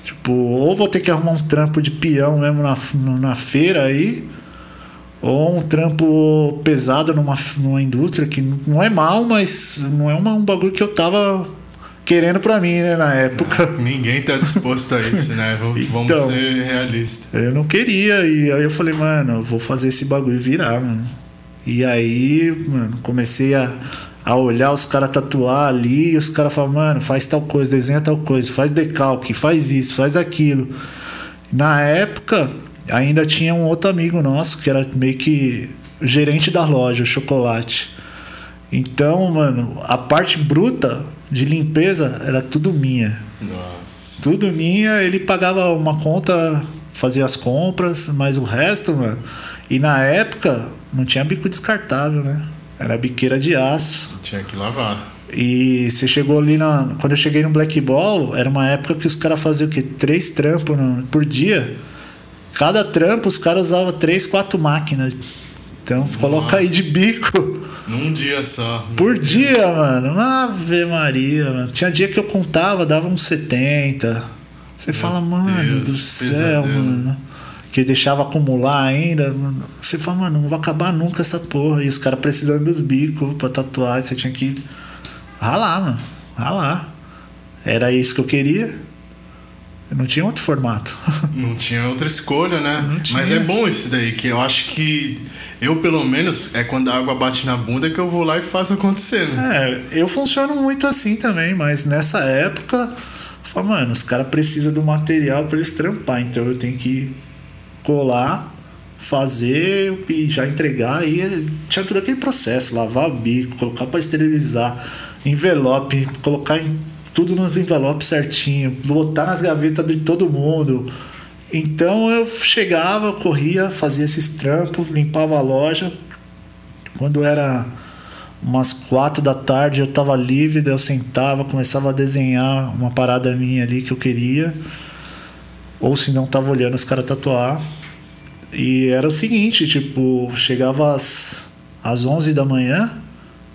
Tipo, ou vou ter que arrumar um trampo de peão mesmo na, na feira aí, ou um trampo pesado numa, numa indústria que não é mal, mas não é uma, um bagulho que eu tava querendo pra mim, né, na época. [LAUGHS] Ninguém tá disposto a isso, né? Vamos [LAUGHS] Então. ser realistas. Eu não queria, e aí eu falei, mano, eu vou fazer esse bagulho virar, mano. E aí, mano, comecei a, a olhar os caras tatuar ali, e os caras falavam, mano, faz tal coisa, desenha tal coisa, faz decalque, faz isso, faz aquilo. Na época, ainda tinha um outro amigo nosso, que era meio que gerente da loja, o chocolate. Então, mano, a parte bruta de limpeza era tudo minha. Nossa. Tudo minha, ele pagava uma conta, fazia as compras, mas o resto, mano. E na época não tinha bico descartável, né? Era biqueira de aço. Tinha que lavar. E você chegou ali na. Quando eu cheguei no Black Ball, era uma época que os caras faziam o quê? Três trampos por dia. Cada trampo os caras usavam três, quatro máquinas. Então coloca aí de bico. Num dia só. Por dia, mano. Ave Maria, mano. Tinha dia que eu contava, dava uns 70. Você fala, mano Deus, do céu, pesadelo. mano. Que deixava acumular ainda. mano. Você fala, mano, não vai acabar nunca essa porra. E os caras precisando dos bicos pra tatuar. Você tinha que ralar, mano. Ralar. Era isso que eu queria. Não tinha outro formato. [LAUGHS] Não tinha outra escolha, né? Mas é bom isso daí, que eu acho que eu, pelo menos, é quando a água bate na bunda que eu vou lá e faço acontecer, né? É, eu funciono muito assim também, mas nessa época, eu falo, mano, os caras precisam do material para eles trampar, então eu tenho que colar, fazer e já entregar. E tinha todo aquele processo: lavar o bico, colocar para esterilizar, envelope, colocar em, tudo nos envelopes certinho, botar nas gavetas de todo mundo. Então eu chegava, corria, fazia esses trampos, limpava a loja. Quando era umas quatro da tarde eu tava livre, daí eu sentava, começava a desenhar uma parada minha ali que eu queria. Ou se não tava olhando os caras tatuar. E era o seguinte, tipo, chegava às, às 11 da manhã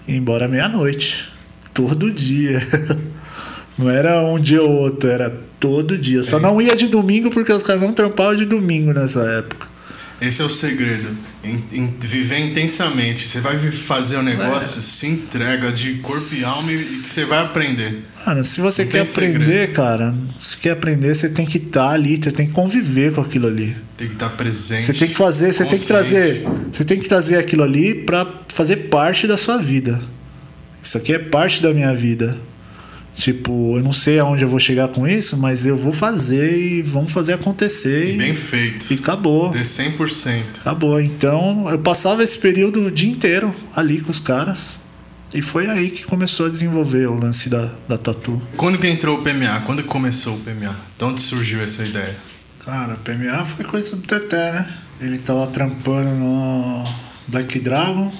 e ia embora meia-noite. Todo dia. [LAUGHS] Não era um dia ou outro, era todo dia. Só não ia de domingo porque os caras não trampavam de domingo nessa época. Esse é o segredo. Em- em- viver intensamente. Você vai fazer o negócio, se entrega de corpo e alma e que você vai aprender. Mano, se você Não quer aprender, segredo. cara, se quer aprender, você tem que estar ali, você tem que conviver com aquilo ali. Tem que estar presente. Você tem que fazer, você tem que trazer, você tem que trazer aquilo ali pra fazer parte da sua vida. Isso aqui é parte da minha vida. Tipo, eu não sei aonde eu vou chegar com isso, mas eu vou fazer e vamos fazer acontecer. E E, bem feito. e acabou. De 100%. Acabou. Então, eu passava esse período o dia inteiro ali com os caras. E foi aí que começou a desenvolver o lance da, da tatu. Quando que entrou o PMA? Quando que começou o PMA? De onde surgiu essa ideia? Cara, PMA foi coisa do Teté, né? Ele tava trampando no Black Dragon,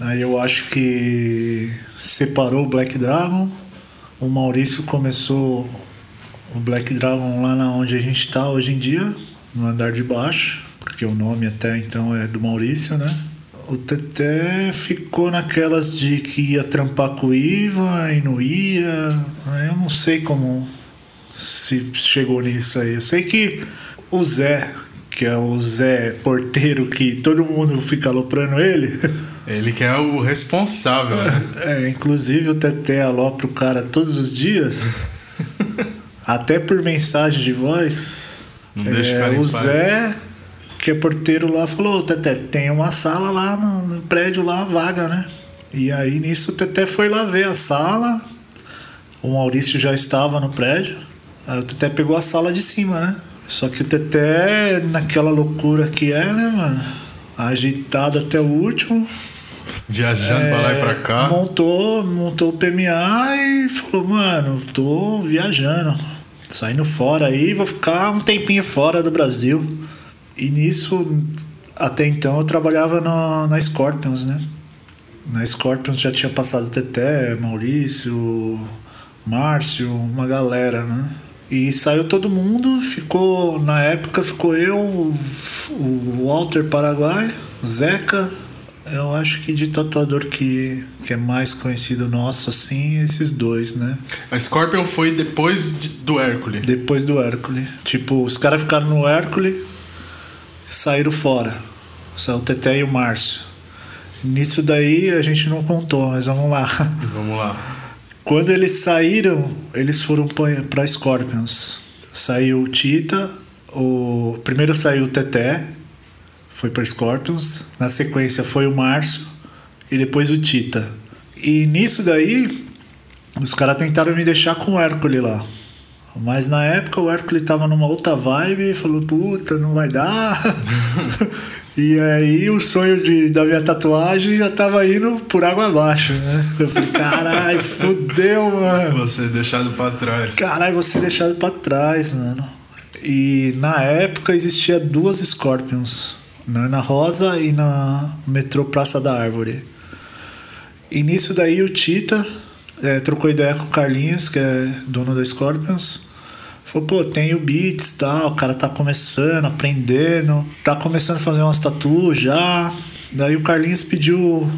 Aí eu acho que separou o Black Dragon. O Maurício começou o Black Dragon lá na onde a gente está hoje em dia, no andar de baixo, porque o nome até então é do Maurício, né? O Teté ficou naquelas de que ia trampar com o Iva e não ia. Eu não sei como se chegou nisso aí. Eu sei que o Zé, que é o Zé porteiro que todo mundo fica aloprando ele. [LAUGHS] Ele que é o responsável, né? É, inclusive o Teté alopra o cara todos os dias. [LAUGHS] até por mensagem de voz. Não deixa o É, cara em o paz. Zé, que é porteiro lá, falou: Teté, tem uma sala lá no, no prédio lá, vaga, né? E aí nisso o Teté foi lá ver a sala. O Maurício já estava no prédio. Aí o Teté pegou a sala de cima, né? Só que o Teté, naquela loucura que é, né, mano? Agitado até o último. Viajando pra lá e pra É, cá. Montou, montou o PMA e falou, mano, tô viajando. Saindo fora aí, vou ficar um tempinho fora do Brasil. E nisso, até então, eu trabalhava na, na Scorpions, né? Na Scorpions já tinha passado Teté, Maurício, Márcio, uma galera, né? E saiu todo mundo, ficou, na época ficou eu, o Walter Paraguai, Zeca, eu acho que de tatuador que, que é mais conhecido nosso, assim, esses dois, né? A Scorpion foi depois de- do Hércules. Depois do Hércules. Tipo, os caras ficaram no Hércules, saíram fora. Saiu o Teté e o Márcio. Nisso daí a gente não contou, mas vamos lá. [LAUGHS] Vamos lá. Quando eles saíram, eles foram pra- pra Scorpions. Saiu o Tita, o primeiro saiu o Teté, foi pra Scorpions. Na sequência foi o Márcio e depois o Tita. E nisso daí, os caras tentaram me deixar com o Hércules lá. Mas na época o Hércules tava numa outra vibe e falou, puta, não vai dar. [LAUGHS] e aí o sonho de, da minha tatuagem já tava indo por água abaixo, né? Eu falei, caralho, [LAUGHS] fudeu, mano. Você deixado pra trás. Caralho, você deixado pra trás, mano. E na época existia duas Scorpions. Na Ana Rosa e na metrô Praça da Árvore. E nisso daí o Tita é, trocou ideia com o Carlinhos, que é dono da Scorpions. Falou, pô, tem o Beats e tal, o cara tá começando, aprendendo, tá começando a fazer umas tatuas já. Daí o Carlinhos pediu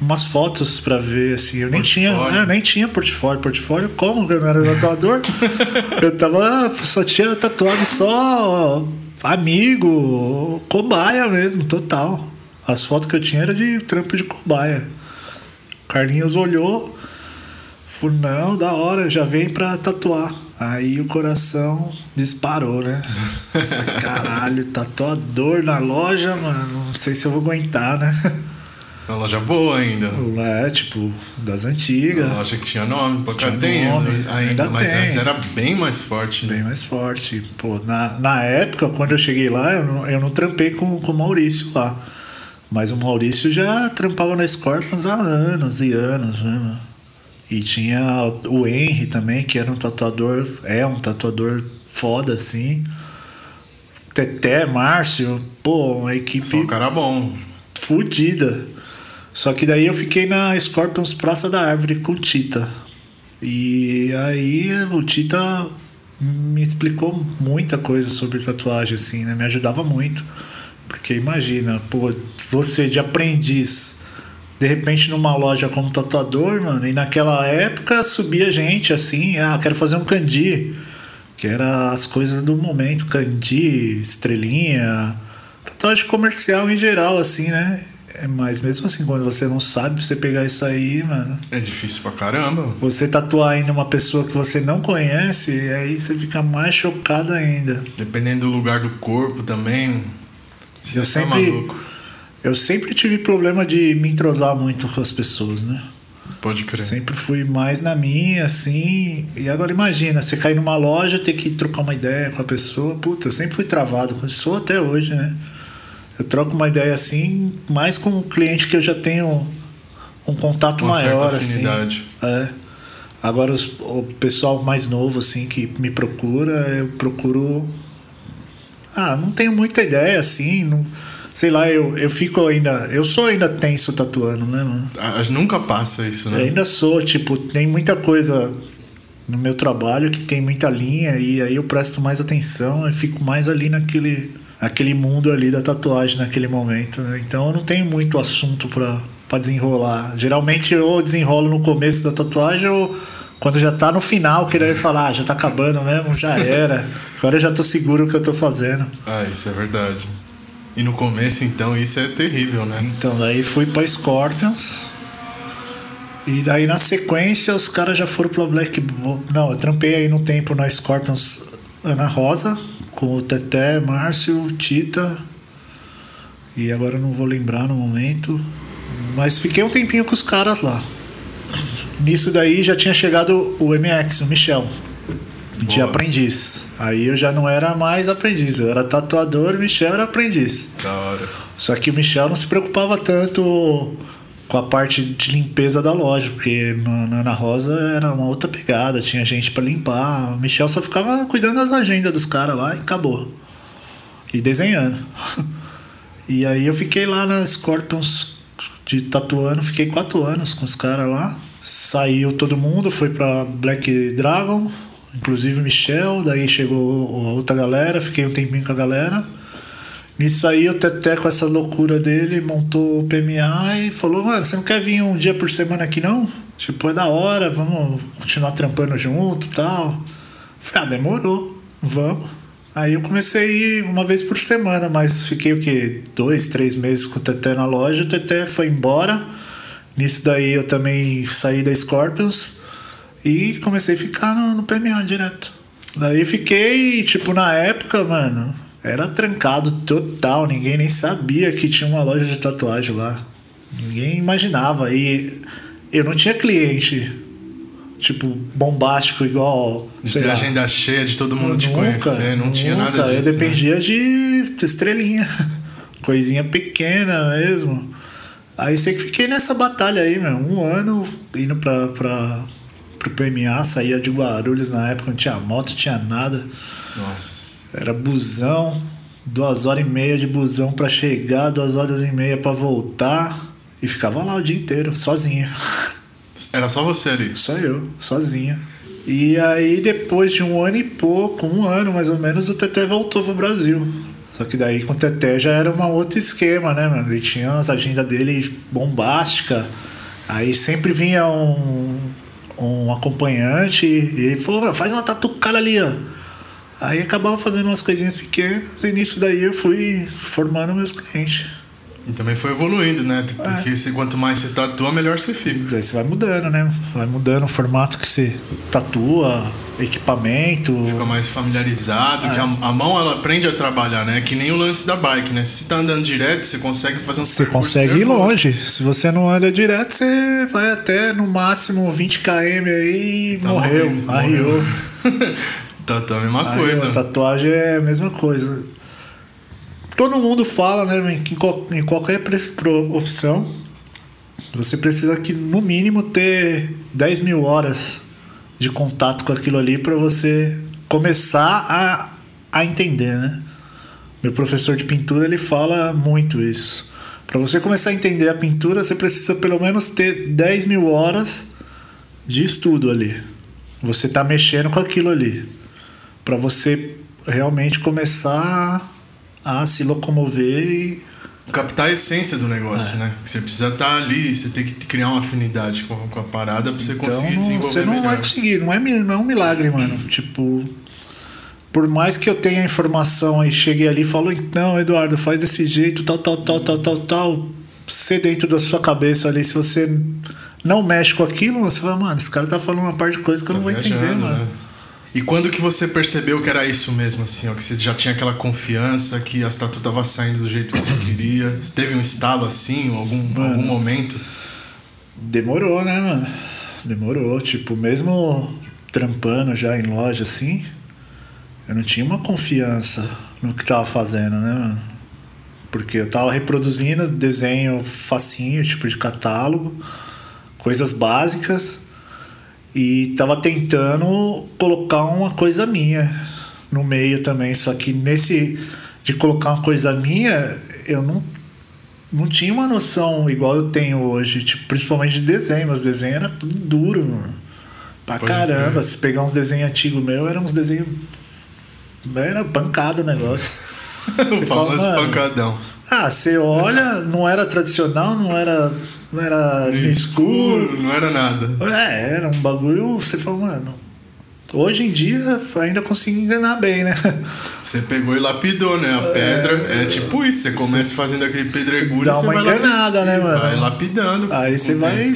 umas fotos pra ver, assim. Eu nem tinha, Portfólio. é, nem tinha portfólio. Portfólio como? que Eu não era tatuador. [LAUGHS] eu tava. Só tinha tatuado só amigo, cobaia mesmo, total. As fotos que eu tinha era de trampo de cobaia. O Carlinhos olhou, falou, não, da hora, já vem pra tatuar. Aí o coração disparou, né? [LAUGHS] Caralho, tatuador na loja, mano. Não sei se eu vou aguentar, né? Uma loja boa ainda. É, tipo, das antigas. Uma loja que tinha nome, porque Tinha tem nome, ainda, ainda mas tem. antes era bem mais forte. né? Bem mais forte. Pô, na, na época, quando eu cheguei lá, eu não, eu não trampei com, com o Maurício lá. Mas o Maurício já trampava na Scorpions há anos e anos, né, mano? E tinha o Henry também, que era um tatuador, é um tatuador foda, assim. Teté, Márcio, pô, uma equipe Só um cara bom. fudida. Só que daí eu fiquei na Scorpions Praça da Árvore com o Tita. E aí o Tita me explicou muita coisa sobre tatuagem, assim, né? Me ajudava muito. Porque imagina, pô, você de aprendiz, de repente numa loja como tatuador, mano, e naquela época subia gente assim, ah, quero fazer um candi. Que era as coisas do momento, candi, estrelinha, tatuagem comercial em geral, assim, né? É, Mas mesmo assim, quando você não sabe, você pegar isso aí, mano. É difícil pra caramba. Você tatuar ainda uma pessoa que você não conhece, aí você fica mais chocado ainda. Dependendo do lugar do corpo também. Você Eu tá sempre- maluco. Eu sempre tive problema de me entrosar muito com as pessoas, né? Pode crer. Sempre fui mais na minha, assim. E agora imagina, você cair numa loja, ter que trocar uma ideia com a pessoa. Puta, eu sempre fui travado com isso, sou até hoje, né? Eu troco uma ideia assim, mais com um cliente que eu já tenho um contato Uma maior, assim. É. Agora os- o pessoal mais novo, assim, que me procura, eu procuro. Ah, não tenho muita ideia, assim. Não... sei lá, eu, eu fico ainda. Eu sou ainda tenso tatuando, né, mano? Ah, Nunca passa isso, Eu né? ainda sou, tipo, tem muita coisa no meu trabalho que tem muita linha e aí eu presto mais atenção e fico mais ali naquele, naquele mundo ali da tatuagem naquele momento, né? Então eu não tenho muito assunto pra, pra desenrolar. Geralmente eu desenrolo no começo da tatuagem ou quando já tá no final, que daí falar, ah, já tá acabando mesmo, já era. Agora eu já tô seguro o que eu tô fazendo. Ah, isso é verdade. E no começo, então, isso é terrível, né? Então daí fui pra Scorpions. E daí na sequência os caras já foram pra Black Não, eu trampei aí no tempo na Scorpions Ana Rosa, com o Teté, Márcio, Tita. E agora eu não vou lembrar no momento. Mas fiquei um tempinho com os caras lá. Nisso daí já tinha chegado o MX, o Michel. De Boa. aprendiz. Aí eu já não era mais aprendiz, eu era tatuador e o Michel era aprendiz. Da hora. Só que o Michel não se preocupava tanto com a parte de limpeza da loja, porque na na Ana Rosa era uma outra pegada, tinha gente pra limpar. O Michel só ficava cuidando das agendas dos caras lá e acabou. E desenhando. [LAUGHS] E aí eu fiquei lá na Scorpions de tatuando, fiquei quatro anos com os caras lá. Saiu todo mundo, foi pra Black Dragon, inclusive o Michel, daí chegou a outra galera, fiquei um tempinho com a galera. Nisso aí o Teté com essa loucura dele montou o PMA e falou, mano, você não quer vir um dia por semana aqui não? Tipo, é da hora, vamos continuar trampando junto e tal. Falei, ah, demorou, vamos. Aí eu comecei a ir uma vez por semana, mas fiquei o quê? Dois, três meses com o Teté na loja, o Teté foi embora. Nisso daí eu também saí da Scorpions e comecei a ficar no, no PMA direto. Daí fiquei, tipo, na época, mano, era trancado total, ninguém nem sabia que tinha uma loja de tatuagem lá. Ninguém imaginava. E eu não tinha cliente, tipo, bombástico igual. De ter lá. agenda cheia, de todo mundo te conhecer, não tinha nada nunca. disso. Eu né? dependia de estrelinha. [LAUGHS] Coisinha pequena mesmo. Aí sei que fiquei nessa batalha aí, meu. Um ano indo pra, pra, pro PMA, saía de Guarulhos na época, não tinha moto, não tinha nada. Nossa. Era busão, duas horas e meia de busão pra chegar, duas horas e meia pra voltar. E ficava lá o dia inteiro, sozinho. [LAUGHS] Era só você ali. Só eu, sozinho. E aí, depois de um ano e pouco, um ano mais ou menos, o Teté voltou pro Brasil. Só que daí com o Teté já era um outro esquema, né, mano? Ele tinha as agendas dele bombástica. Aí sempre vinha um, um acompanhante e ele falou, "Meu, faz uma tatucada ali, ó. Aí acabava fazendo umas coisinhas pequenas e nisso daí eu fui formando meus clientes. E também foi evoluindo, né? É. Porque se, quanto mais você tatua, melhor você fica. Aí você vai mudando, né? Vai mudando o formato que você tatua, equipamento. Fica mais familiarizado, É. que a, a mão ela aprende a trabalhar, né? Que nem o lance da bike, né? Se você tá andando direto, você consegue fazer um Você consegue ir longe. Se você não anda direto, você vai até no máximo 20 km aí e Tá morreu, morrendo, arriou. [LAUGHS] Tatu é a mesma Arriou. coisa. Tatuagem é a mesma coisa. Todo mundo fala, né, que em, qual- em qualquer profissão você precisa que no mínimo ter 10 mil horas de contato com aquilo ali para você começar a, a entender, né? Meu professor de pintura ele fala muito isso. Para você começar a entender a pintura, você precisa pelo menos ter 10 mil horas de estudo ali. Você tá mexendo com aquilo ali. Para você realmente começar a se locomover e Captar a essência do É. negócio, né? Que você precisa estar ali, você tem que criar uma afinidade com, com a parada pra você Então conseguir desenvolver você não melhor. vai conseguir, não é, não é um milagre, mano. Tipo, por mais que eu tenha informação e cheguei ali e falo, então, Eduardo, faz desse jeito, tal, tal, tal, tal, tal, tal. Você dentro da sua cabeça ali, se você não mexe com aquilo, você fala, mano, esse cara tá falando uma parte de coisa que eu Tá não vou entender, viajando, mano. né? E quando que você percebeu que era isso mesmo, assim, ó, que você já tinha aquela confiança, que as tatu tava saindo do jeito que você [COUGHS] queria? Teve um estalo assim, algum, algum momento? Demorou, né, mano? Demorou. Tipo, mesmo trampando já em loja assim, eu não tinha uma confiança no que tava fazendo, né, mano? Porque eu tava reproduzindo desenho facinho, tipo de catálogo, coisas básicas, e tava tentando colocar uma coisa minha no meio também. Só que nesse de colocar uma coisa minha, eu não, não tinha uma noção igual eu tenho hoje, tipo, principalmente de desenho. Meus desenhos eram tudo duro, mano. Pra Pode caramba. crer. Se pegar uns desenhos antigos meus, eram uns desenhos. Era pancada o negócio. [LAUGHS] o Você fala, famoso mano, pancadão. Ah, você olha, não era tradicional, não era. Não era escuro. Escuro, não era nada. É, era um bagulho. Você fala, mano. Hoje em dia ainda consigo enganar bem, né? [LAUGHS] Você pegou e lapidou, né? A pedra. É tipo isso, você começa fazendo aquele pedregulho. Dá uma enganada, lapidando, né, mano? Vai lapidando. Aí você vai.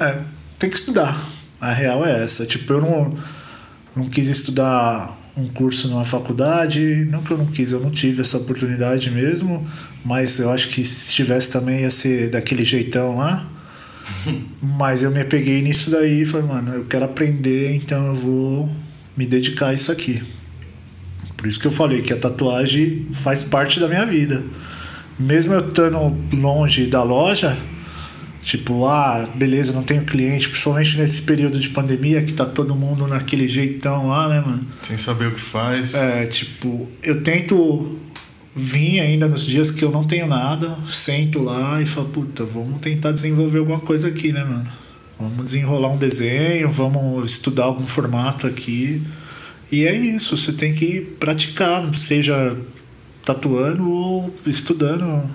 é, tem que estudar. A real é essa. Tipo, eu não, não quis estudar um curso numa faculdade. Não que eu não quis, eu não tive essa oportunidade mesmo. Mas eu acho que se tivesse também ia ser daquele jeitão lá. [LAUGHS] Mas eu me peguei nisso daí e falei, mano, eu quero aprender, então eu vou me dedicar a isso aqui. Por isso que eu falei que a tatuagem faz parte da minha vida. Mesmo eu estando longe da loja, tipo, ah, beleza, não tenho cliente, principalmente nesse período de pandemia que tá todo mundo naquele jeitão lá, né, mano? Sem saber o que faz. É, tipo, eu tento vir ainda nos dias que eu não tenho nada, sento lá e falo, puta, vamos tentar desenvolver alguma coisa aqui, né, mano? Vamos desenrolar um desenho, vamos estudar algum formato aqui. E é isso, você tem que praticar, seja tatuando ou estudando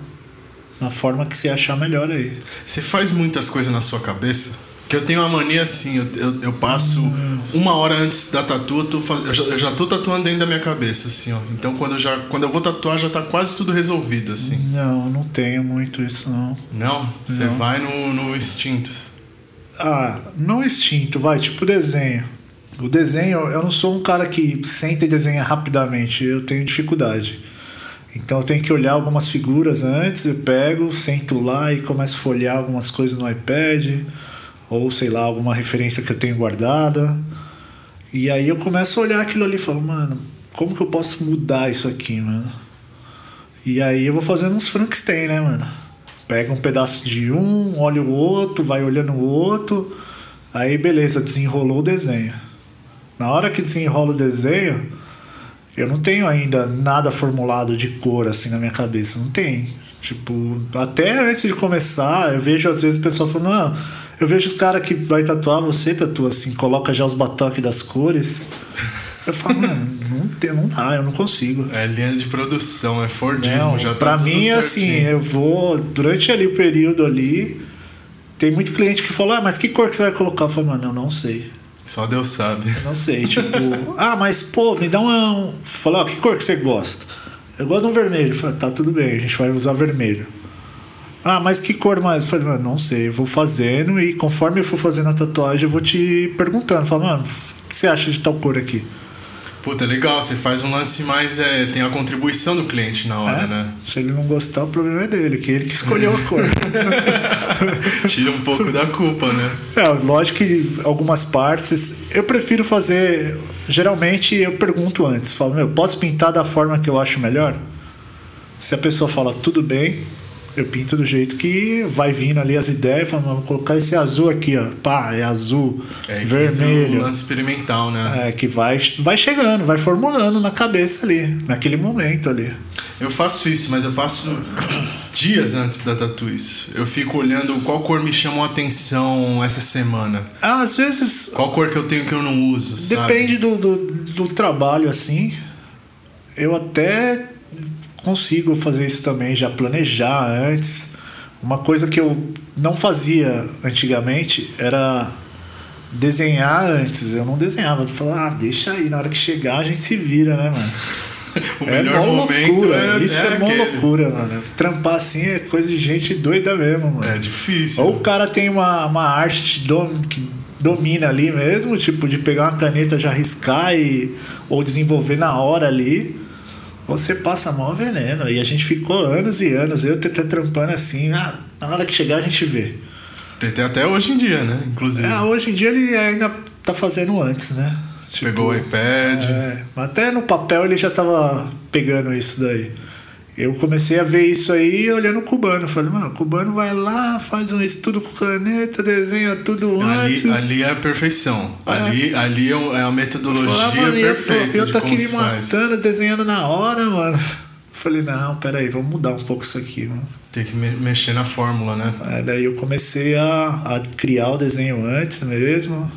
na forma que você achar melhor aí. Você faz muitas coisas na sua cabeça? Que eu tenho uma mania assim, eu, eu, eu passo uma hora antes da tatu, eu, tô eu, já, eu já tô tatuando dentro da minha cabeça, assim, ó. Então quando eu, já, quando eu vou tatuar, já tá quase tudo resolvido, assim. Não, não tenho muito isso não. Não? Você vai no, no instinto. Ah, não instinto, vai, tipo desenho. O desenho, eu não sou um cara que senta e desenha rapidamente, eu tenho dificuldade. Então eu tenho que olhar algumas figuras antes, eu pego, sento lá e começo a folhear algumas coisas no iPad, ou sei lá, alguma referência que eu tenho guardada. E aí eu começo a olhar aquilo ali e falo, mano, como que eu posso mudar isso aqui, mano? E aí eu vou fazendo uns Frankenstein, né, mano? Pega um pedaço de um, olha o outro, vai olhando o outro. Aí beleza, desenrolou o desenho. Na hora que desenrola o desenho, eu não tenho ainda nada formulado de cor assim na minha cabeça. Não tem. Tipo, até antes de começar, eu vejo às vezes o pessoal falando, não, eu vejo os caras que vai tatuar, você tatua assim, coloca já os batoques das cores. Eu falo, mano, não, tem, não dá, eu não consigo. É linha de produção, é Fordismo, Não, já tá pra mim, certinho. assim, eu vou. Durante ali o período ali, tem muito cliente que fala, ah, mas que cor que você vai colocar? Eu falo, mano, eu não sei. Só Deus sabe. Não sei, tipo, [LAUGHS] ah, mas pô, me dá uma. Um... Fala, ó, que cor que você gosta? Eu gosto de um vermelho. Eu falei, tá, tudo bem, a gente vai usar vermelho. Ah, mas que cor mais? Eu falei, mano, não sei, eu vou fazendo e conforme eu for fazendo a tatuagem, eu vou te perguntando. Falo, mano, o que você acha de tal cor aqui? Puta, legal, você faz um lance mais. É, tem a contribuição do cliente na hora, É? né? Se ele não gostar, o problema é dele, que ele que escolheu a cor. [LAUGHS] Tira um pouco da culpa, né? É, lógico que algumas partes eu prefiro fazer. Geralmente eu pergunto antes, falo, meu, posso pintar da forma que eu acho melhor? Se a pessoa fala tudo bem, eu pinto do jeito que vai vindo ali as ideias, falo, vou colocar esse azul aqui, ó. Pá, é azul, É vermelho. o lance experimental, né? É, que vai, vai chegando, vai formulando na cabeça ali, naquele momento ali. Eu faço isso, mas eu faço dias antes da tatu isso. Eu fico olhando qual cor me chamou a atenção essa semana. Ah, Às vezes Qual cor que eu tenho que eu não uso, sabe? Depende do, do, do trabalho, assim. Eu até consigo fazer isso também, já planejar antes. Uma coisa que eu não fazia antigamente era desenhar antes. Eu não desenhava. Eu falava, ah, deixa aí, na hora que chegar a gente se vira, né, mano? [LAUGHS] O é melhor momento loucura. é, Isso é é, mó aquele. loucura, mano. Trampar assim é coisa de gente doida mesmo, mano. É difícil. Ou o cara tem uma, uma arte dom- que domina ali mesmo, tipo, de pegar uma caneta, já riscar e, ou desenvolver na hora ali. Você passa mal veneno. E a gente ficou anos e anos, eu até trampando assim, ah, na hora que chegar a gente vê. Tem até hoje em dia, né? Inclusive. É, hoje em dia ele ainda tá fazendo antes, né? Tipo, Pegou o iPad. é, até no papel ele já tava pegando isso daí. Eu comecei a ver isso aí olhando o cubano. Falei, mano, o cubano vai lá, faz um estudo com caneta, desenha tudo antes. Ali, ali é a perfeição. Ali, ali é um- é a metodologia ah, eu tô- perfeita. eu de tô aqui me faz. matando, desenhando na hora, mano. [LAUGHS] falei, não, peraí, vamos mudar um pouco isso aqui, mano. Tem que me mexer na fórmula, né? É, daí eu comecei a, a criar o desenho antes mesmo.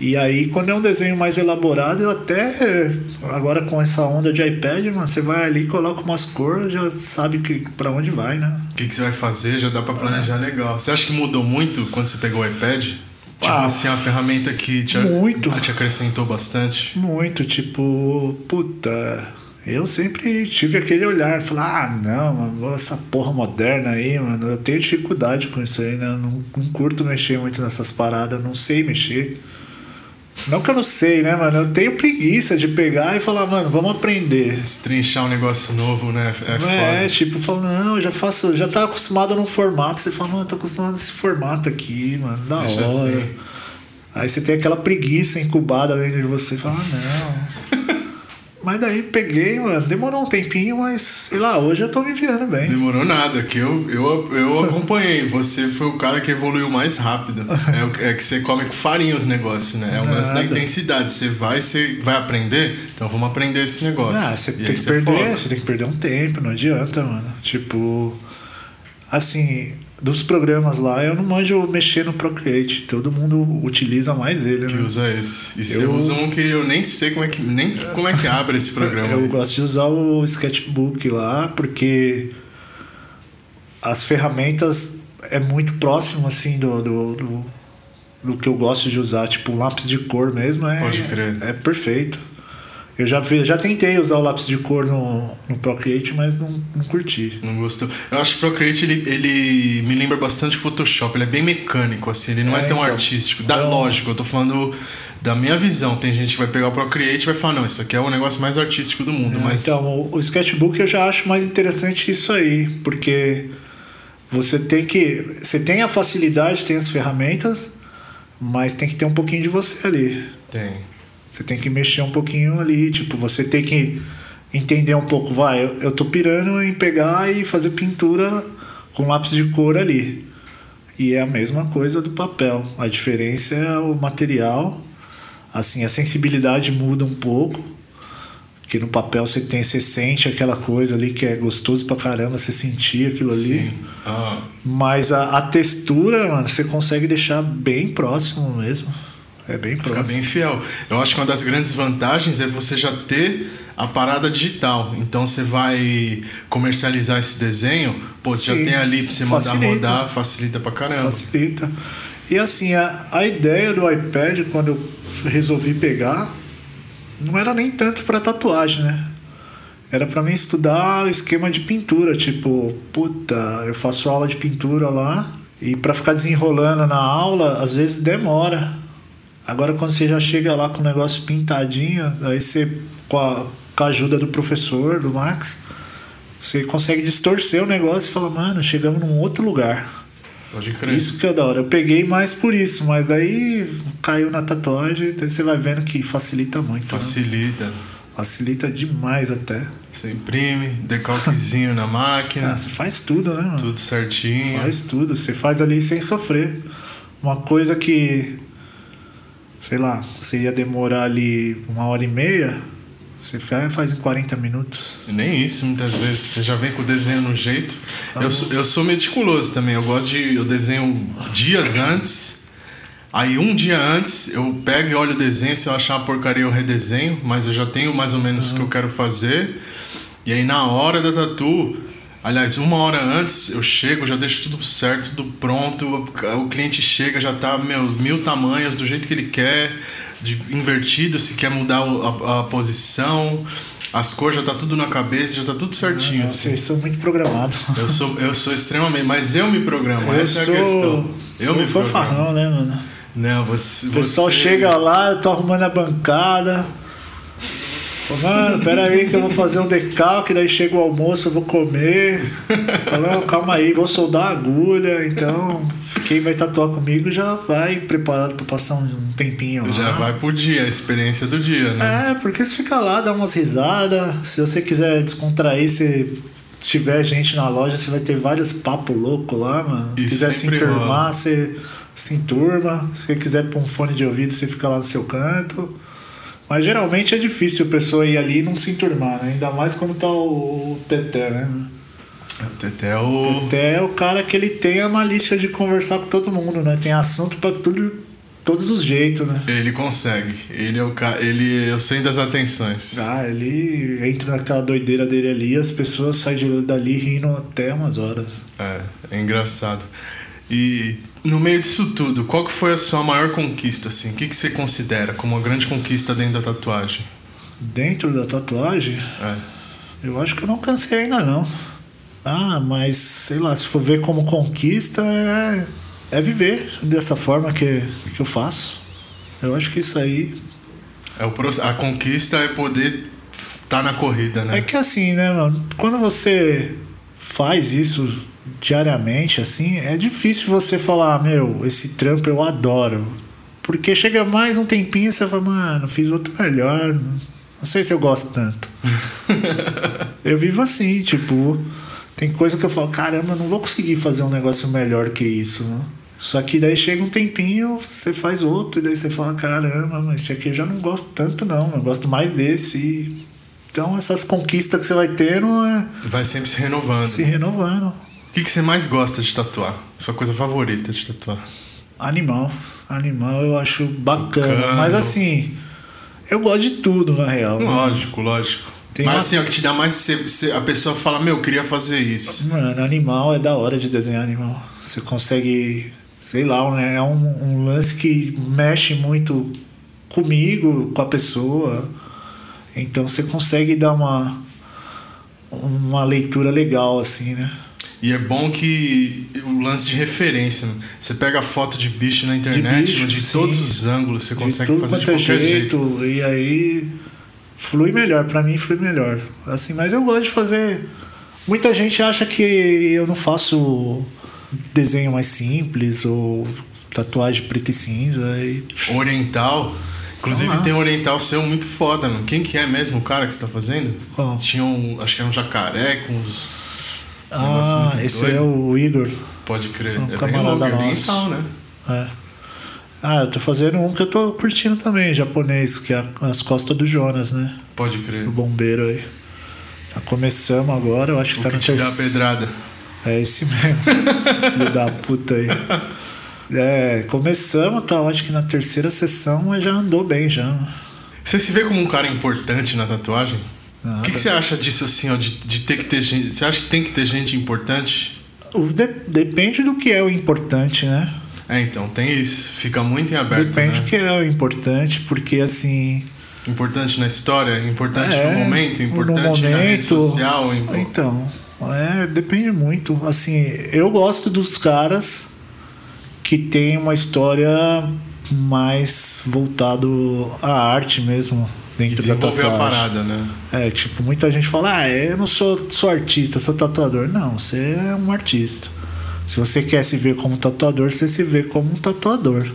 E aí, quando é um desenho mais elaborado, eu até. Agora com essa onda de iPad, mano, você vai ali, coloca umas cores, já sabe que, pra onde vai, né? O que, que você vai fazer, já dá pra planejar é. legal. Você acha que mudou muito quando você pegou o iPad? Tipo ah, assim, uma ferramenta que te, muito, te acrescentou bastante? Muito, tipo, puta. Eu sempre tive aquele olhar, falar, ah, não, mano, essa porra moderna aí, mano, eu tenho dificuldade com isso aí, né? Eu não, não curto mexer muito nessas paradas, não sei mexer. Não que eu não sei, né, mano? Eu tenho preguiça de pegar e falar, mano, vamos aprender. Destrinchar um negócio novo, né? É, é foda. tipo, fala, não, eu já faço, já tá acostumado num formato. Você fala, mano, tô acostumado nesse formato aqui, mano, da Deixa hora. Assim. Aí você tem aquela preguiça incubada dentro de você e fala, ah, não. [LAUGHS] Mas daí peguei, mano. Demorou um tempinho, mas sei lá, hoje eu tô me virando bem. Demorou nada, que eu, eu, eu [LAUGHS] acompanhei. Você foi o cara que evoluiu mais rápido. [LAUGHS] é, é que você come com farinha os negócios, né? É o lance da intensidade. Você vai, você vai aprender, então vamos aprender esse negócio. Ah, você e tem que perder, você tem que perder um tempo, não adianta, mano. Tipo. Assim, dos programas lá, eu não manjo mexer no Procreate. Todo mundo utiliza mais ele, que né? usa esse. E você eu... usa um que eu nem sei como é que, nem como é que abre esse [LAUGHS] programa. eu gosto de usar o Sketchbook lá, porque as ferramentas é muito próximo, assim, do, do, do, do que eu gosto de usar. Tipo, um lápis de cor mesmo é, Pode crer. é perfeito. Eu já, vi, já tentei usar o lápis de cor no, no Procreate, mas não, não curti. Não gostou. Eu acho que o Procreate ele, ele me lembra bastante Photoshop. Ele é bem mecânico, assim, ele não é, é tão então, artístico. Da, então... Lógico, eu tô falando da minha visão. Tem gente que vai pegar o Procreate e vai falar, não, isso aqui é o negócio mais artístico do mundo. É, mas... Então, o, o Sketchbook eu já acho mais interessante isso aí, porque você tem que. Você tem a facilidade, tem as ferramentas, mas tem que ter um pouquinho de você ali. Tem. Você tem que mexer um pouquinho ali, tipo, você tem que entender um pouco, vai, eu, eu tô pirando em pegar e fazer pintura com lápis de cor ali. E é a mesma coisa do papel. A diferença é o material. Assim, a sensibilidade muda um pouco. Que no papel você tem, você sente aquela coisa ali que é gostoso pra caramba, você sentir aquilo ali. Sim. Ah. Mas a, a textura, mano, você consegue deixar bem próximo mesmo. É bem próximo. Fica bem fiel. Eu acho que uma das grandes vantagens é você já ter a parada digital. Então você vai comercializar esse desenho, pô, você já tem ali pra você mandar rodar, facilita pra caramba. Facilita. E assim, a, a ideia do iPad, quando eu resolvi pegar, não era nem tanto para tatuagem, né? Era para mim estudar o esquema de pintura, tipo, puta, eu faço aula de pintura lá e para ficar desenrolando na aula, às vezes demora. Agora, quando você já chega lá com o negócio pintadinho, aí você, com a, com a ajuda do professor, do Max, você consegue distorcer o negócio e fala, mano, chegamos num outro lugar. Pode crer. Isso que é da hora. Eu peguei mais por isso, mas daí caiu na tatuagem, daí você vai vendo que facilita muito. Né? Facilita. Né? Facilita demais até. Você imprime, decalquezinho na máquina. Ah, você faz tudo, né, mano? Tudo certinho. Faz tudo. Você faz ali sem sofrer. Uma coisa que sei lá, você ia demorar ali uma hora e meia, você faz em 40 minutos. Nem isso, muitas vezes. Você já vem com o desenho no jeito. Tá eu, sou, eu sou meticuloso também. Eu gosto de. Eu desenho dias antes. Aí um dia antes eu pego e olho o desenho. Se eu achar uma porcaria, eu redesenho. Mas eu já tenho mais ou menos o que eu quero fazer. E aí na hora da tatu, Aliás, uma hora antes eu chego, já deixo tudo certo, tudo pronto. O cliente chega, já tá meu, mil tamanhos, do jeito que ele quer, de invertido, se quer mudar a, a posição. As cores já tá tudo na cabeça, já tá tudo certinho. Não, assim. Vocês são muito programados. Eu sou, eu sou extremamente, mas eu me programo, eu essa sou, é a questão. Eu sou me fanfarrão, né, mano? Não, você. O pessoal você... chega lá, eu tô arrumando a bancada. Mano, pera aí que eu vou fazer um decalque, daí chega o almoço, eu vou comer. Falando, calma aí, vou soldar a agulha, então quem vai tatuar comigo já vai preparado para passar um tempinho lá. Já vai por dia, a experiência do dia, né? É, porque você fica lá, dá umas risadas. Se você quiser descontrair, se tiver gente na loja, você vai ter vários papos loucos lá, mano. Se quiser se enturmar, você se enturma. Se você quiser pôr um fone de ouvido, você fica lá no seu canto. Mas geralmente é difícil a pessoa ir ali e não se enturmar, né? Ainda mais quando tá o, o Teté, né? O Teté é o. Teté é o cara que ele tem a malícia de conversar com todo mundo, né? Tem assunto pra tudo, todos os jeitos, né? Ele consegue. Ele é o cara. Ele é o centro das atenções. Ah, ele entra naquela doideira dele ali as pessoas saem dali rindo até umas horas. É, é engraçado. E no meio disso tudo, qual que foi a sua maior conquista, assim? O que, que você considera como uma grande conquista dentro da tatuagem? Dentro da tatuagem? É. Eu acho que eu não cansei ainda não. Ah, mas sei lá, se for ver como conquista, é, é viver dessa forma que, que eu faço. Eu acho que isso aí. É o, a conquista é poder estar na corrida, né? É que assim, né, mano? Quando você faz isso diariamente, assim, é difícil você falar, meu, esse trampo eu adoro. Porque chega mais um tempinho e você fala, mano, fiz outro melhor. Não sei se eu gosto tanto. [LAUGHS] eu vivo assim, tipo, tem coisa que eu falo, caramba, eu não vou conseguir fazer um negócio melhor que isso, né? Só que daí chega um tempinho, você faz outro, e daí você fala, caramba, mas esse aqui eu já não gosto tanto não, eu gosto mais desse. E- Então essas conquistas que você vai tendo é Vai sempre se renovando. se renovando. O que, que você mais gosta de tatuar? Sua coisa favorita de tatuar? Animal. Animal eu acho bacana. Mas assim, eu gosto de tudo, na real. né? Lógico, lógico. Tem Mas uma- assim, ó, que te dá mais. Você, você- a pessoa fala, meu, eu queria fazer isso. Mano, animal é da hora de desenhar animal. Você consegue, sei lá, né? é um, um lance que mexe muito comigo, com a pessoa. Então você consegue dar uma, uma leitura legal, assim, né? E é bom que o lance de referência. né? Você pega foto de bicho na internet, bicho, de todos os ângulos, você de consegue tudo fazer de é qualquer jeito. E aí flui melhor, pra mim flui melhor. Assim, mas eu gosto de fazer. Muita gente acha que eu não faço desenho mais simples ou tatuagem preta e cinza. E... Oriental. Inclusive tem um oriental seu muito foda, mano. Quem que é mesmo o cara que você tá fazendo? Qual? Tinha um. Acho que era um jacaré com uns. Ah, esse doido. é o Igor. Pode crer. um é bem camarada louco, é nosso. oriental, né? É. Ah, eu tô fazendo um que eu tô curtindo também, japonês, que é as costas do Jonas, né? Pode crer. O bombeiro aí. Já começamos agora, eu acho que O tá que no te dá a terceiro. pedrada. É esse mesmo. [LAUGHS] filho da puta aí. É, começamos, tá? eu Acho que na terceira sessão, já andou bem já. Você se vê como um cara importante na tatuagem? O que, que você acha disso assim, ó, de, de ter que ter gente. Você acha que tem que ter gente importante? Depende do que é o importante, né? É, então, tem isso. Fica muito em aberto. Depende né? do que é o importante, porque assim. Importante na história, importante é, no momento, no importante na rede social. em- Então, é, depende muito. Assim, eu gosto dos caras que tem uma história mais voltado à arte mesmo dentro da desenvolver a tatuagem. parada, né? É, tipo, muita gente fala, ah, eu não sou, sou artista, sou tatuador. Não, você é um artista. Se você quer se ver como tatuador, você se vê como um tatuador.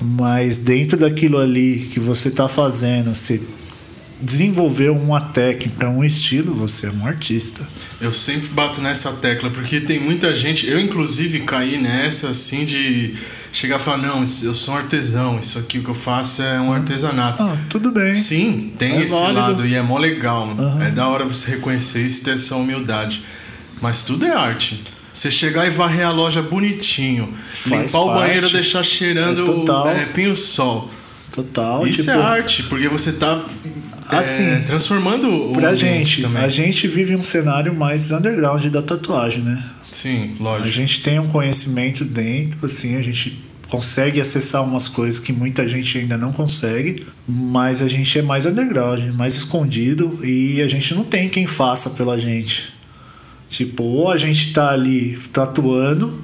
Mas dentro daquilo ali que você tá fazendo, você desenvolveu uma técnica, um estilo, você é um artista. Eu sempre bato nessa tecla, porque tem muita gente, eu inclusive caí nessa assim de chegar e falar, não, eu sou um artesão, isso aqui o que eu faço é um artesanato. Ah, tudo bem. Sim, tem É esse válido. lado e é mó legal, mano. Aham. É da hora você reconhecer isso e ter essa humildade. Mas tudo é arte. Você chegar e varrer a loja bonitinho, Faz limpar o parte. banheiro, deixar cheirando É total. é, pinho-sol. Total. Isso tipo, é arte, porque você tá é, Assim, transformando o Pra gente, também. a gente vive um cenário mais underground da tatuagem, né? Sim, A lógico. gente tem um conhecimento dentro, assim, a gente consegue acessar umas coisas que muita gente ainda não consegue, mas a gente é mais underground, mais escondido e a gente não tem quem faça pela gente. Tipo, ou a gente tá ali tatuando,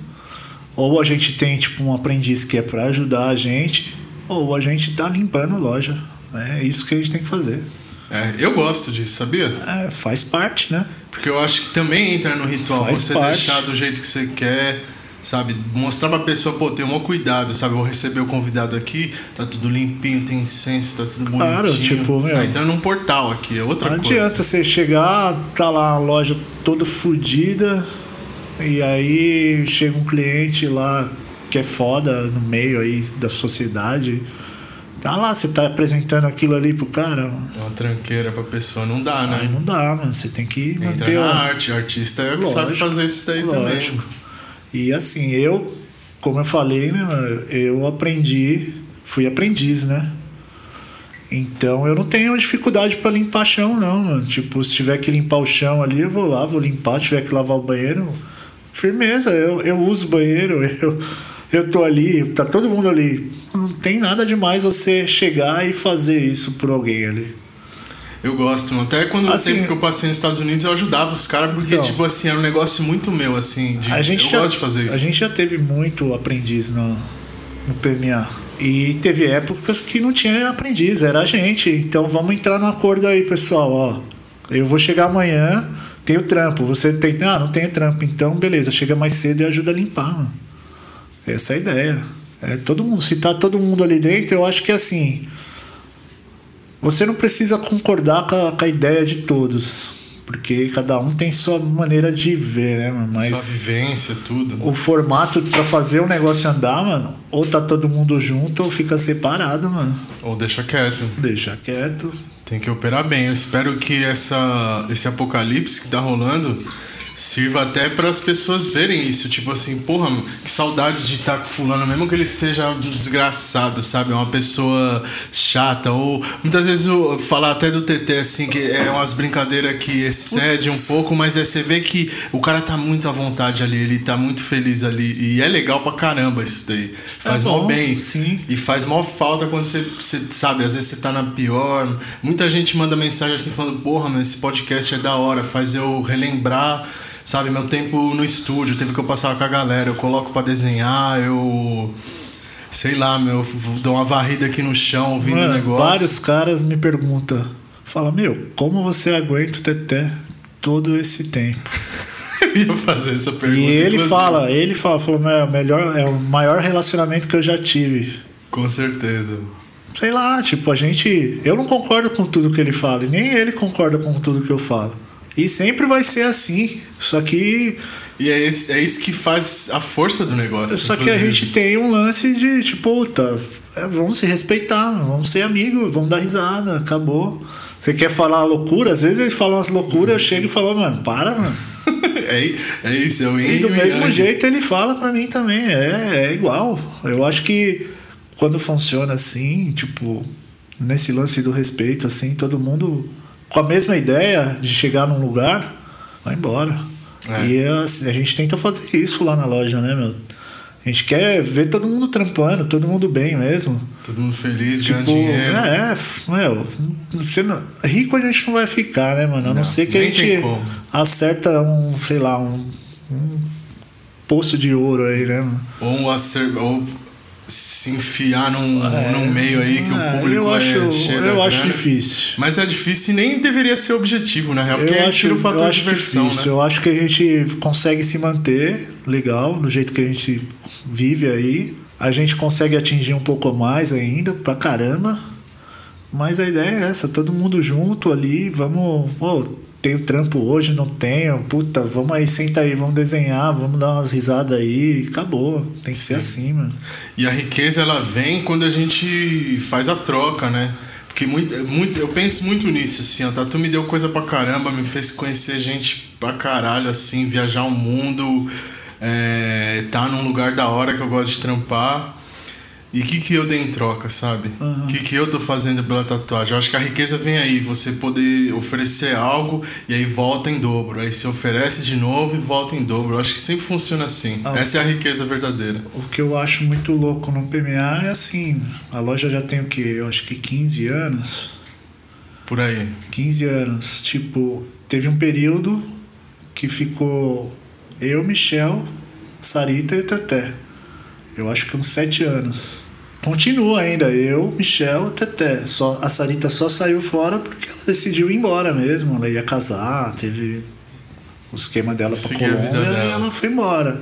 ou a gente tem tipo um aprendiz que é pra ajudar a gente, ou a gente tá limpando a loja. É isso que a gente tem que fazer. É, eu gosto disso, sabia? É, faz parte, né? Porque eu acho que também entra no ritual Faz você parte. deixar do jeito que você quer, sabe? Mostrar pra pessoa, pô, tem um cuidado, sabe? Eu vou receber o convidado aqui, tá tudo limpinho, tem incenso, tá tudo bonitinho. Claro, tipo, você meu, tá entrando num portal aqui, é outra Não coisa. adianta você chegar, tá lá a loja toda fodida, e aí chega um cliente lá que é foda no meio aí da sociedade. Tá lá, você tá apresentando aquilo ali pro cara. Mano. Uma tranqueira pra pessoa não dá, né? Aí não dá, mano. Você tem que Entra manter. na o- arte, artista é o que Lógico, sabe fazer isso daí lógico. também. E assim, eu, como eu falei, né, mano, eu aprendi, fui aprendiz, né? Então eu não tenho dificuldade pra limpar chão, não, mano. Tipo, se tiver que limpar o chão ali, eu vou lá, vou limpar, se tiver que lavar o banheiro, firmeza, eu, eu uso banheiro, [LAUGHS] eu, eu tô ali, tá todo mundo ali. Não tem nada demais você chegar e fazer isso por alguém ali. Eu gosto, mano. Até quando Assim- o tempo que eu passei nos Estados Unidos, eu ajudava os caras, porque, Então. tipo assim, era um negócio muito meu, assim. De, A gente eu já, gosto de fazer isso. A gente já teve muito aprendiz no, no PMA. E teve épocas que não tinha aprendiz, era a gente. Então vamos entrar no acordo aí, pessoal. Ó, eu vou chegar amanhã, tenho trampo. Você tem. Ah, não tenho trampo. Então, beleza, chega mais cedo e ajuda a limpar, mano. Essa é a ideia. É, todo mundo, se tá todo mundo ali dentro, eu acho que assim. Você não precisa concordar com a, com a ideia de todos. Porque cada um tem sua maneira de ver, né, mano? Mas Sua vivência, tudo. o formato pra fazer o negócio andar, mano, ou tá todo mundo junto ou fica separado, mano. Ou deixa quieto. Deixa quieto. Tem que operar bem. Eu espero que essa, esse apocalipse que tá rolando sirva até para as pessoas verem isso. Tipo assim, porra, que saudade de estar com fulano, mesmo que ele seja um desgraçado, sabe? Uma pessoa chata. Ou muitas vezes eu falar até do TT, assim, que é umas brincadeiras que excede um pouco, mas é, você vê que o cara tá muito à vontade ali, ele tá muito feliz ali. E é legal pra caramba isso daí. Faz É mó bom, bem. sim. E faz mó falta quando você, você sabe, às vezes você tá na pior. Muita gente manda mensagem assim falando, porra, mas esse podcast é da hora, faz eu relembrar, sabe, meu tempo no estúdio, o tempo que eu passava com a galera, eu coloco pra desenhar, eu. Sei lá, meu, eu dou uma varrida aqui no chão ouvindo o Mano, negócio. vários caras me perguntam, fala, meu, como você aguenta o Teté todo esse tempo? [LAUGHS] Eu ia fazer essa pergunta. E ele inclusive. fala, ele fala, falou, "Meu, é o melhor, é o maior relacionamento que eu já tive. Com certeza. Sei lá, tipo, a gente. Eu não concordo com tudo que ele fala, e nem ele concorda com tudo que eu falo. E sempre vai ser assim. Só que. E é, esse- é isso que faz a força do negócio. Só que a inclusive. gente tem um lance de, tipo, tá, vamos se respeitar, vamos ser amigos, vamos dar risada, acabou. Você quer falar loucura? Às vezes eles falam umas loucuras, eu chego e falo, mano, para, mano. [LAUGHS] é, é isso, é o E do mesmo jeito ele fala pra mim também, é, é igual. Eu acho que quando funciona assim, tipo, nesse lance do respeito, assim, todo mundo com a mesma ideia de chegar num lugar, vai embora. É. E assim, a gente tenta fazer isso lá na loja, né, meu? A gente quer ver todo mundo trampando, todo mundo bem mesmo. Todo mundo feliz, Tipo, ganhando dinheiro. é, f- meu, você não- rico a gente não vai ficar, né, mano? A não, Não, ser que a gente acerta um, sei lá, um, um poço de ouro aí, né, mano? Ou, um acer... ou se enfiar num, num meio aí que É, o público eu acho, é eu acho grana. difícil. Mas é difícil e nem deveria ser objetivo, na real, porque Eu acho, tira o fator eu acho diversão, difícil. né? Eu acho que a gente consegue se manter legal do jeito que a gente vive aí. A gente consegue atingir um pouco mais ainda, pra caramba. Mas a ideia é essa, todo mundo junto ali, vamos. Pô, tenho trampo hoje, não tenho. Puta, vamos aí, senta aí, vamos desenhar, vamos dar umas risadas aí. Acabou. Tem que ser assim, mano. E a riqueza ela vem quando a gente faz a troca, né? Porque muito, muito, eu penso muito nisso, assim, ó. Tatu me deu coisa pra caramba, me fez conhecer gente pra caralho, assim, viajar o mundo, é, tá num lugar da hora que eu gosto de trampar. E o que, que eu dei em troca, sabe? O que, que eu tô fazendo pela tatuagem? Eu acho que a riqueza vem aí, você poder oferecer algo e aí volta em dobro. Aí você oferece de novo e volta em dobro. Eu acho que sempre funciona assim. Ah. Essa é a riqueza verdadeira. O que eu acho muito louco no PMA é assim, a loja já tem o quê? Eu acho que 15 anos. Por aí. 15 anos. Tipo, teve um período que ficou eu, Michel, Sarita e Teté. Eu acho que uns 7 anos. Continua ainda, eu, Michel, Teté. Só, a Sarita só saiu fora porque ela decidiu ir embora mesmo. Ela ia casar, teve o esquema dela pra Colômbia e ela foi embora.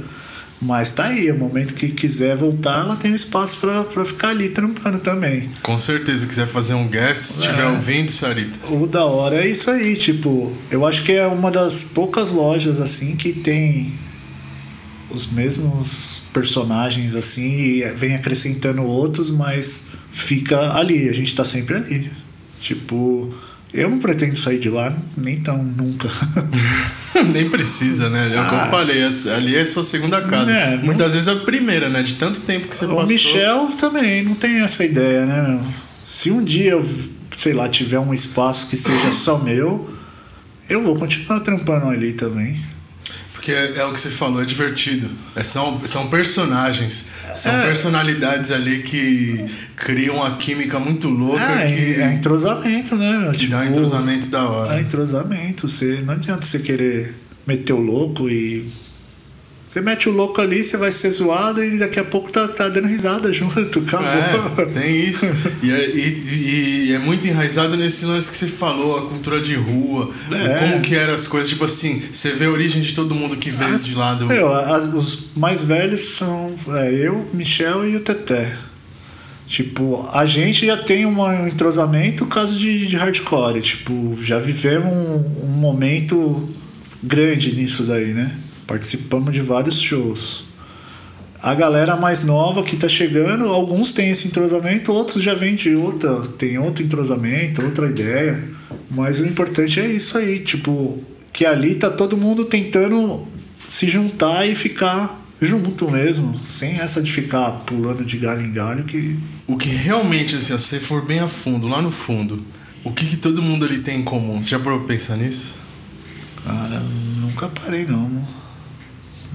Mas tá aí, o momento que quiser voltar, ela tem um espaço pra, pra ficar ali trampando também. Com certeza, quiser fazer um guest, se estiver É. ouvindo, Sarita. O da hora é isso aí, tipo, eu acho que é uma das poucas lojas assim que tem os mesmos personagens assim e vem acrescentando outros, mas fica ali, a gente tá sempre ali. Tipo, eu não pretendo sair de lá nem tão nunca. [LAUGHS] nem precisa, né? É o que eu Ah. falei, ali é sua segunda casa. É, não- Muitas vezes é a primeira, né? De tanto tempo que você o passou. Michel também não tem essa ideia, né? meu? Se um dia eu, sei lá, tiver um espaço que seja só meu, eu vou continuar trampando ali também. Porque é, é o que você falou, é divertido. É, são, são personagens. São É. personalidades ali que criam uma química muito louca É, que, é entrosamento, né? que dá um entrosamento da hora. É entrosamento. Você, não adianta você querer meter o louco e. Você mete o louco ali, você vai ser zoado e daqui a pouco tá, tá dando risada junto. Acabou. É, tem isso. E é, e- e é muito enraizado nesse lance que você falou, a cultura de rua, É. como que eram as coisas. Tipo assim, você vê a origem de todo mundo que veio As- de lá do. Meu, as- os mais velhos são é, eu, Michel e o Teté. Tipo, a gente já tem um entrosamento caso de, de hardcore. Tipo, já vivemos um, um momento grande nisso daí, né? Participamos de vários shows. A galera mais nova que tá chegando, alguns têm esse entrosamento, outros já vêm de outra, tem outro entrosamento, outra ideia. Mas o importante é isso aí, tipo, que ali tá todo mundo tentando se juntar e ficar junto mesmo, sem essa de ficar pulando de galho em galho que O que realmente, assim, se for bem a fundo, lá no fundo, o que, que todo mundo ali tem em comum? Você já parou pensar nisso? Cara, nunca parei não.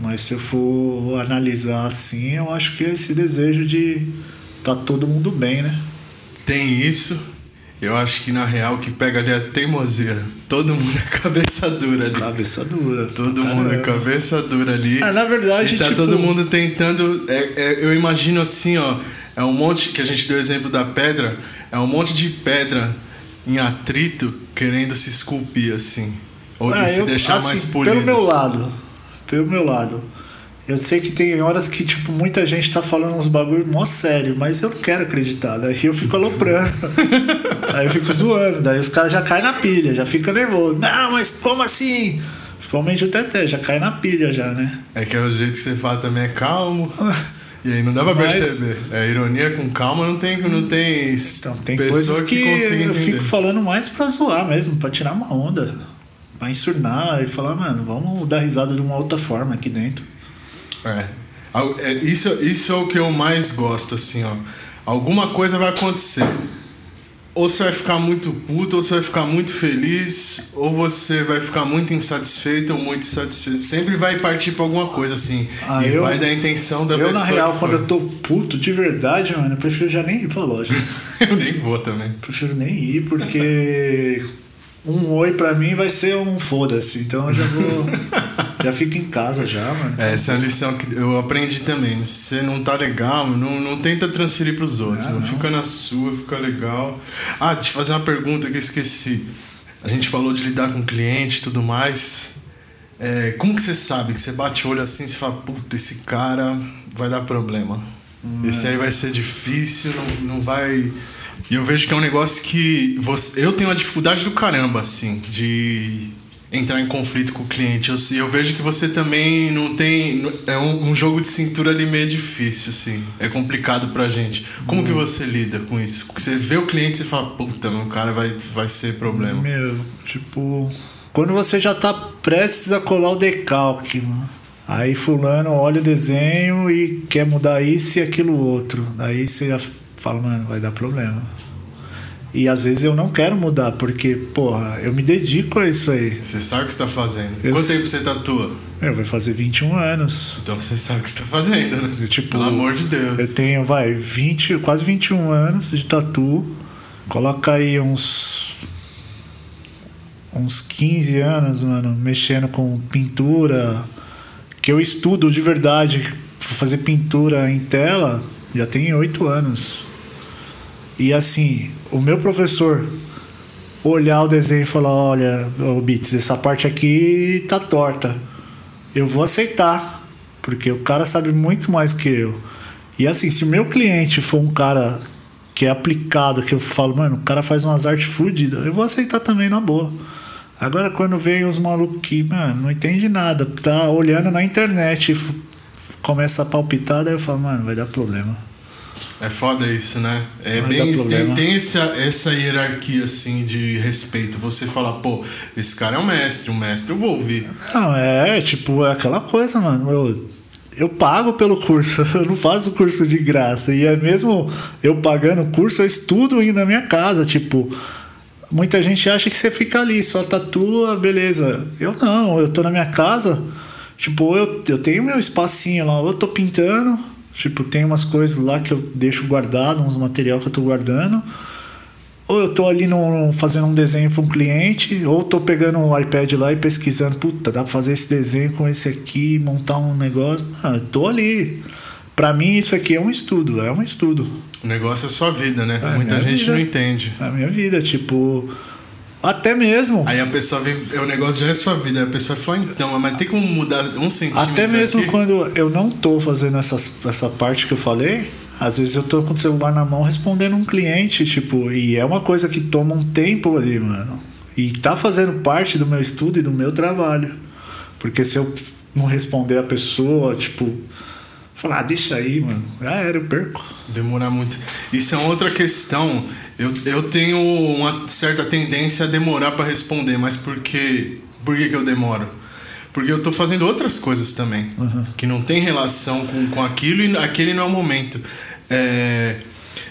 Mas se eu for analisar assim, eu acho que é esse desejo de tá todo mundo bem, né? Tem isso. Eu acho que na real que pega ali é a teimoseira. Todo mundo é cabeça dura ali. Cabeça dura. Todo mundo é Caramba. cabeça dura ali. Ah, na verdade, E tá tipo, todo mundo tentando. é- é- eu imagino assim, ó. É um monte. Que a gente deu o exemplo da pedra. É um monte de pedra em atrito querendo se esculpir, assim. Ou Ah, se eu- deixar assim, mais polido. Pelo meu lado. Pelo meu lado. Eu sei que tem horas que, tipo, muita gente tá falando uns bagulho mó sério, mas eu não quero acreditar. Daí eu fico aloprando. [LAUGHS] Aí eu fico zoando. Daí os caras já caem na pilha, já fica nervoso. Não, mas como assim? Principalmente o Teté, já cai na pilha já, né? É que é o jeito que você fala também é calmo. E aí não dá pra Mas- perceber. É ironia com calma, não tem, não tem, Então, tem coisas que, consiga eu fico falando mais pra zoar mesmo, pra tirar uma onda. Pra ensurnar e falar, mano, vamos dar risada de uma outra forma aqui dentro. É. É, Isso, isso é o que eu mais gosto, assim, ó. Alguma coisa vai acontecer. Ou você vai ficar muito puto, ou você vai ficar muito feliz, ou você vai ficar muito insatisfeito ou muito satisfeito. Sempre vai partir pra alguma coisa, assim. Ah, e eu- vai da intenção da Eu, pessoa. na real, quando eu tô puto de verdade, mano, eu prefiro já nem ir pra loja. [LAUGHS] Eu nem vou também. prefiro nem ir, porque um oi pra mim vai ser um foda-se. Então eu já vou. [LAUGHS] já fico em casa já, mano. É, essa é a lição que eu aprendi também. Se você não tá legal, não, não tenta transferir pros outros. Ah, não. Fica na sua, fica legal. Ah, deixa eu fazer uma pergunta que eu esqueci. A gente falou de lidar com cliente e tudo mais. É, como que você sabe que você bate o olho assim e fala, puta, esse cara vai dar problema. Esse aí vai ser difícil, não, não vai. E eu vejo que é um negócio que você, eu tenho uma dificuldade do caramba, assim, de entrar em conflito com o cliente. Eu, eu vejo que você também não tem. É um, um jogo de cintura ali meio difícil, assim. É complicado pra gente. Como que você lida com isso? Porque você vê o cliente e você fala, puta, meu cara vai, vai ser problema. Meu, tipo. Quando você já tá prestes a colar o decalque, mano. Aí fulano olha o desenho e quer mudar isso e aquilo outro. Daí você já fala, mano, vai dar problema. E às vezes eu não quero mudar, porque, porra, eu me dedico a isso aí. Você sabe o que você tá fazendo. Eu Quanto tempo você tatua? Eu vai fazer 21 anos. Então você sabe o que você tá fazendo, né? Tipo, Pelo amor de Deus. Eu tenho, vai, 20, quase 21 anos de tatu. Coloca aí uns. uns 15 anos, mano, mexendo com pintura. Que eu estudo de verdade fazer pintura em tela já tem 8 anos. E assim, o meu professor olhar o desenho e falar: olha, ô Bits, essa parte aqui tá torta. Eu vou aceitar, porque o cara sabe muito mais que eu. E assim, se o meu cliente for um cara que é aplicado, que eu falo, mano, o cara faz umas artes fodidas, eu vou aceitar também na boa. Agora, quando vem os malucos que, mano, não entende nada, tá olhando na internet começa a palpitar, daí eu falo, mano, vai dar problema. É foda isso, né? É bem tem, tem essa, essa hierarquia assim de respeito. Você fala, pô, esse cara é um mestre, um mestre eu vou ouvir. Não, é tipo, é aquela coisa, mano. Eu, eu pago pelo curso, [LAUGHS] eu não faço curso de graça. E é mesmo eu pagando o curso, eu estudo indo na minha casa. Tipo, muita gente acha que você fica ali, só tatua, beleza. Eu não, eu tô na minha casa. Tipo, eu, eu tenho meu espacinho lá, eu tô pintando. Tipo, tem umas coisas lá que eu deixo guardado, uns material que eu tô guardando. Ou eu tô ali no, fazendo um desenho para um cliente, ou tô pegando o iPad lá e pesquisando, puta, dá pra fazer esse desenho com esse aqui, montar um negócio. Ah, eu tô ali. Pra mim isso aqui é um estudo, é um estudo. O negócio é sua vida, né? É, Muita gente vida. não entende. É a minha vida, tipo, até mesmo, Aí a pessoa vem, o negócio já é sua vida. A pessoa fala, então, mas tem como mudar um centímetro até mesmo aqui? quando eu não tô fazendo essas, essa parte que eu falei, às vezes eu tô com o celular na mão respondendo um cliente, tipo, e é uma coisa que toma um tempo ali, mano. E tá fazendo parte do meu estudo e do meu trabalho. Porque se eu não responder a pessoa, tipo, falar, ah, deixa aí, mano, já era, eu perco. Demorar muito. Isso é outra questão. Eu, eu tenho uma certa tendência a demorar pra responder, mas por que, por que, que eu demoro? Porque eu tô fazendo outras coisas também, que não tem relação com, com aquilo e aquele não é o momento. É,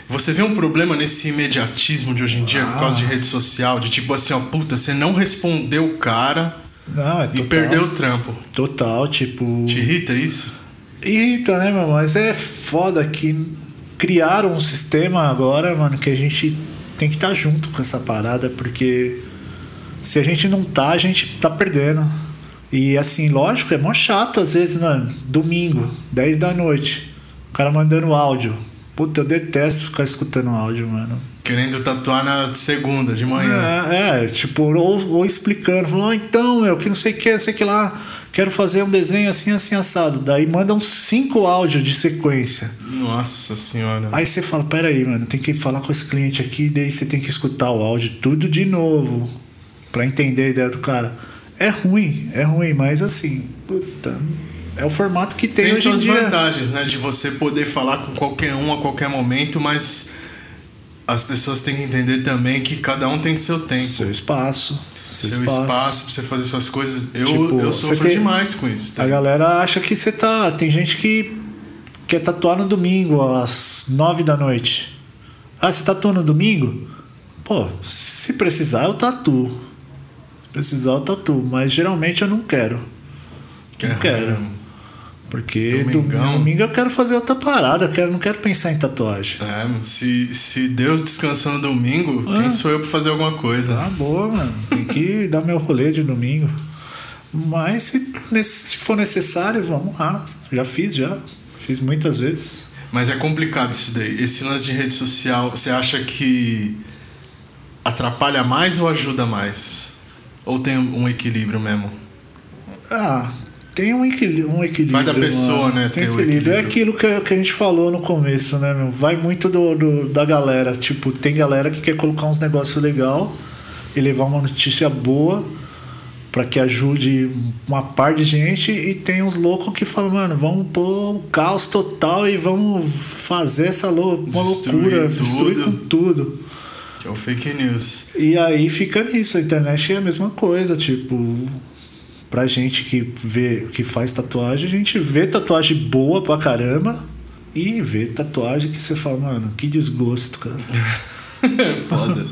você vê um problema nesse imediatismo de hoje em dia por causa de rede social, de tipo assim, ó, puta, você não respondeu o cara é e total, perdeu o trampo. Total, tipo. Te irrita isso? Irrita, né, meu? Mas é foda que criaram um sistema agora, mano, que a gente tem que estar junto com essa parada, porque se a gente não tá, a gente tá perdendo. E assim, lógico, é mó chato às vezes, mano. Domingo, 10 da noite, o cara mandando áudio. Puta, eu detesto ficar escutando áudio, mano. Querendo tatuar na segunda, de manhã. É, é, tipo, ou, ou explicando, falando, "Ah, então, meu, que não sei o que, sei que lá, quero fazer um desenho assim, assim, assado. Daí mandam cinco áudios de sequência. Nossa senhora. Aí você fala, peraí, mano, tem que falar com esse cliente aqui, daí você tem que escutar o áudio tudo de novo pra entender a ideia do cara. É ruim, é ruim, mas assim, puta, é o formato que tem, Tem hoje em suas dia. vantagens, né? De você poder falar com qualquer um a qualquer momento, mas as pessoas têm que entender também que cada um tem seu tempo. Seu espaço. Seu espaço, pra você fazer suas coisas. Eu, Tipo, eu sofro tem- demais com isso. tá? A galera acha que você tá. Tem gente que quer tatuar no domingo, às nove da noite. Ah, você tatua no domingo? Pô, se precisar, eu tatuo. Se precisar, eu tatuo. Mas geralmente eu não quero. Que não é quero. Porque Domingão. domingo eu quero fazer outra parada. Eu quero, não quero pensar em tatuagem. É, se, se Deus descansou no domingo, Ah. quem sou eu pra fazer alguma coisa? Tá boa, mano. Tem que [LAUGHS] dar meu rolê de domingo. Mas se, se for necessário, vamos lá. Já fiz, já. Fiz muitas vezes. Mas é complicado isso daí. Esse lance de rede social, você acha que atrapalha mais ou ajuda mais? Ou tem um equilíbrio mesmo? Ah, tem um equilíbrio. Um equilíbrio Vai da pessoa, mano. né, Tem ter o equilíbrio. É equilíbrio. aquilo que, que a gente falou no começo, né, meu? Vai muito do, do- da galera. Tipo, tem galera que quer colocar uns negócios legal e levar uma notícia boa para que ajude uma par de gente. E tem uns loucos que falam, mano, vamos pôr o caos total e vamos fazer essa lou uma Destruir loucura, tudo. destruir com tudo. Que é o fake news. E aí fica nisso, a internet é a mesma coisa, tipo, pra gente que vê, que faz tatuagem, a gente vê tatuagem boa pra caramba e vê tatuagem que você fala, mano, que desgosto, cara. [LAUGHS] Foda.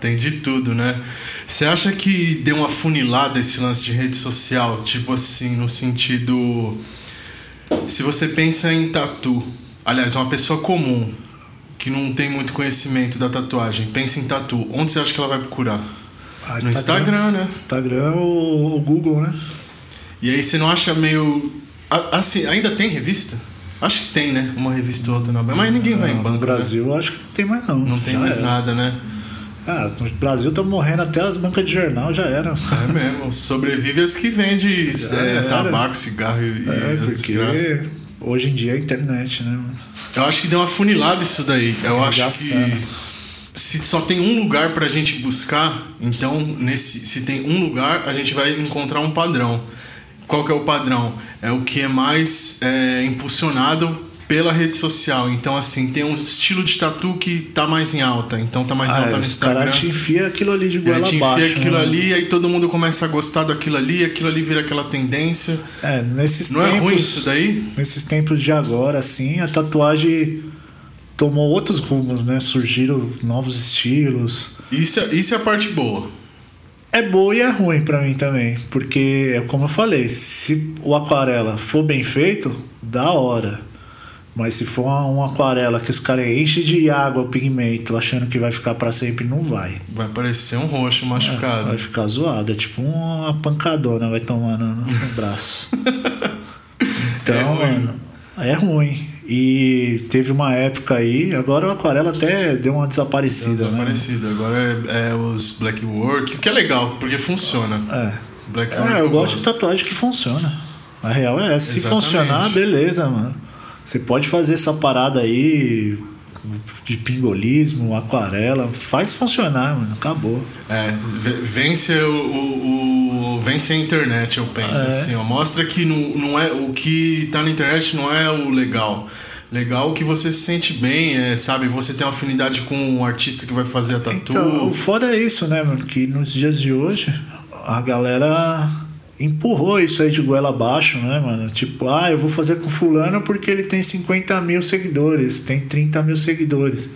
Tem de tudo, né? Você acha que deu uma funilada esse lance de rede social? Tipo assim, no sentido. Se você pensa em tatu, aliás, uma pessoa comum que não tem muito conhecimento da tatuagem, pensa em tatu, onde você acha que ela vai procurar? Ah, no Instagram, né? Instagram ou Google, né? E aí você não acha meio. Assim, ainda tem revista? Acho que tem, né? Uma revista ou outra na. Mas ninguém vai em Ah, banco. no Brasil, eu acho que não tem mais não. Né? Não tem Já mais era. nada, né? Ah, no Brasil tá morrendo até as bancas de jornal, já era. É mesmo. Sobrevive as que vendem é, tabaco, cigarro e, É, desgraças. porque hoje em dia é a internet, né, mano? Eu acho que deu uma funilada isso daí. Eu acho Arregaçando. que se só tem um lugar pra gente buscar, então nesse se tem um lugar, a gente vai encontrar um padrão. qual que é o padrão? É o que é mais é, impulsionado pela rede social. Então, assim, tem um estilo de tatu que tá mais em alta. Então tá mais Ah, alta no Instagram. caras te enfia aquilo ali de goela te enfia abaixo. aquilo né? ali, aí todo mundo começa a gostar daquilo ali, aquilo ali vira aquela tendência. É, nesses Não tempos, é ruim isso daí? Nesses tempos de agora, assim, a tatuagem tomou outros rumos, né? Surgiram novos estilos. Isso é, isso é a parte boa. É boa e é ruim pra mim também, porque, é como eu falei, se o aquarela for bem feito, da hora. Mas se for uma, uma aquarela que os caras enchem de água o pigmento, achando que vai ficar pra sempre, não vai. Vai parecer um roxo machucado. Vai ficar zoado, é tipo uma pancadona vai tomar no, braço. [LAUGHS] Então, É mano, é ruim. E teve uma época aí, agora o aquarela até deu uma desaparecida, né? Desaparecido. Agora é, é os black work, o que é legal, porque funciona. É. Black É, eu gosto de tatuagem que funciona. A real é essa. Se Exatamente. funcionar, beleza, mano. Você pode fazer essa parada aí de pingolismo, aquarela, faz funcionar, mano. Acabou. É, ve- vence o, o- o- vence a internet, eu penso É. assim, ó. Mostra que não, não é o que tá na internet não é o legal. Legal que você se sente bem, é, sabe? Você tem uma afinidade com o artista que vai fazer a tatu. Então, o foda é isso, né, mano? Que nos dias de hoje a galera empurrou isso aí de goela abaixo, né, mano? Tipo, ah, eu vou fazer com fulano porque ele tem 50 mil seguidores, tem 30 mil seguidores.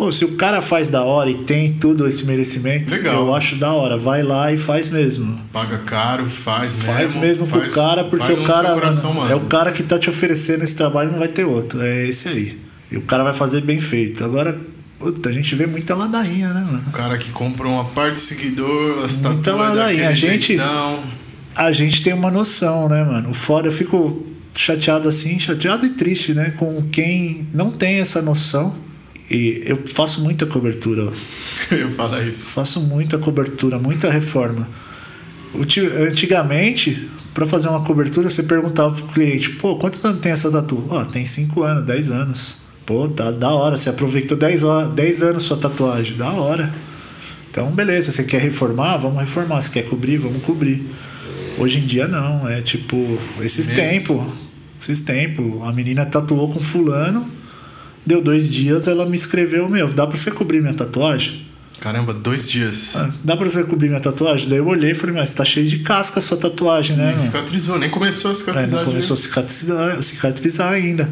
Pô, se o cara faz da hora e tem tudo esse merecimento, Legal. eu acho da hora. Vai lá e faz mesmo. Paga caro, faz mesmo. Faz mesmo pro faz- cara, porque o cara coração, mano, mano. é o cara que tá te oferecendo esse trabalho, não vai ter outro. É esse aí. E o cara vai fazer bem feito. Agora, puta, a gente vê muita ladainha, né, mano? O cara que comprou uma parte de seguidor, as Muita ladainha. A gente- jeitão. A gente tem uma noção, né, mano? O foda, eu fico chateado assim, chateado e triste, né? Com quem não tem essa noção. E eu faço muita cobertura. [LAUGHS] Eu falo isso. faço muita cobertura, muita reforma. Antigamente, para fazer uma cobertura, você perguntava pro cliente, pô, quantos anos tem essa tatu? Ó, tem 5 anos, 10 anos. Pô, tá da hora, você aproveitou 10, horas, 10 anos sua tatuagem, da hora. Então, beleza, você quer reformar? Vamos reformar. Se quer cobrir, vamos cobrir. Hoje em dia não, é tipo, esses tempos. Esses tempos. A menina tatuou com fulano, deu dois dias, ela me escreveu, meu, dá pra você cobrir minha tatuagem? Caramba, dois dias. Ah, Dá pra você cobrir minha tatuagem? Daí eu olhei e falei, mas tá cheio de casca a sua tatuagem, né? Nem cicatrizou, nem começou a cicatrizar. não começou a cicatrizar, cicatrizar ainda.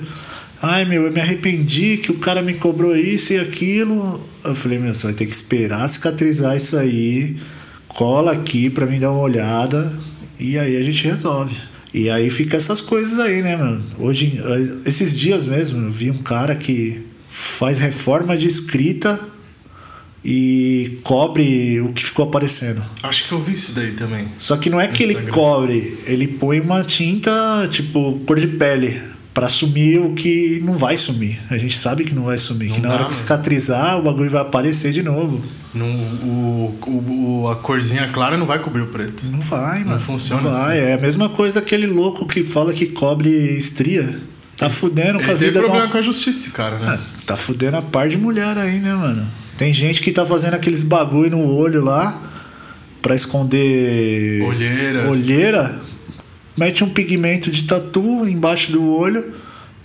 Ai, meu, eu me arrependi que o cara me cobrou isso e aquilo. Eu falei, meu, você vai ter que esperar cicatrizar isso aí. Cola aqui pra mim dar uma olhada. E aí a gente resolve. E aí fica essas coisas aí, né, mano? Hoje, esses dias mesmo, eu vi um cara que faz reforma de escrita e cobre o que ficou aparecendo. Acho que eu vi isso daí também. Só que não é que ele Instagram. cobre, ele põe uma tinta, tipo, cor de pele, pra sumir o que não vai sumir. A gente sabe que não vai sumir, Não que na dá, hora que mano. cicatrizar, o bagulho vai aparecer de novo. Não, o, o, a corzinha clara não vai cobrir o preto. Não vai, mano. funciona Não vai. assim. É a mesma coisa aquele louco que fala que cobre estria. Tá fudendo com a Ele tem vida de problema uma... com a justiça, cara, né? Ah, Tá fudendo a par de mulher aí, né, mano? Tem gente que tá fazendo aqueles bagulho no olho lá pra esconder Olheira. olheira, mete um pigmento de tatu embaixo do olho.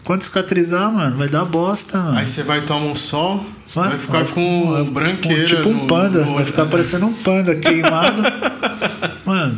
Quando cicatrizar, mano, vai dar bosta, mano. Aí você vai tomar um sol, Vai- vai ficar vai- com vai- branqueira. tipo um panda, no vai ficar parecendo um panda queimado. [LAUGHS] mano,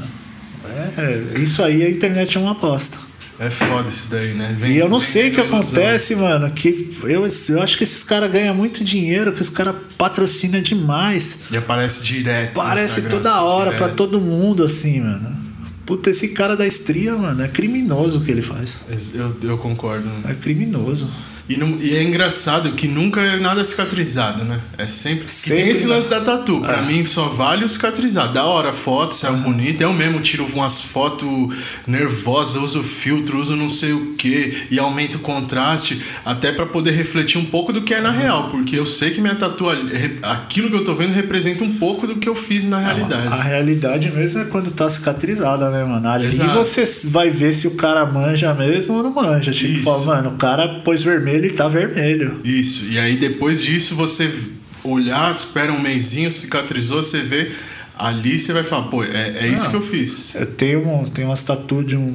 é, isso aí a internet é uma bosta. É foda isso daí, né? Vem- E eu não vem sei o que ilusão. acontece, mano. Que eu, eu acho que esses caras ganham muito dinheiro, que os caras patrocinam demais. E aparece direto. no Parece Instagram, toda hora pra todo mundo, assim, mano. Puta, esse cara da estria, mano, é criminoso o que ele faz. Eu, eu concordo. É criminoso. E, não- e é engraçado que nunca é nada cicatrizado, né? É sempre. Sempre, tem esse né? lance da tatu. Pra Ah. mim só vale o cicatrizado. Da hora foto, saiu bonita. Eu mesmo tiro umas fotos nervosas, uso filtro, uso não sei o que e aumento o contraste, até pra poder refletir um pouco do que é na real. Porque eu sei que minha tatu, aquilo que eu tô vendo, representa um pouco do que eu fiz na realidade. A realidade mesmo é quando tá cicatrizada, né, mano? Ali Exato. você vai ver se o cara manja mesmo ou não manja. Tipo, fala, mano, o cara pôs vermelho e tá vermelho. Isso. E aí depois disso você olhar, espera um mêsinho, cicatrizou, você vê Ali você vai falar, pô, é, é isso Ah. que eu fiz. Eu tenho, um, tenho umas tatu de um,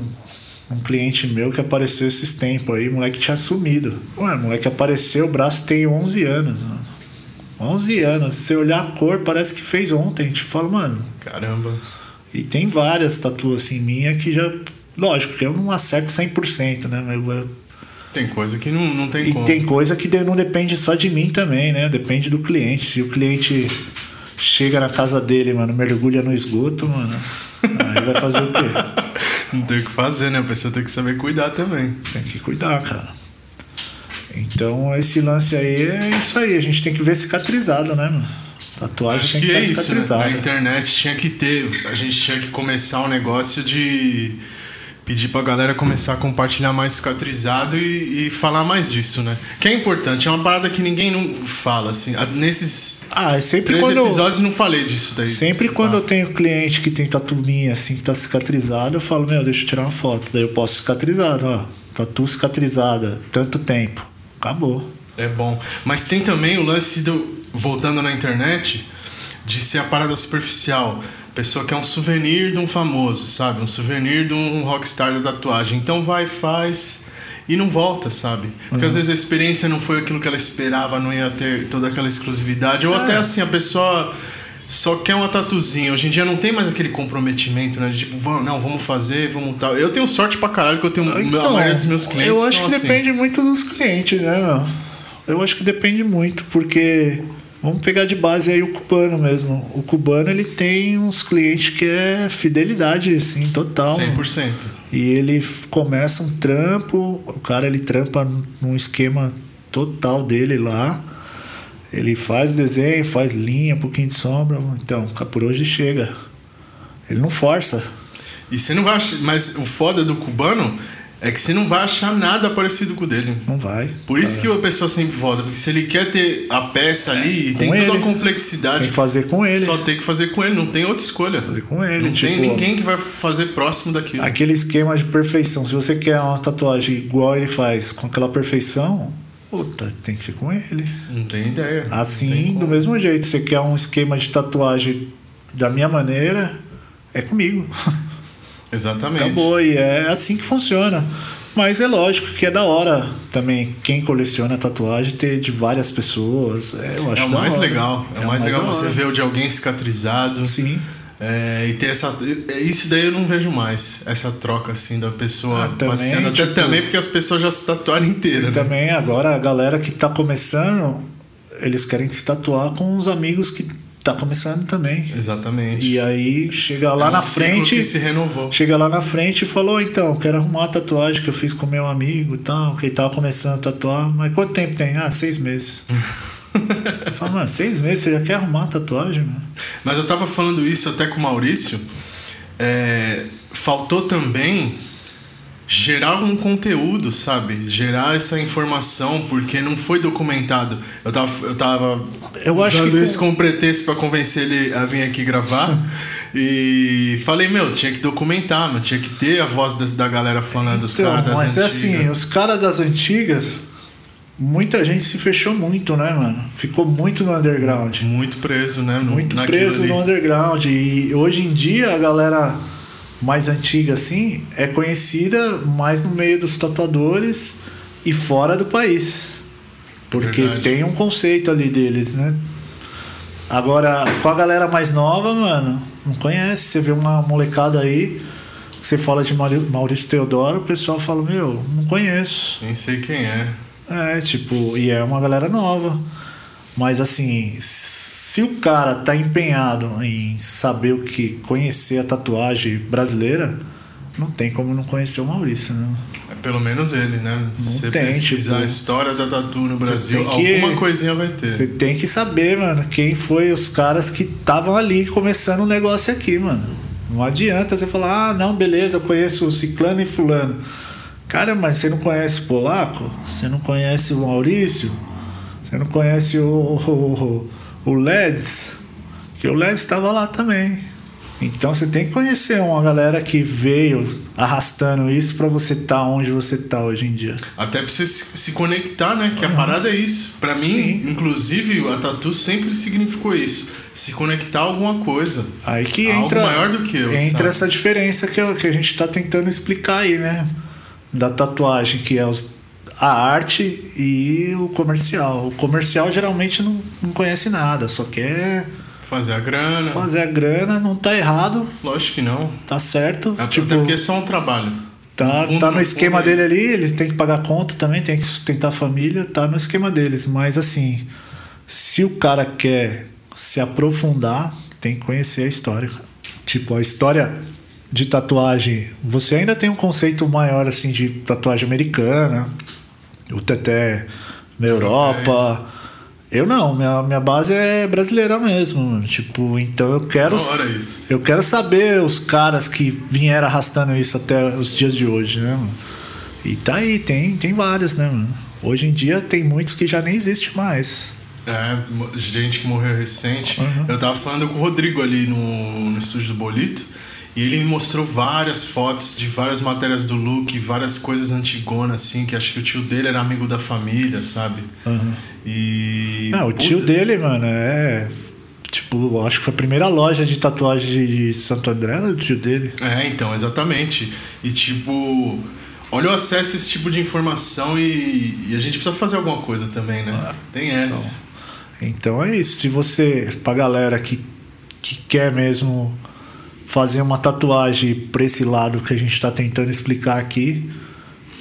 um cliente meu que apareceu esses tempos aí, moleque tinha sumido. Ué, moleque apareceu, o braço tem 11 anos, mano. 11 anos. Se você olhar a cor, parece que fez ontem. Tipo, fala, mano. Caramba. E tem várias tatuas assim minha que já. Lógico que eu não acerto 100%, né? Mas eu- Tem coisa que não, não tem e como. tem coisa que não depende só de mim também, né? Depende do cliente. Se o cliente chega na casa dele, mano, mergulha no esgoto, mano, aí vai fazer o quê? [LAUGHS] Não tem o que fazer, né? A pessoa tem que saber cuidar também. Tem que cuidar, cara. Então esse lance aí é isso aí. A gente tem que ver cicatrizado, né, mano? Tatuagem Acho tem que que é estar isso, né? cicatrizada. Na internet tinha que ter. A gente tinha que começar um negócio de pedir pra galera começar a compartilhar mais cicatrizado e, e falar mais disso, né? Que é importante, é uma parada que ninguém não fala, assim. Nesses Ah, é sempre três quando. episódios não falei disso daí. Sempre desse quando eu tenho cliente que tem tatu minha, assim, que tá cicatrizado, eu falo, meu, deixa eu tirar uma foto. Daí eu posto cicatrizado, ó. Tatu cicatrizada, tanto tempo. Acabou. É bom. Mas tem também o lance do. Voltando na internet, de ser a parada superficial. Pessoa que é um souvenir de um famoso, sabe? Um souvenir de um rockstar da tatuagem. Então vai, faz e não volta, sabe? Porque às vezes a experiência não foi aquilo que ela esperava, não ia ter toda aquela exclusividade. Ou até assim, a pessoa só quer uma tatuzinha. Hoje em dia não tem mais aquele comprometimento, né? De tipo, vamos, não, vamos fazer, vamos tal. Eu tenho sorte pra caralho que eu tenho. a maioria dos meus clientes. Então, eu acho que assim. depende muito dos clientes, né, meu? Eu acho que depende muito, porque vamos pegar de base aí o cubano mesmo. O cubano ele tem uns clientes que é fidelidade, assim, total. 100%. E ele começa um trampo, o cara ele trampa num esquema total dele lá. Ele faz desenho, faz linha, um pouquinho de sombra. Então, por hoje chega. Ele não força. E você não vai achar. Mas o foda do cubano é que você não vai achar nada parecido com o dele. Não vai. Por isso que a pessoa sempre volta. Porque se ele quer ter a peça ali e tem Com toda ele. a complexidade, Tem que fazer com ele. só tem que fazer com ele, não tem outra escolha. Fazer com ele, Não tem tipo- ninguém que vai fazer próximo daquilo. Aquele esquema de perfeição. Se você quer uma tatuagem igual ele faz, com aquela perfeição, puta, tem que ser com ele. Não tem ideia. Tem Assim, como. do mesmo jeito, você quer um esquema de tatuagem da minha maneira, é comigo. [LAUGHS] Exatamente. Acabou, e é assim que funciona. Mas é lógico que é da hora também quem coleciona tatuagem ter de várias pessoas. É, eu acho É o mais hora. legal. É, o mais legal da você ver o de alguém cicatrizado. Sim. É, e ter essa. é, Isso daí eu não vejo mais. Essa troca assim da pessoa Ah, também, passeando. Até tipo- também porque as pessoas já se tatuaram inteira. E né? também agora a galera que tá começando, eles querem se tatuar com os amigos que tá começando também. Exatamente. E aí chega lá É um na frente. que se renovou. Chega lá na frente e falou, então, quero arrumar a tatuagem que eu fiz com meu amigo e tal, que ele tava começando a tatuar, mas quanto tempo tem? Ah, seis meses. [LAUGHS] eu falo, mano, seis meses, você já quer arrumar a tatuagem, mano? Mas eu tava falando isso até com o Maurício. é, faltou também gerar algum conteúdo, sabe? Gerar essa informação, porque não foi documentado. Eu tava, eu tava Eu acho usando que isso com- como pretexto pra convencer ele a vir aqui gravar. [LAUGHS] e falei, meu, tinha que documentar, mano. Tinha que ter a voz da, da galera falando, dos Então, caras das mas é antigas. assim, os caras das antigas, muita gente se fechou muito, né, mano? Ficou muito no underground. Muito preso, né? no- Muito preso ali. no underground. E hoje em dia a galera mais antiga, assim, é conhecida mais no meio dos tatuadores e fora do país. Porque Verdade. tem um conceito ali deles, né? Agora, com a galera mais nova, mano, não conhece. Você vê uma molecada aí, você fala de Maurício Teodoro, o pessoal fala, meu, não conheço. Nem sei quem é. É, tipo, e é uma galera nova. Mas assim, se o cara tá empenhado em saber o que conhecer a tatuagem brasileira, não tem como não conhecer o Maurício, né? É pelo menos ele, né? Se você tem, pesquisar tipo, a história da tatu no Brasil, que- alguma coisinha vai ter. Você tem que saber, mano, quem foi os caras que estavam ali começando o negócio aqui, mano. Não adianta você falar, ah, não, beleza, eu conheço o Ciclano e Fulano. Cara, mas você não conhece o Polaco? Você não conhece o Maurício? Você não conhece o, o, o Leds? Que o Leds estava lá também. Então você tem que conhecer uma galera que veio arrastando isso para você estar tá onde você tá hoje em dia. Até pra você se conectar, né? Que uhum. a parada é isso. Para mim, Sim. inclusive, a tatu sempre significou isso. Se conectar a alguma coisa. Aí que entra. Algo maior do que eu. Entra sabe? essa diferença que, que a gente tá tentando explicar aí, né? Da tatuagem, que é os, a arte e o comercial. O comercial geralmente não, não conhece nada, só quer Fazer a grana. Fazer a grana, não tá errado. Lógico que não. Tá certo. É, tipo, até porque é só um trabalho. Tá, no, tá no, no esquema dele ali, eles têm que pagar conta também, tem que sustentar a família, tá no esquema deles. Mas assim, se o cara quer se aprofundar, tem que conhecer a história. Tipo, a história de tatuagem, você ainda tem um conceito maior assim de tatuagem americana, o teté na Europa. Eu não, minha, minha base é brasileira mesmo. Tipo, então eu quero. Eu quero saber os caras que vieram arrastando isso até os dias de hoje, né, mano? E tá aí, tem, tem vários, né, mano? Hoje em dia tem muitos que já nem existe mais. É, gente que morreu recente. Uhum. Eu tava falando com o Rodrigo ali no, no estúdio do Bolito. E ele me mostrou várias fotos de várias matérias do Luke, várias coisas antigonas, assim, que acho que o tio dele era amigo da família, sabe? Uhum. E. Não, o tio dele, mano, é. Tipo, acho que foi a primeira loja de tatuagem de Santo André, era do tio dele. É, então, exatamente. E tipo. Olha o acesso a esse tipo de informação e, e a gente precisa fazer alguma coisa também, né? Ah, Tem essa. Então, então é isso. Se você, pra galera que, que quer mesmo fazer uma tatuagem pra esse lado que a gente tá tentando explicar aqui,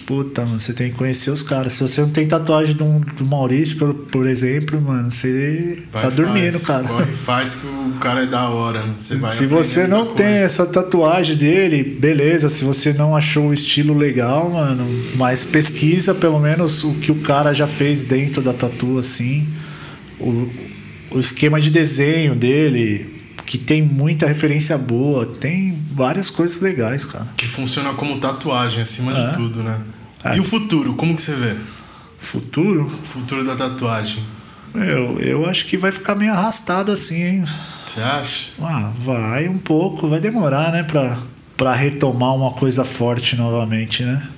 puta, mano, você tem que conhecer os caras. Se você não tem tatuagem do, do Maurício, por, por exemplo, mano, você vai, tá dormindo, faz, cara. Corre, faz que o cara é da hora. Você vai se você não tem coisa. essa tatuagem dele, beleza. Se você não achou o estilo legal, mano, mas pesquisa pelo menos o que o cara já fez dentro da tatu, assim. O, o esquema de desenho dele, que tem muita referência boa, tem várias coisas legais, cara. Que funciona como tatuagem acima é. de tudo, né? É. E o futuro, como que você vê? Futuro? Futuro da tatuagem. Eu, eu acho que vai ficar meio arrastado assim, hein? Você acha? Ah, vai um pouco, vai demorar, né, pra, pra retomar uma coisa forte novamente, né?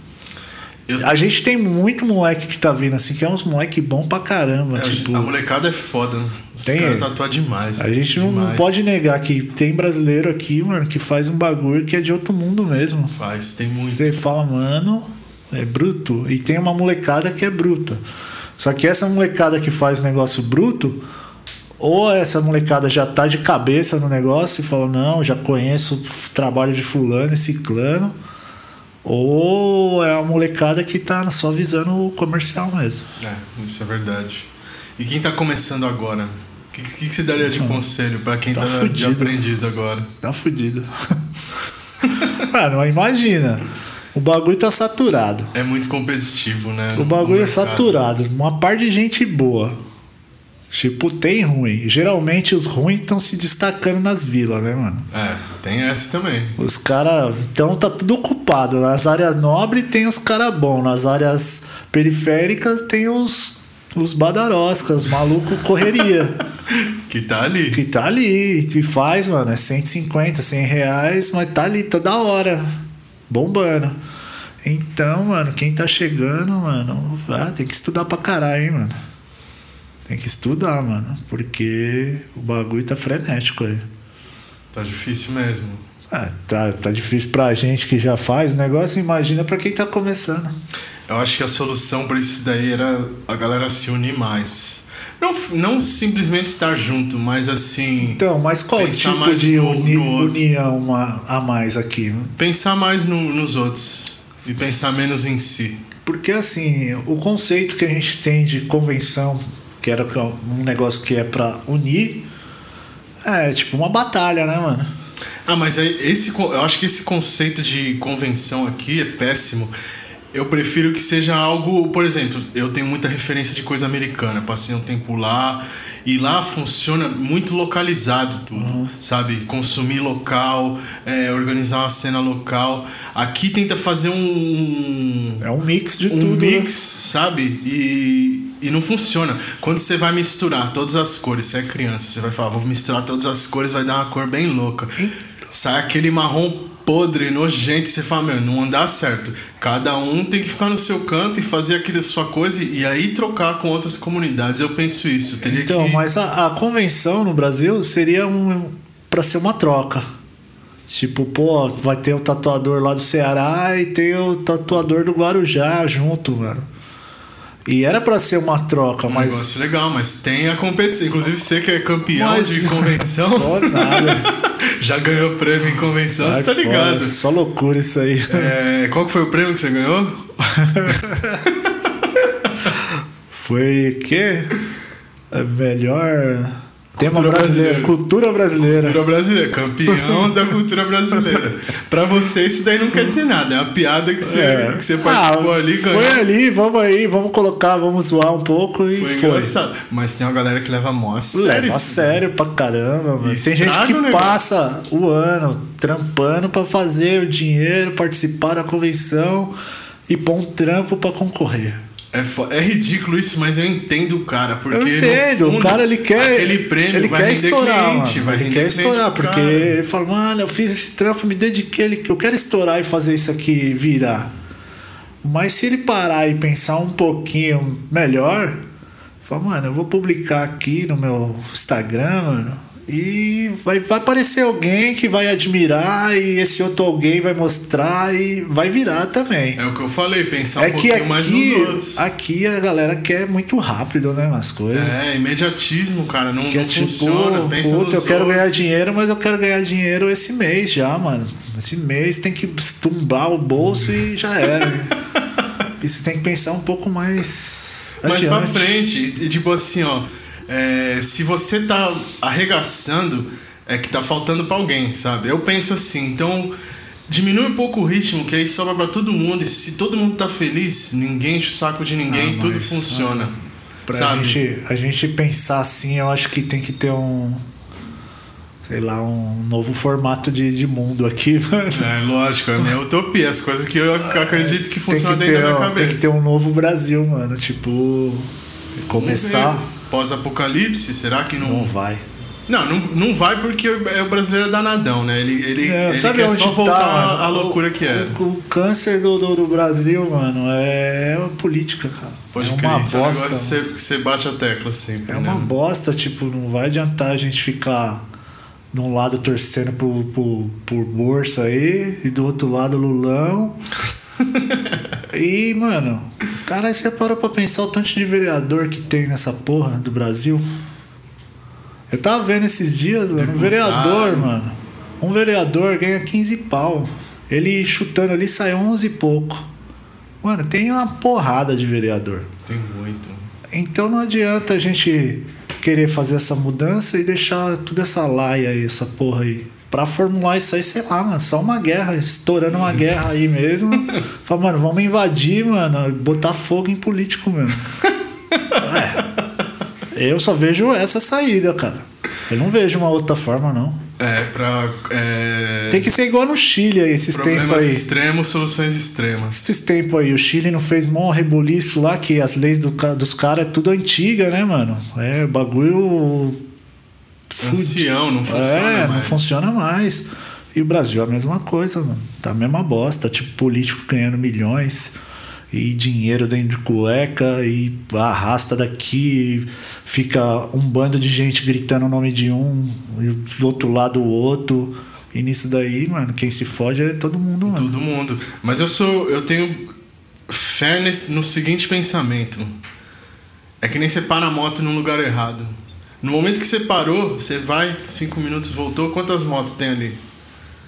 Eu... A gente tem muito moleque que tá vindo assim, que é uns moleque bom pra caramba. É, tipo... A molecada é foda, né? Os tem, caras tatuam demais. A gente não demais. pode negar que tem brasileiro aqui, mano, que faz um bagulho que é de outro mundo mesmo. Faz, tem muito. Você fala, mano, é bruto. E tem uma molecada que é bruta. Só que essa molecada que faz negócio bruto, ou essa molecada já tá de cabeça no negócio e fala, não, já conheço o trabalho de fulano e ciclano ou é uma molecada que tá só visando o comercial mesmo. É, isso é verdade. E quem tá começando agora? O que, que, que você daria de hum, conselho para quem tá, tá de aprendiz agora? Tá fudido. [LAUGHS] Mano, imagina. O bagulho tá saturado. É muito competitivo, né? O bagulho é saturado. Uma par de gente boa. Tipo, tem ruim. Geralmente os ruins estão se destacando nas vilas, né, mano? É, tem essa também. Os caras. Então tá tudo ocupado. Nas áreas nobres tem os caras bons. Nas áreas periféricas tem os. Os badaroscas, maluco correria. [LAUGHS] que tá ali. Que tá ali. E faz, mano. É 150, 100 reais, mas tá ali toda hora. Bombando. Então, mano, quem tá chegando, mano, ah, tem que estudar pra caralho, hein, mano. Tem que estudar, mano, porque o bagulho tá frenético aí. Tá difícil mesmo. Ah, tá, tá difícil pra gente que já faz o negócio, imagina pra quem tá começando. Eu acho que a solução pra isso daí era a galera se unir mais. Não, não simplesmente estar junto, mas assim. Então, mas qual tipo de uni, união a, a, mais aqui? Né? Pensar mais no, nos outros e pensar menos em si. Porque assim, o conceito que a gente tem de convenção que era um negócio que é para unir. É tipo uma batalha, né, mano? Ah, mas esse, eu acho que esse conceito de convenção aqui é péssimo. Eu prefiro que seja algo, por exemplo, eu tenho muita referência de coisa americana, passei um tempo lá e lá funciona muito localizado tudo, uhum. sabe? Consumir local, é, organizar uma cena local. Aqui tenta fazer um. É um mix de um tudo. Um mix, né? sabe? E e não funciona. Quando você vai misturar todas as cores, você é criança, você vai falar, vou misturar todas as cores, vai dar uma cor bem louca. sai aquele marrom podre, nojento, você fala, meu, não dá certo. Cada um tem que ficar no seu canto e fazer aquilo sua coisa e aí trocar com outras comunidades. Eu penso isso. Teria então, que... mas a, a convenção no Brasil seria um para ser uma troca. Tipo, pô, vai ter o tatuador lá do Ceará e tem o tatuador do Guarujá junto, mano. E era para ser uma troca, um mas. Negócio legal, mas tem a competição. Inclusive, você que é campeão mas, de convenção. [LAUGHS] Só nada. [LAUGHS] já ganhou prêmio em convenção, Ai, você tá ligado? Foda, só loucura isso aí. É, qual que foi o prêmio que você ganhou? [LAUGHS] foi o quê? A melhor. Tema cultura brasileiro, brasileira. cultura brasileira. Cultura brasileira, campeão da cultura brasileira. Pra você, isso daí não quer dizer nada. É a piada que você, é. que você participou ah, ali. Ganhou. Foi ali, vamos aí, vamos colocar, vamos zoar um pouco e foi. foi. Engraçado. Mas tem uma galera que leva mó a sério. Leva a sério pra caramba, mano. Tem gente que passa o ano trampando pra fazer o dinheiro, participar da convenção e pôr um trampo pra concorrer. É, é ridículo isso, mas eu entendo o cara. Porque eu entendo, fundo, o cara ele quer. Aquele prêmio ele quer estourar. Cliente, vai ele quer estourar, porque cara. ele fala, mano, eu fiz esse trampo, me dediquei, eu quero estourar e fazer isso aqui virar. Mas se ele parar e pensar um pouquinho melhor, fala, mano, eu vou publicar aqui no meu Instagram, mano e vai, vai aparecer alguém que vai admirar e esse outro alguém vai mostrar e vai virar também. É o que eu falei, pensar é um pouquinho aqui, mais nos outros. Aqui a galera quer muito rápido, né, as coisas. É, imediatismo, cara, não, que não é tipo, funciona. Pensa puta, eu quero ganhar dinheiro, mas eu quero ganhar dinheiro esse mês já, mano. Esse mês tem que tumbar o bolso e já era. [LAUGHS] e você tem que pensar um pouco mais. Mais adiante. pra frente. E, tipo assim, ó é, se você tá arregaçando, é que tá faltando para alguém, sabe? Eu penso assim, então diminui um pouco o ritmo, que aí sobra para todo mundo. E se todo mundo tá feliz, ninguém enche o saco de ninguém, ah, tudo funciona. Ah, pra sabe? Gente, a gente pensar assim, eu acho que tem que ter um. Sei lá, um novo formato de, de mundo aqui, [LAUGHS] mano. É, lógico, é minha utopia, as coisas que eu acredito que funcionam dentro ter, da minha cabeça. Tem que ter um novo Brasil, mano. Tipo, começar pós-apocalipse, será que não. Não vai. Não, não, não vai porque o brasileiro é danadão, né? Ele, ele, é, ele sabe quer onde só tá, voltar tá, a, loucura que é. O, o câncer do, do, do, Brasil, mano, é, é política, cara. Pode é uma crer, bosta. É que você bate a tecla sempre. É né? uma bosta, tipo, não vai adiantar a gente ficar de um lado torcendo por, por, por bolsa aí e do outro lado Lulão. [LAUGHS] e, mano, Cara, você já parou pra pensar o tanto de vereador que tem nessa porra do Brasil? Eu tava vendo esses dias, mano, um vereador, mano. Um vereador ganha 15 pau. Ele chutando ali sai 11 e pouco. Mano, tem uma porrada de vereador. Tem muito. Então não adianta a gente querer fazer essa mudança e deixar toda essa laia aí, essa porra aí Pra formular isso aí, sei lá, mano, só uma guerra, estourando uma guerra aí mesmo. [LAUGHS] Fala, mano, vamos invadir, mano, botar fogo em político mesmo. é. Eu só vejo essa saída, cara. Eu não vejo uma outra forma, não. É, pra. É... Tem que ser igual no Chile aí, esses tempos aí. extremos, soluções extremas. Esses tempos aí. O Chile não fez mó rebuliço lá, que as leis do, dos caras é tudo antiga, né, mano? É, bagulho Ancião, não funciona é, mais. não funciona mais. E o Brasil é a mesma coisa, mano. Tá a mesma bosta. Tipo, político ganhando milhões e dinheiro dentro de cueca e arrasta daqui, fica um bando de gente gritando o nome de um e do outro lado o outro. E nisso daí, mano, quem se fode é todo mundo, mano. Todo mundo. Mas eu sou. Eu tenho fé nesse, no seguinte pensamento. É que nem você para a moto num lugar errado. No momento que você parou, você vai, cinco minutos voltou, quantas motos tem ali?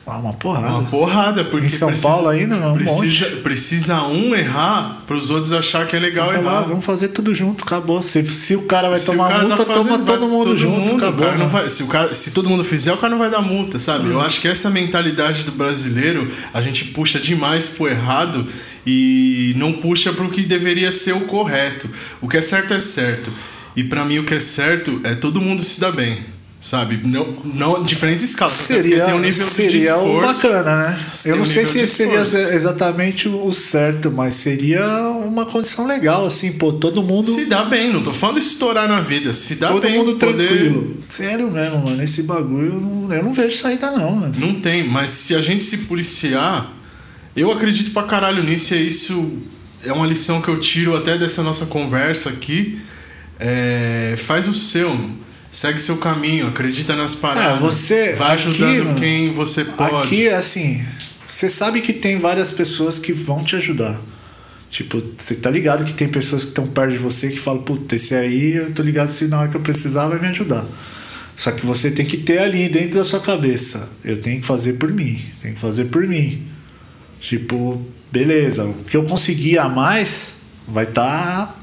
Ah, uma porrada. Uma porrada, porque. Em São precisa, Paulo ainda, um precisa, monte. Precisa um errar para os outros achar que é legal vamos errar. Vamos fazer tudo junto, acabou. Se, se o cara vai se tomar cara multa, tá fazendo, toma todo mundo todo junto, mundo, acabou. Cara não vai, se, o cara, se todo mundo fizer, o cara não vai dar multa, sabe? Uhum. Eu acho que essa mentalidade do brasileiro, a gente puxa demais pro errado e não puxa pro que deveria ser o correto. O que é certo é certo. E para mim o que é certo é todo mundo se dar bem. Sabe? Não, não diferentes escalas. Seria, tem um nível seria bacana, né? Eu não um sei se seria exatamente o certo, mas seria uma condição legal, assim, pô, todo mundo. Se dá bem, não tô falando de estourar na vida. Se dá todo bem, mundo poder- tranquilo. Sério mesmo, mano. Esse bagulho eu não, eu não vejo saída, não, mano. Não tem, mas se a gente se policiar, eu acredito pra caralho nisso e é isso é uma lição que eu tiro até dessa nossa conversa aqui. É, faz o seu, segue seu caminho, acredita nas paradas. É, você- vai aqui, ajudando mano, quem você pode. Aqui, assim, você sabe que tem várias pessoas que vão te ajudar. Tipo, você tá ligado que tem pessoas que estão perto de você que falam, puta, esse aí eu tô ligado se na hora que eu precisar vai me ajudar. Só que você tem que ter ali dentro da sua cabeça. Eu tenho que fazer por mim. Tenho que fazer por mim. Tipo, beleza, o que eu conseguir a mais vai tá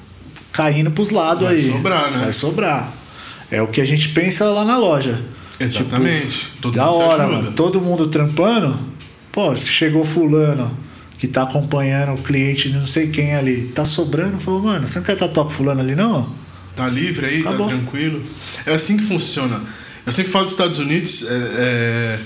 caindo pros lados Vai aí. sobrar, né? Vai sobrar. É o que a gente pensa lá na loja. Exatamente. Tipo, Todo da hora, mano. Todo mundo trampando. Pô, se chegou fulano que tá acompanhando o cliente de não sei quem ali, tá sobrando, falou, mano, você não quer tatuar com fulano ali, não? Tá livre aí, Acabou. tá tranquilo. É assim que funciona. Eu sempre falo dos Estados Unidos, é, é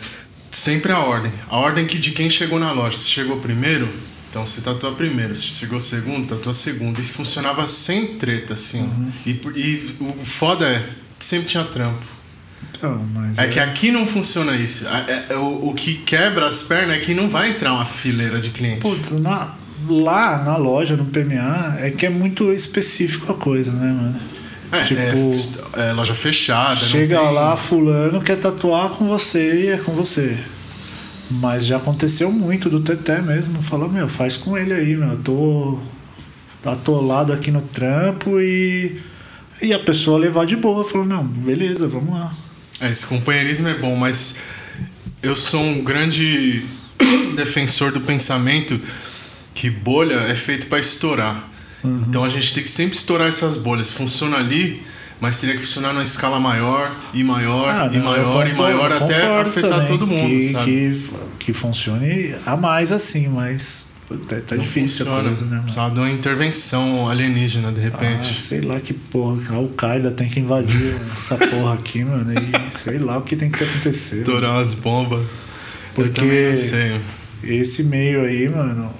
sempre a ordem. A ordem que de quem chegou na loja. Se chegou primeiro, então você tatua primeiro. Se chegou segundo, tatua segundo. Isso funcionava sem treta, assim. Uhum. E, e o foda é, sempre tinha trampo. Então, mas. É que aqui não funciona isso. É- é- o, o que quebra as pernas é que não vai entrar uma fileira de cliente. Putz, na- lá na loja, no PMA, é que é muito específico a coisa, né, mano? É, tipo, é, é loja fechada. Chega tem- lá, fulano quer tatuar com você e é com você. Mas já aconteceu muito do Teté mesmo. Falou, meu, faz com ele aí, meu. Eu tô atolado aqui no trampo e. E a pessoa levar de boa. Falou, não, beleza, vamos lá. É, esse companheirismo é bom, mas eu sou um grande [COUGHS] defensor do pensamento que bolha é feito para estourar. Uhum. Então a gente tem que sempre estourar essas bolhas. Funciona ali, mas teria que funcionar numa escala maior e maior Ah, e não, maior eu e maior concordo- até concordo afetar também todo mundo, que, sabe? Que, que funcione a mais assim, mas tá Não difícil a funciona. coisa, né, mano? Precisava de uma intervenção alienígena de Ah, repente. sei lá que porra, a Al-Qaeda tem que invadir essa porra aqui, mano. E sei lá o que tem que acontecer. Estourar as bombas. Porque-. Esse meio aí, mano,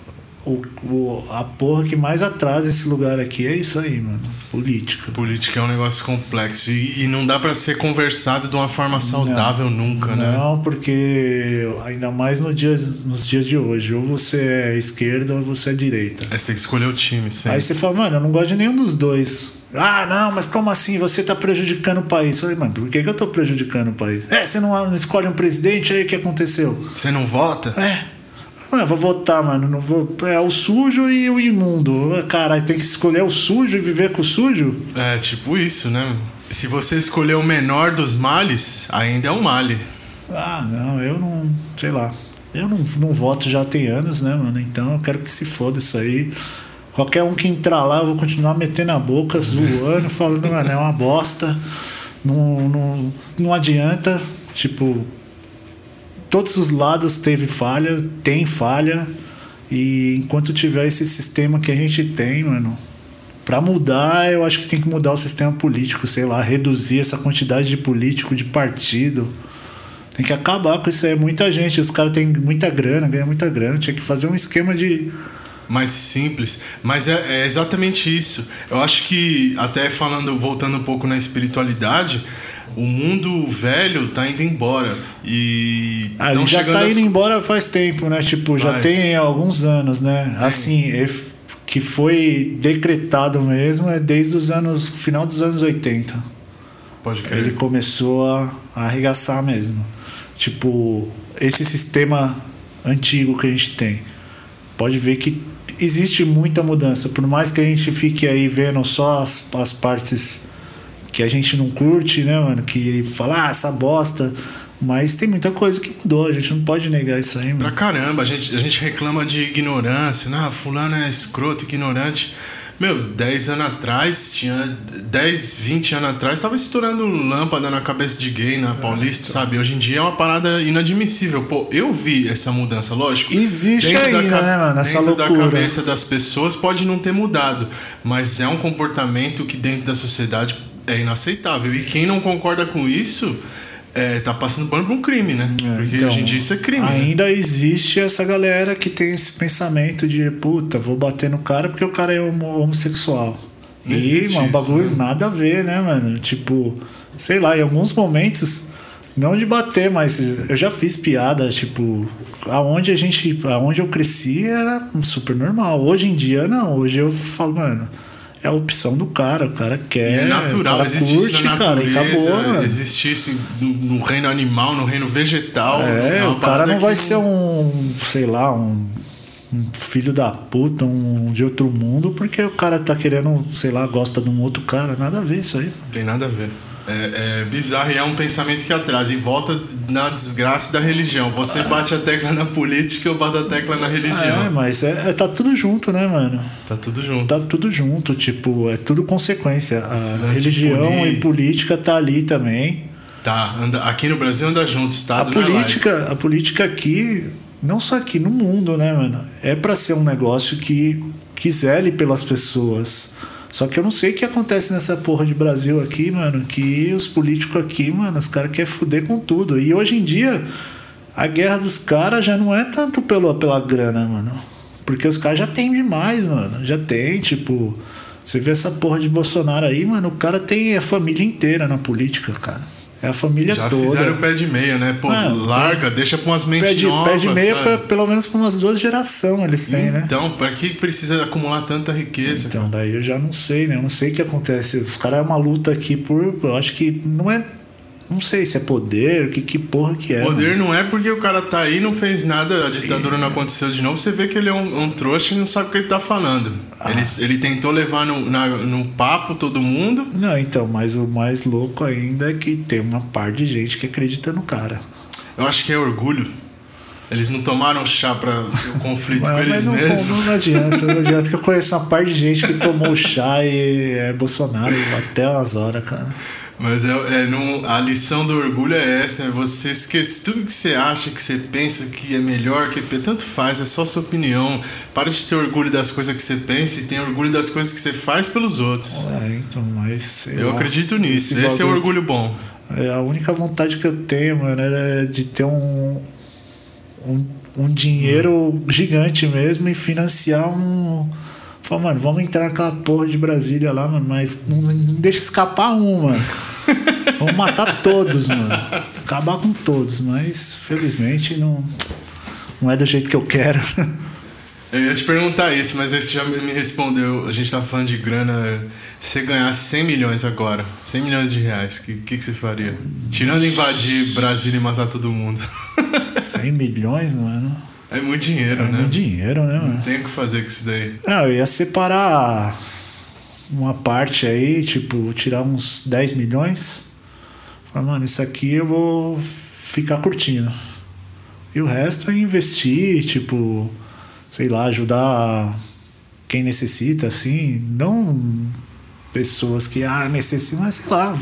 o, o- a porra que mais atrasa esse lugar aqui é isso aí, mano. Política. Política é um negócio complexo e, e não dá pra ser conversado de uma forma saudável nunca, né? Não, porque ainda mais no dias, nos dias de hoje, ou você é esquerda ou você é direita. Aí você tem que escolher o time, sempre. Aí você fala, mano, eu não gosto de nenhum dos dois. Ah, não, mas como assim? Você tá prejudicando o país. Eu falei, mano, por que, que eu tô prejudicando o país? É, você não, não escolhe um presidente, aí o que aconteceu? Você não vota? É. Ah, vou votar, mano. Não vou. É o sujo e o imundo. Caralho, tem que escolher o sujo e viver com o sujo? É, tipo isso, né? Se você escolher o menor dos males, ainda é um male. Ah, não, eu não. Sei lá. Eu não, não voto já tem anos, né, mano? Então eu quero que se foda isso aí. Qualquer um que entrar lá, eu vou continuar metendo a boca, zoando, falando, mano, é uma bosta. Não, não, não adianta. Tipo, todos os lados teve falha, tem falha. E enquanto tiver esse sistema que a gente tem, mano, Pra mudar, eu acho que tem que mudar o sistema político, sei lá, reduzir essa quantidade de político, de partido. Tem que acabar com isso aí. Muita gente, os caras têm muita grana, ganham muita grana. Tinha que fazer um esquema de. Mais simples. Mas é, é exatamente isso. Eu acho que, até falando, voltando um pouco na espiritualidade, o mundo velho tá indo embora. E. Ah, já tá as- indo embora faz tempo, né? Tipo, já Faz. tem alguns anos, né? Assim, é- que foi decretado mesmo é desde os anos. final dos anos 80. Pode crer. Ele começou a, a arregaçar mesmo. Tipo, esse sistema antigo que a gente tem. Pode ver que existe muita mudança. Por mais que a gente fique aí vendo só as, as partes que a gente não curte, né, mano? Que fala, ah, essa bosta. Mas tem muita coisa que mudou, a gente não pode negar isso aí, Pra mano. caramba, a gente, a gente reclama de ignorância. Não, fulano é escroto, ignorante. Meu, 10 anos atrás, tinha 10, 20 anos atrás, tava estourando lâmpada na cabeça de gay na Paulista, sabe? Hoje em dia é uma parada inadmissível. Pô, eu vi essa mudança, lógico. Existe Dentro da né, mano? Essa dentro da loucura. cabeça das pessoas pode não ter mudado, mas é um comportamento que dentro da sociedade é inaceitável. E quem não concorda com isso é, tá passando pano por um crime, né? É, Porque então, hoje em dia isso é crime. né? Ainda existe essa galera que tem esse pensamento de puta, vou bater no cara porque o cara é homo- homossexual. Não E, mano, isso, bagulho né? nada a ver, né, mano? Tipo, sei lá, em alguns momentos, não de bater, mas eu já fiz piada, tipo, aonde a gente, aonde eu cresci era super normal. Hoje em dia, não. Hoje eu falo, mano, é a opção do cara, o cara E quer, é natural, cara existe curte, isso na cara, e natureza, acabou, mano. existe isso no, no reino animal, no reino vegetal. É, uma o cara não vai ser um, sei lá, um, um filho da puta, um de outro mundo, porque o cara tá querendo, sei lá, gosta de um outro cara. Nada a ver isso aí. Tem nada a ver. É, é bizarro e é um pensamento que atrasa e volta na desgraça da religião. Você bate a tecla na política, eu bato a tecla na É, religião. mas é, é- tá tudo junto, né, mano? Tá tudo junto. Tá tudo junto, tipo, é tudo consequência. A religião e política tá ali também. Tá, anda, aqui no Brasil anda junto, A Estado não é política, a política aqui, não só aqui, no mundo, né, mano? É pra ser um negócio que, que zele pelas pessoas. Só que eu não sei o que acontece nessa porra de Brasil aqui, mano. Que os políticos aqui, mano, os caras querem fuder com tudo. E hoje em dia, a guerra dos caras já não é tanto pelo, pela grana, mano. Porque os caras já tem demais, mano. Já tem, tipo. Você vê essa porra de Bolsonaro aí, mano. O cara tem a família inteira na política, cara. É a família Já toda. fizeram o pé de meia, né? Pô, larga, deixa pra umas mentes Pé de, novas. pé de meia, pra- pelo menos por umas duas gerações eles têm, né? Então, pra que precisa acumular tanta riqueza? Então, daí eu já não sei, né? Eu não sei o que acontece. Os caras é uma luta aqui por. Eu acho que não é. Não sei se é poder, que, que porra que é. Poder mano. não é porque o cara tá aí não fez nada, a ditadura não aconteceu de novo. Você vê que ele é um, um trouxa e não sabe o que ele tá falando. Ah. Ele, ele tentou levar no, na- no papo todo mundo. Não, então, mas o mais louco ainda é que tem uma par de gente que acredita no cara. Eu acho que é orgulho. Eles não tomaram chá pra o conflito com Mas, eles mas não, mesmos. não adianta, não [LAUGHS] adianta que eu conheço uma par de gente que tomou chá e é Bolsonaro até umas horas, cara. Mas é, é não- a lição do orgulho é essa: é você esquecer tudo que você acha, que você pensa que é melhor, que tanto faz, é só sua opinião. Para de ter orgulho das coisas que você pensa e tenha orgulho das coisas que você faz pelos outros. É, então, mas. Eu lá, acredito nisso. Esse, é o orgulho bom. É, a única vontade que eu tenho, mano, era de ter um, um, um dinheiro gigante mesmo e financiar um. Falar, mano, vamos entrar naquela porra de Brasília lá, mano, mas não, não deixa escapar um, mano. [LAUGHS] vamos matar todos, mano. Acabar com todos, mas felizmente não, não é do jeito que eu quero. Eu ia te perguntar isso, mas aí você já me me respondeu. A gente tá falando de grana. Se você ganhasse 100 milhões agora, 100 milhões de reais, o que, que, que você faria? Tirando invadir Brasília e matar todo mundo. 100 milhões, mano. É muito dinheiro, É né? muito dinheiro, né, mano? Não tem o que fazer com isso daí. Não, eu ia separar uma parte aí, tipo, tirar uns 10 milhões. Falar, mano, isso aqui eu vou ficar curtindo. E o resto é investir, tipo, sei lá, ajudar quem necessita, assim. Não pessoas que, ah, necessitam, mas sei lá.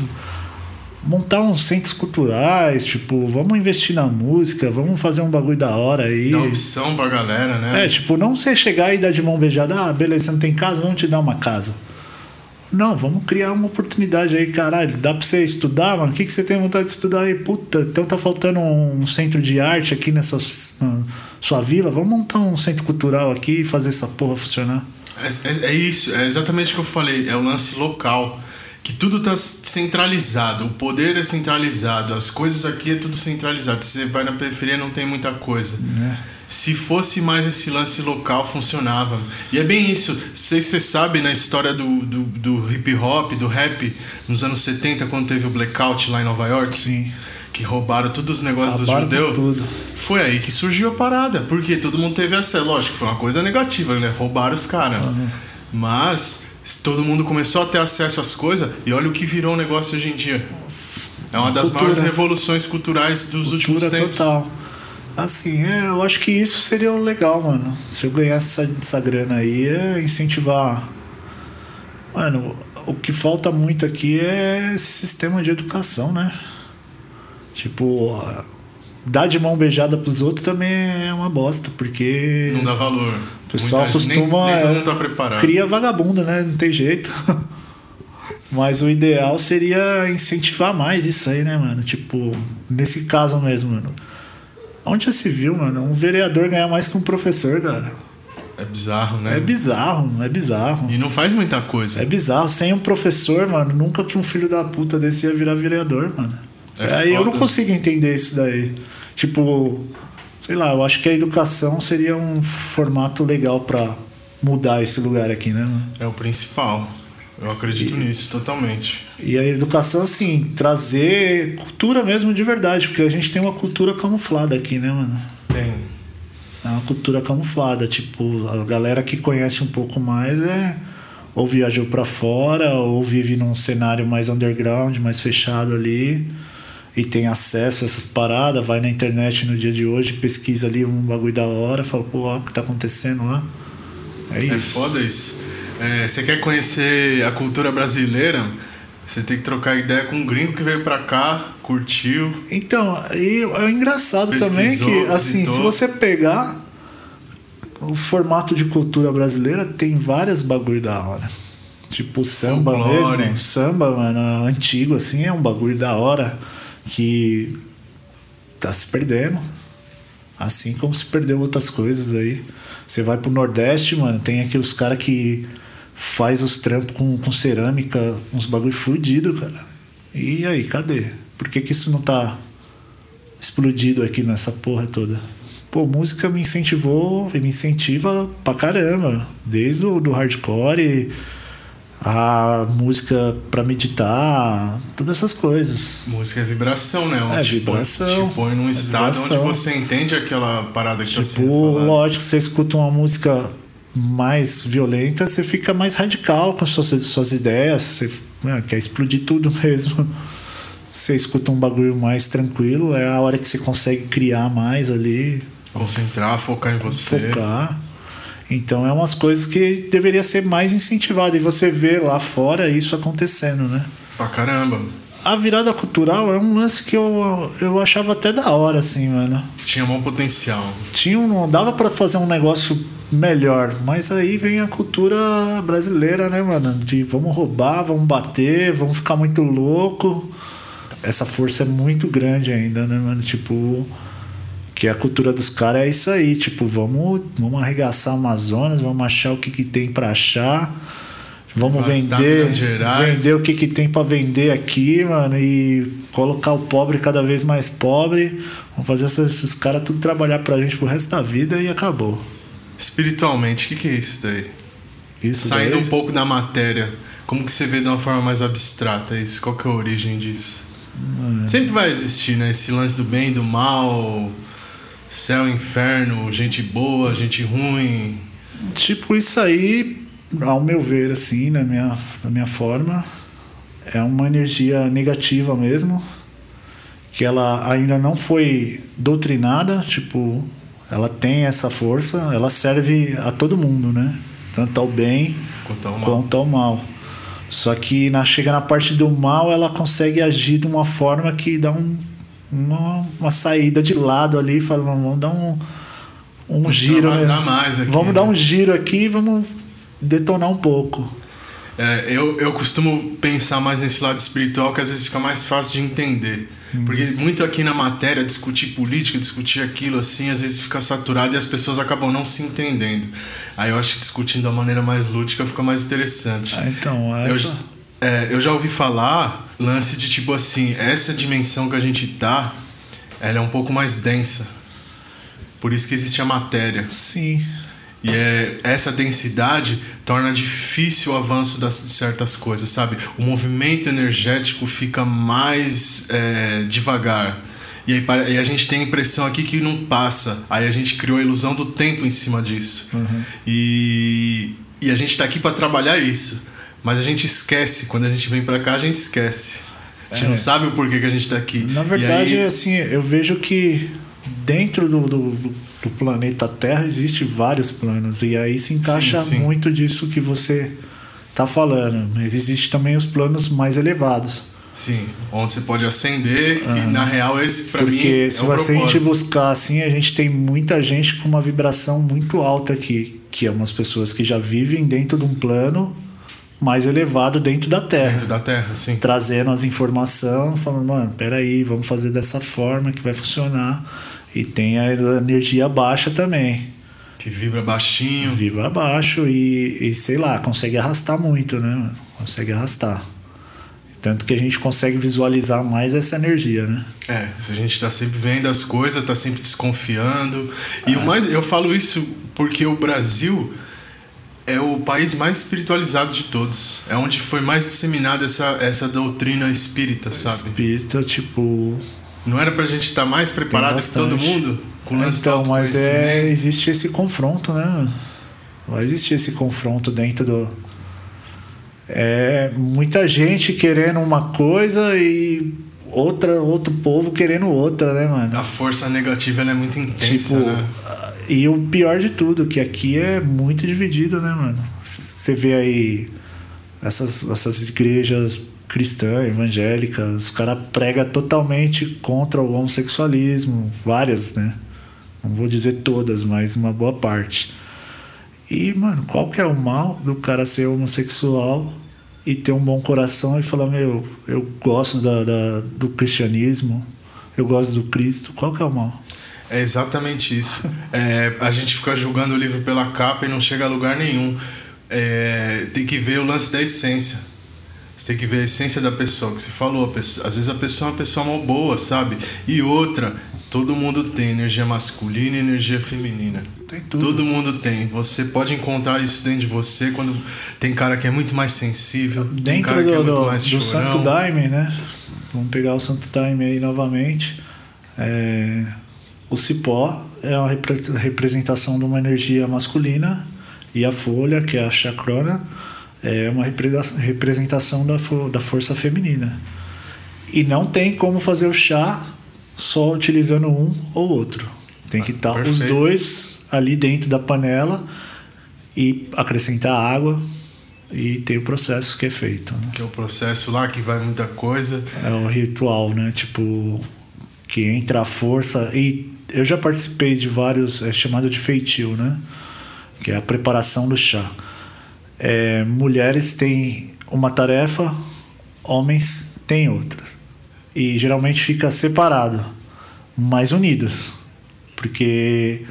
Montar uns centros culturais, tipo, vamos investir na música, vamos fazer um bagulho da hora aí. Dá opção pra galera, né? É, tipo, não você chegar e dar de mão beijada, ah, beleza, você não tem casa, vamos te dar uma casa. Não, vamos criar uma oportunidade aí, caralho. Dá pra você estudar, mano? O que, que você tem vontade de estudar aí? Puta, então tá faltando um centro de arte aqui nessa sua vila. Vamos montar um centro cultural aqui e fazer essa porra funcionar. É, é- é isso, é exatamente o que eu falei. É o lance local. Que tudo tá centralizado. O poder é centralizado. As coisas aqui é tudo centralizado. Se você vai na periferia, não tem muita coisa. Né? Se fosse mais esse lance local, funcionava. E é bem isso. Se você sabe na história do, do, do hip hop, do rap, nos anos 70, quando teve o blackout lá em Nova York. Sim. Que roubaram todos os negócios Acabaram dos judeus. tudo. Foi aí que surgiu a parada. Porque todo mundo teve acesso. Lógico, foi uma coisa negativa, né? Roubaram os caras. Mas todo mundo começou a ter acesso às coisas. E olha o que virou o negócio hoje em dia. É uma das Cultura. maiores revoluções culturais dos últimos Cultura tempos. total. Assim, é, eu acho que isso seria legal, mano. Se eu ganhasse essa, essa grana aí, é incentivar. Mano, o que falta muito aqui é esse sistema de educação, né? Tipo, dar de mão beijada pros outros também é uma bosta, porque Não dá valor. O pessoal Muita costuma. Nem, nem todo mundo tá preparado. Cria vagabundo, né? Não tem jeito. [LAUGHS] Mas o ideal seria incentivar mais isso aí, né, mano? Tipo, nesse caso mesmo, mano. Onde já se viu, mano? Um vereador ganhar mais que um professor, cara. É bizarro, né? É bizarro, é bizarro. E não faz muita coisa. É bizarro. Sem um professor, mano, nunca que um filho da puta desse ia virar vereador, mano. É aí eu não consigo entender isso daí. Tipo, sei lá, eu acho que a educação seria um formato legal pra mudar esse lugar aqui, né, mano? É o principal. Eu acredito nisso totalmente. E a educação, assim, trazer cultura mesmo de verdade, porque a gente tem uma cultura camuflada aqui, né, mano? Tem. É uma cultura camuflada. Tipo, a galera que conhece um pouco mais é ou viajou pra fora ou vive num cenário mais underground, mais fechado ali e tem acesso a essa parada, vai na internet no dia de hoje, pesquisa ali um bagulho da hora, fala, pô, ó, o que tá acontecendo lá. É É isso. foda isso. É, você quer conhecer a cultura brasileira? Você tem que trocar ideia com um gringo que veio pra cá, curtiu. Então, e é engraçado também que, assim, visitou. se você pegar o formato de cultura brasileira, tem várias bagulho da hora. Tipo, o samba Folclore. mesmo. Samba, mano, antigo, assim, é um bagulho da hora que tá se perdendo. Assim como se perdeu outras coisas aí. Você vai pro Nordeste, mano, tem aqueles caras que faz os trampos com, com cerâmica, uns bagulho fudido, cara. E aí, cadê? Por que, que isso não tá explodido aqui nessa porra toda? Pô, música me incentivou e me incentiva pra caramba. Desde o do hardcore, a música pra meditar, todas essas coisas. Música é vibração, né? É, Te põe- vibração. Te põe num É estado vibração. onde você entende aquela parada que tá sendo Tipo, falada. lógico, você escuta uma música mais violenta, você fica mais radical com suas, suas ideias, você né, quer explodir tudo [LAUGHS] mesmo. Você escuta um bagulho mais tranquilo, é a hora que você consegue criar mais ali, Concentrar, focar em você. focar. Então é umas coisas que deveria ser mais incentivado e você vê lá fora isso acontecendo, né? Pra caramba. A virada cultural é um lance que eu, eu achava até da hora, assim, mano. Tinha bom potencial. tinha um, não dava pra fazer um negócio melhor, mas aí vem a cultura brasileira, né, mano? De vamos roubar, vamos bater, vamos ficar muito louco. Essa força é muito grande ainda, né, mano? Tipo, que a cultura dos caras é isso aí, tipo, vamos, vamos arregaçar Amazonas, vamos achar o que, que tem pra achar. Vamos vender, vender o que, que tem pra vender aqui, mano, e colocar o pobre cada vez mais pobre. Vamos fazer esses caras tudo trabalhar pra gente pro resto da vida e acabou. Espiritualmente, o que, que é isso daí? Isso Saindo daí, um pouco da matéria, como que você vê de uma forma mais abstrata isso? Qual que é a origem disso? Sempre vai existir, né? Esse lance do bem e do mal, céu, inferno, gente boa, gente ruim. Tipo, isso aí, ao meu ver, assim, na minha, na minha forma, é uma energia negativa mesmo. Que ela ainda não foi doutrinada, tipo, ela tem essa força, ela serve a todo mundo, né? Tanto ao bem Quanto ao mal. quanto ao mal. Só que na, chega na parte do mal, ela consegue agir de uma forma que dá um, uma, uma saída de lado ali, fala, vamos dar um, um giro. mais, né? mais aqui, vamos né? dar um giro aqui e vamos detonar um pouco. É, eu, eu costumo pensar mais nesse lado espiritual que às vezes fica mais fácil de entender. Porque muito aqui na matéria, discutir política, discutir aquilo assim, às vezes fica saturado e as pessoas acabam não se entendendo. Aí eu acho que discutindo da maneira mais lúdica fica mais interessante. Ah, então, Eu, essa. É, eu já ouvi falar lance de tipo assim, essa dimensão que a gente tá, ela é um pouco mais densa. Por isso que existe a matéria. Sim. E é, essa densidade torna difícil o avanço das, de certas coisas, sabe? O movimento energético fica mais é, devagar. E aí e a gente tem a impressão aqui que não passa. Aí a gente criou a ilusão do tempo em cima disso. E, e a gente tá aqui para trabalhar isso. Mas a gente esquece. Quando a gente vem para cá, a gente esquece. A gente É. não sabe o porquê que a gente tá aqui. Na E verdade, aí- assim, eu vejo que dentro do, do, do- planeta Terra existe vários planos. E aí se encaixa Sim, sim. muito disso que você tá falando. Mas existe também os planos mais elevados. Sim, onde você pode acender, que na real esse pra mim Porque é se o você a gente buscar assim, a gente tem muita gente com uma vibração muito alta aqui, que é umas pessoas que já vivem dentro de um plano mais elevado dentro da Terra. Dentro da Terra, sim. Trazendo as informações, falando, mano, peraí, vamos fazer dessa forma que vai funcionar. E tem a energia baixa também. Que vibra baixinho. Vibra baixo e, e sei lá, consegue arrastar muito, né? mano? Consegue arrastar. Tanto que a gente consegue visualizar mais essa energia, né? É, se a gente tá sempre vendo as coisas, tá sempre desconfiando. E o mais, eu falo isso porque o Brasil é o país mais espiritualizado de todos. É onde foi mais disseminada essa, essa doutrina espírita, sabe? Espírita, tipo. Não era pra gente estar mais preparado que todo mundo? Com então, mas é, existe esse confronto, né? Vai existir esse confronto dentro do. É muita gente querendo uma coisa e outra, outro povo querendo outra, né, mano? A força negativa ela é muito intensa, Tipo, né? E o pior de tudo, que aqui é muito dividido, né, mano? Você vê aí essas, essas igrejas cristãs, evangélicas, os caras pregam totalmente contra o homossexualismo, várias, né? Não vou dizer todas, mas uma boa parte. E, mano, qual que é o mal do cara ser homossexual e ter um bom coração e falar, meu, eu gosto da, da- do cristianismo, eu gosto do Cristo. Qual que é o mal? É exatamente isso. É, a gente fica julgando o livro pela capa e não chega a lugar nenhum. É, tem que ver o lance da essência. Você tem que ver a essência da pessoa, que você falou. pessoa- às vezes a pessoa é uma pessoa mal boa, sabe? E outra, todo mundo tem energia masculina e energia feminina. Tem tudo. Todo mundo tem. Você pode encontrar isso dentro de você quando tem cara que é muito mais sensível, tem Dentro cara que é do, muito do, mais do chorão. Santo Daime, né? Vamos pegar o Santo Daime aí novamente. É, o cipó é uma repre- representação de uma energia masculina e a folha, que é a chacrona, é uma repre- representação da, fo- da força feminina. E não tem como fazer o chá só utilizando um ou outro. Tem que estar os perfeito. dois ali dentro da panela e acrescentar água e tem o processo que é feito. né? Que é o processo lá que vai muita coisa. É o ritual, né? Tipo, que entra a força. E eu já participei de vários, é chamado de feitio, né? Que é a preparação do chá. É, mulheres têm uma tarefa, homens têm outra. E geralmente fica separado, mas unidos. Porque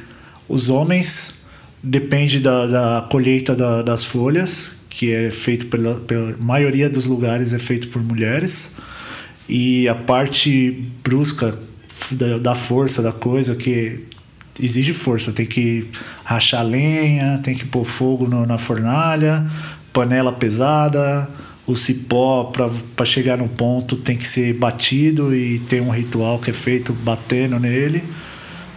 os homens depende da, da colheita da- das folhas, que é feito pela, pela maioria dos lugares é feito por mulheres. E a parte brusca da, da força da coisa, que exige força, tem que rachar lenha, tem que pôr fogo no- na fornalha, panela pesada, o cipó para chegar no ponto tem que ser batido e tem um ritual que é feito batendo nele.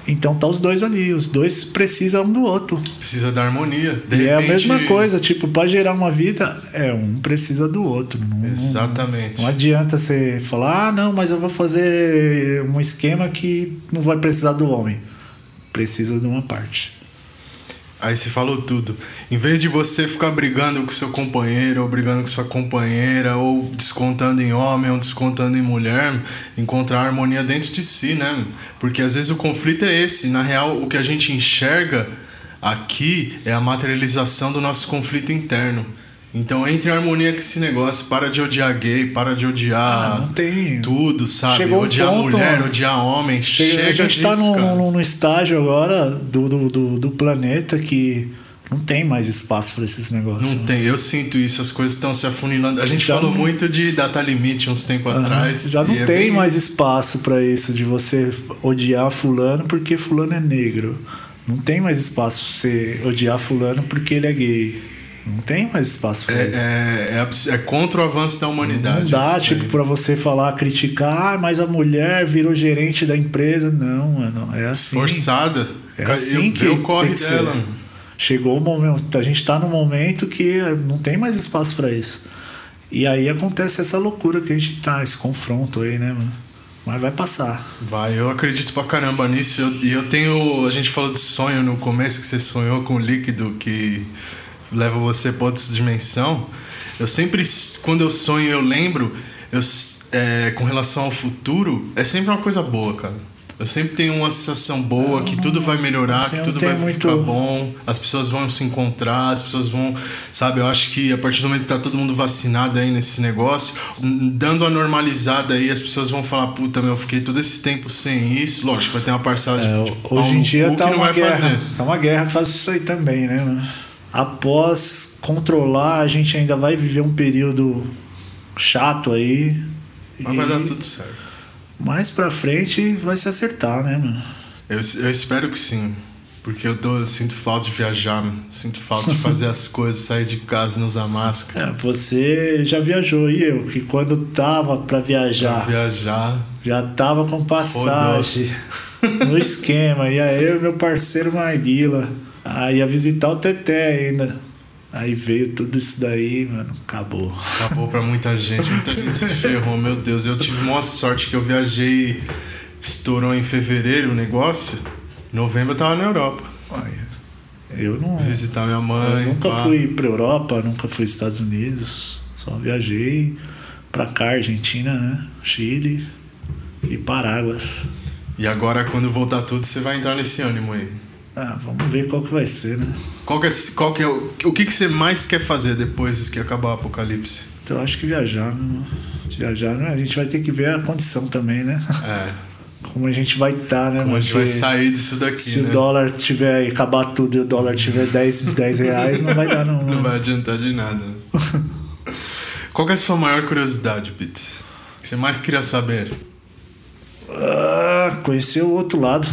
Então tá os dois ali, os dois precisam um do outro. Precisa da harmonia. De e é a repente- mesma coisa, tipo, para gerar uma vida, é um precisa do outro. Não, Exatamente. não adianta você falar, ah, não, mas eu vou fazer um esquema que não vai precisar do homem. Precisa de uma parte. Aí você falou tudo. Em vez de você ficar brigando com seu companheiro, ou brigando com sua companheira, ou descontando em homem, ou descontando em mulher, encontrar harmonia dentro de si, né? Porque às vezes o conflito é esse. Na real, o que a gente enxerga aqui é a materialização do nosso conflito interno. Então entre em harmonia com esse negócio, para de odiar gay, para de odiar Ah, não tem. tudo, sabe? Chegou odiar ponto, mulher, mano. odiar homem, chega, Chega, a gente disso, tá num, num, estágio agora do, do, do, do planeta que não tem mais espaço para esses negócios. Não tem, eu sinto isso, as coisas estão se afunilando. A gente Já falou não- muito de data limite uns tempos Aham. atrás. Já não é tem bem- mais espaço para isso de você odiar fulano porque fulano é negro. Não tem mais espaço pra você odiar fulano porque ele é gay. Não tem mais espaço para isso. É, é, é contra o avanço da humanidade. Não dá, tipo, daí. pra você falar, criticar, ah, mas a mulher virou gerente da empresa. Não, mano, é assim. Forçada. É assim eu, que o corre tem que dela. ser. Chegou o momento, a gente tá num momento que não tem mais espaço pra isso. E aí acontece essa loucura que a gente tá, esse confronto aí, né, mano? Mas vai passar. Vai, eu acredito pra caramba nisso. Eu- E eu, tenho. A gente falou de sonho no começo, que você sonhou com o líquido que leva você pra outra dimensão. Eu sempre, quando eu sonho, eu lembro, eu, é, com relação ao futuro, é sempre uma coisa boa, cara. Eu sempre tenho uma sensação boa, que tudo vai melhorar, assim, que tudo vai muito- ficar bom, as pessoas vão se encontrar, as pessoas vão. Sabe, eu acho que a partir do momento que tá todo mundo vacinado aí nesse negócio, dando a normalizada aí, as pessoas vão falar: puta, meu, eu fiquei todo esse tempo sem isso. Lógico, vai ter uma parcela de. É, hoje em dia cu tá que não uma vai guerra. Tá uma guerra causa disso aí também, né, mano? Após controlar, a gente ainda vai viver um período chato aí. Mas vai dar tudo certo. Mais pra frente vai se acertar, né, mano? Eu, eu espero que sim. Porque eu, tô, eu sinto falta de viajar, mano. sinto falta de fazer [LAUGHS] as coisas, sair de casa, não usar máscara. É, você já viajou e eu, que quando tava pra viajar, Viajar. já tava com passagem [LAUGHS] no esquema. E aí eu e meu parceiro Maguila. Aí ia visitar o Teté ainda. Aí veio tudo isso daí, mano, acabou. Acabou pra muita gente, muita gente se ferrou, meu Deus. Eu tive maior sorte que eu viajei, estourou em fevereiro o negócio. Em novembro eu tava na Europa. Olha, eu não. Visitar minha mãe. Eu nunca pá. fui pra Europa, nunca fui Estados Unidos. Só viajei pra cá, Argentina, né? Chile e Paráguas. E agora, quando voltar tudo, você vai entrar nesse ânimo aí. Ah, vamos ver qual que vai ser, né? Qual que é, qual que é o, o que, que você mais quer fazer depois que acabar o apocalipse? Então eu acho que viajar, né? Viajar, né? A gente vai ter que ver a condição também, né? É, Como a gente vai estar, né, como a gente vai sair disso daqui, Se né? o dólar tiver acabar tudo e o dólar tiver 10, 10 [LAUGHS] reais, não vai dar, não. Não né? vai adiantar de nada. [LAUGHS] Qual que é a sua maior curiosidade, Pits? O que você mais queria saber? Ah, conhecer o outro lado.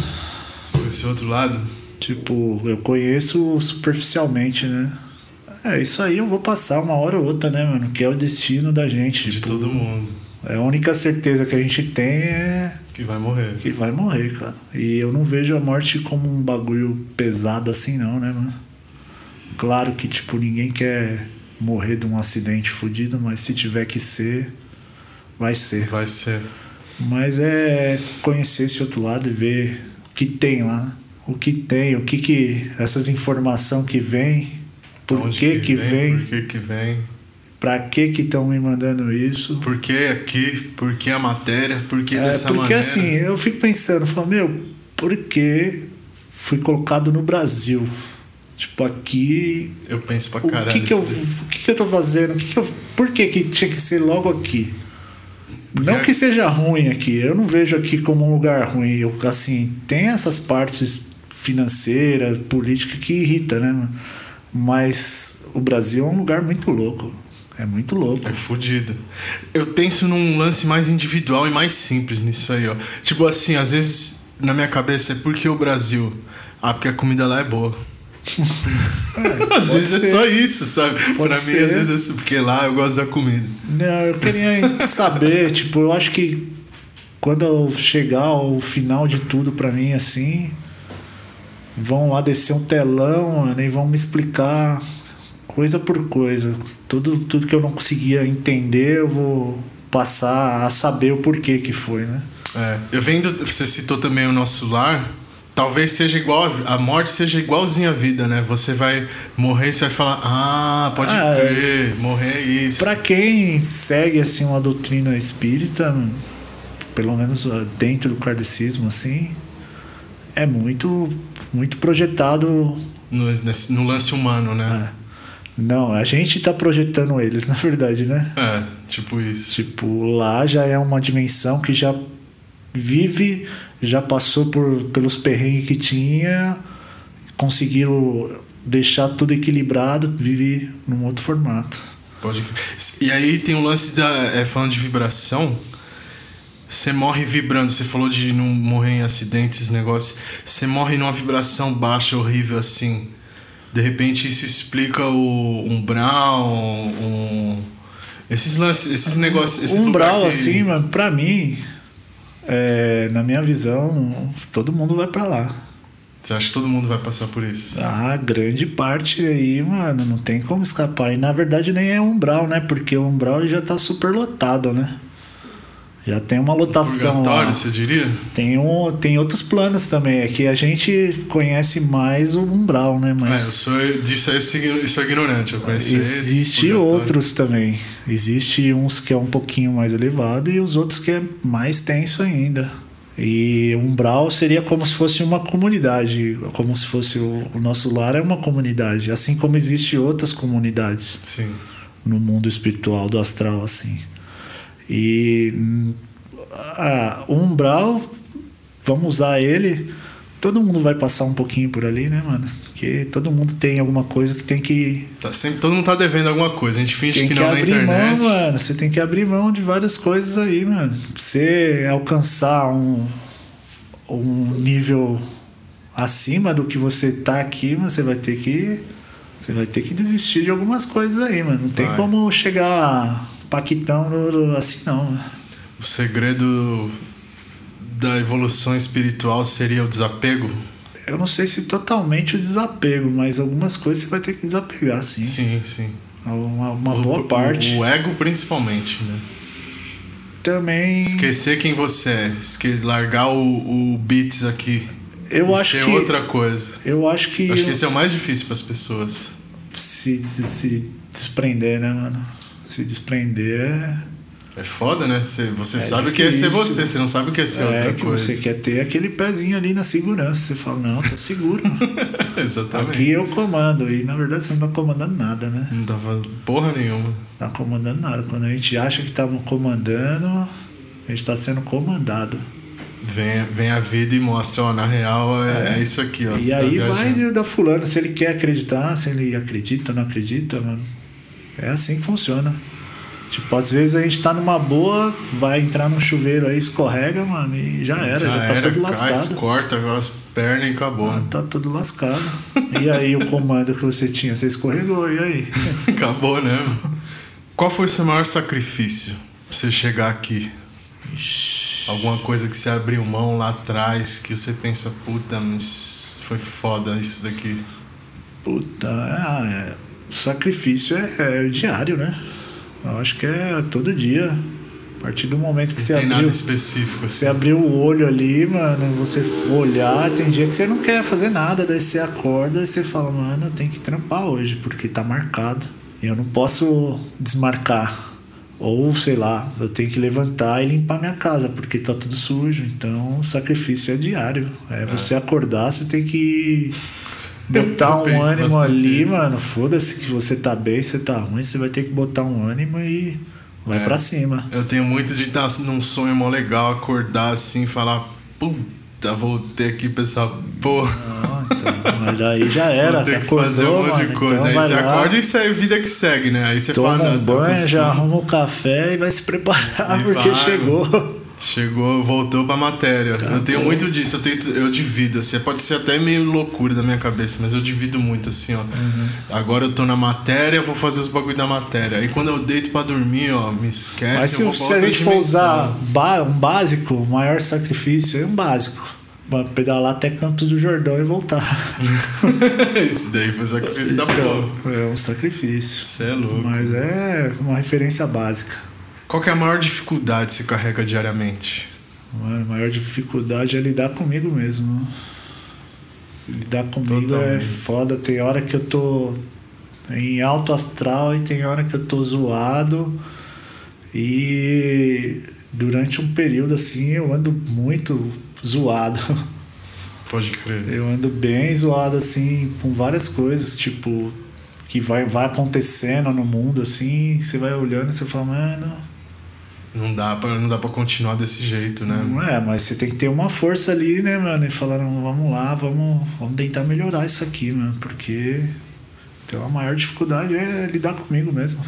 Esse outro lado? Tipo, eu conheço superficialmente, né? É, isso aí eu vou passar uma hora ou outra, né, mano? Que é o destino da gente. De tipo, todo mundo É a única certeza que a gente tem é que vai morrer. que vai morrer, cara. E eu não vejo a morte como um bagulho pesado assim, não, né, mano? Claro que, tipo, ninguém quer morrer de um acidente fudido, mas se tiver que ser, vai ser. Vai ser. Mas é conhecer esse outro lado e ver o que tem lá. O que tem, o que que. Essas informações que vem, por Onde que que vem, Por que que vem? pra que que estão me mandando isso. Por que aqui? Por que a matéria? Por que É, dessa porque maneira? assim, eu fico pensando, falo, meu, por que fui colocado no Brasil? Tipo, aqui. Eu penso pra O caralho. que que, eu, o que que eu tô fazendo? O que que eu, por que, que tinha que ser logo aqui? Não Porque- que seja ruim aqui, eu não vejo aqui como um lugar ruim. Eu, assim, tem essas partes financeiras, política que irrita, né, mano? Mas o Brasil é um lugar muito louco. É muito louco. É fudido. Eu penso num lance mais individual e mais simples nisso aí, ó. Tipo assim, às vezes na minha cabeça é porque o Brasil. Ah, porque a comida lá é boa. [LAUGHS] às pode vezes é ser. só isso, sabe? Pode pra mim, ser. às vezes é isso, porque lá eu gosto da comida. Não, eu queria saber, tipo, eu acho que quando eu chegar ao final de tudo pra mim, assim, vão lá descer um telão, mano, e vão me explicar coisa por coisa. Tudo, tudo que eu não conseguia entender, eu vou passar a saber o porquê que foi, né? É, eu vendo, você citou também o nosso lar. Talvez seja igual, a morte seja igualzinha à vida, né? Você vai morrer e você vai falar, ah, pode Ah, crer, morrer é isso. Pra quem segue assim uma doutrina espírita, pelo menos ah, dentro do kardecismo assim, é muito muito projetado. No, nesse- no lance humano, né? ah, não, a gente tá projetando eles, [LAUGHS] na verdade, né? É, tipo isso. Tipo, lá já é uma dimensão que já vive, já passou por, pelos perrengues que tinha, conseguiram deixar tudo equilibrado, vive num outro formato. Pode crer. E aí tem um lance da. É, falando de vibração. Você morre vibrando. Você falou de não morrer em acidentes, negócio. Você morre numa vibração baixa, horrível assim. De repente isso explica o umbral, um, esses lances, esses negócios. Esses umbral, que- assim, mano, pra mim, é, na minha visão, todo mundo vai pra lá. Você acha que todo mundo vai passar por isso? A grande parte aí, mano, não tem como escapar. E na verdade nem é umbral, né? Porque o umbral já tá super lotado, né? Já tem uma lotação lá. Purgatório, você diria? Tem, um, tem outros planos também. É que a gente conhece mais o umbral, né? É, eu Mas sou disso aí, eu igno- eu sou ignorante. Eu conheço esse, existe outros também. Existe uns que é um pouquinho mais elevado e os outros que é mais tenso ainda. E umbral seria como se fosse uma comunidade, como se fosse o, o nosso lar é uma comunidade, assim como existe outras comunidades Sim. no mundo espiritual do astral assim. E ah, o umbral, vamos usar ele. Todo mundo vai passar um pouquinho por ali, né, mano? Porque todo mundo tem alguma coisa que tem que Tá sempre, todo mundo tá devendo alguma coisa. A gente finge tem que que, não na abrir internet. mão, mano. Você tem que abrir mão de várias coisas aí, mano. Pra você alcançar um, um nível acima do que você tá aqui, mano, você vai ter que. Você vai ter que desistir de algumas coisas aí, mano. Não tem Vai. como chegar paquitão no- assim, não. mano. O segredo da evolução espiritual seria o desapego? Eu não sei se totalmente o desapego, mas algumas coisas você vai ter que desapegar, sim. Sim, sim. Uma, uma O- boa parte. O ego, principalmente, né? Também. Esquecer quem você é. Esque largar o, o beats aqui. Eu acho ser que- outra coisa. Eu acho que. Acho que esse é o mais difícil para as pessoas. se, se, se desprender, né, mano? Se desprender é, É foda, né? Você, você É sabe o que é ser difícil. você, você não sabe o que é ser é outra que coisa. você quer ter aquele pezinho ali na segurança. Você fala, não, tô seguro. [LAUGHS] Exatamente. Aqui eu comando. E na verdade você não tá comandando nada, né? Não tava porra nenhuma. Tá comandando nada. Quando a gente acha que tá comandando, a gente tá sendo comandado. Vem, vem a vida e mostra, ó, na real é, é isso aqui, ó. E tá aí vai viajando. da fulana, se ele quer acreditar, se ele acredita ou não acredita, mano. É assim que funciona. Tipo, às vezes a gente tá numa boa, vai entrar num chuveiro aí, escorrega, mano, e já era, já, tá era, tudo cai, lascado. corta as pernas e acabou. Ah, tá tudo lascado. E aí o comando que você tinha, você escorregou, e aí? [LAUGHS] Acabou, né? Qual foi o seu maior sacrifício pra você chegar aqui? Alguma coisa que você abriu mão lá atrás que você pensa, puta, mas foi foda isso daqui. Puta, ah, é, sacrifício é, é diário, né? Eu acho que é todo dia. A partir do momento que Não você tem nada abriu. específico assim. Você abriu o olho ali, mano, você olhar, tem dia que você não quer fazer nada, daí você acorda e você fala, mano, eu tenho que trampar hoje, porque tá marcado. E eu não posso desmarcar. Ou, sei lá, eu tenho que levantar e limpar minha casa, porque tá tudo sujo. Então, o sacrifício é diário. É você acordar, você tem que botar um ânimo ali, nisso. mano. Foda-se que você tá bem, você tá ruim, você vai ter que botar um ânimo e vai É. pra cima. Eu tenho muito de estar num sonho mó legal, acordar assim e falar, puta, voltei aqui pra essa porra. Ah, então, mas aí já [LAUGHS] era, Vou ter que acordou, fazer um monte mano. de coisa. Então aí você lá, acorda e isso é vida que segue, né? Aí você toma fala, um "Não, eu banho, consigo." já arruma o café e vai se preparar, E [LAUGHS] porque vai, chegou. Chegou, voltou pra matéria. eu tenho muito disso, eu, tento, eu divido, assim, pode ser até meio loucura da minha cabeça, mas eu divido muito, assim, ó. Uhum. Agora eu tô na matéria, vou fazer os bagulho da matéria. Aí quando eu deito pra dormir, ó, me esquece. Mas se, eu se a gente for usar ba- um básico, o maior sacrifício é um básico. Pra pedalar até Canto do Jordão e voltar. [LAUGHS] Esse daí foi sacrifício da porra. Então, é um sacrifício. Você é louco. Mas é uma referência básica. Qual é a maior dificuldade que você carrega diariamente? Mano, a maior dificuldade é lidar comigo mesmo. Lidar comigo é Totalmente. foda. Tem hora que eu tô em alto astral e tem hora que eu tô zoado. E durante um período assim eu ando muito zoado. [LAUGHS] Pode crer. Eu ando bem zoado assim com várias coisas, tipo, que vai, vai acontecendo no mundo assim, você vai olhando e você fala, mano, Não dá pra, não dá pra continuar desse jeito, né? Não é, mas você tem que ter uma força ali, né, mano? E falar, não, vamos lá, vamos, vamos tentar melhorar isso aqui, mano. Porque então, a maior dificuldade é lidar comigo mesmo.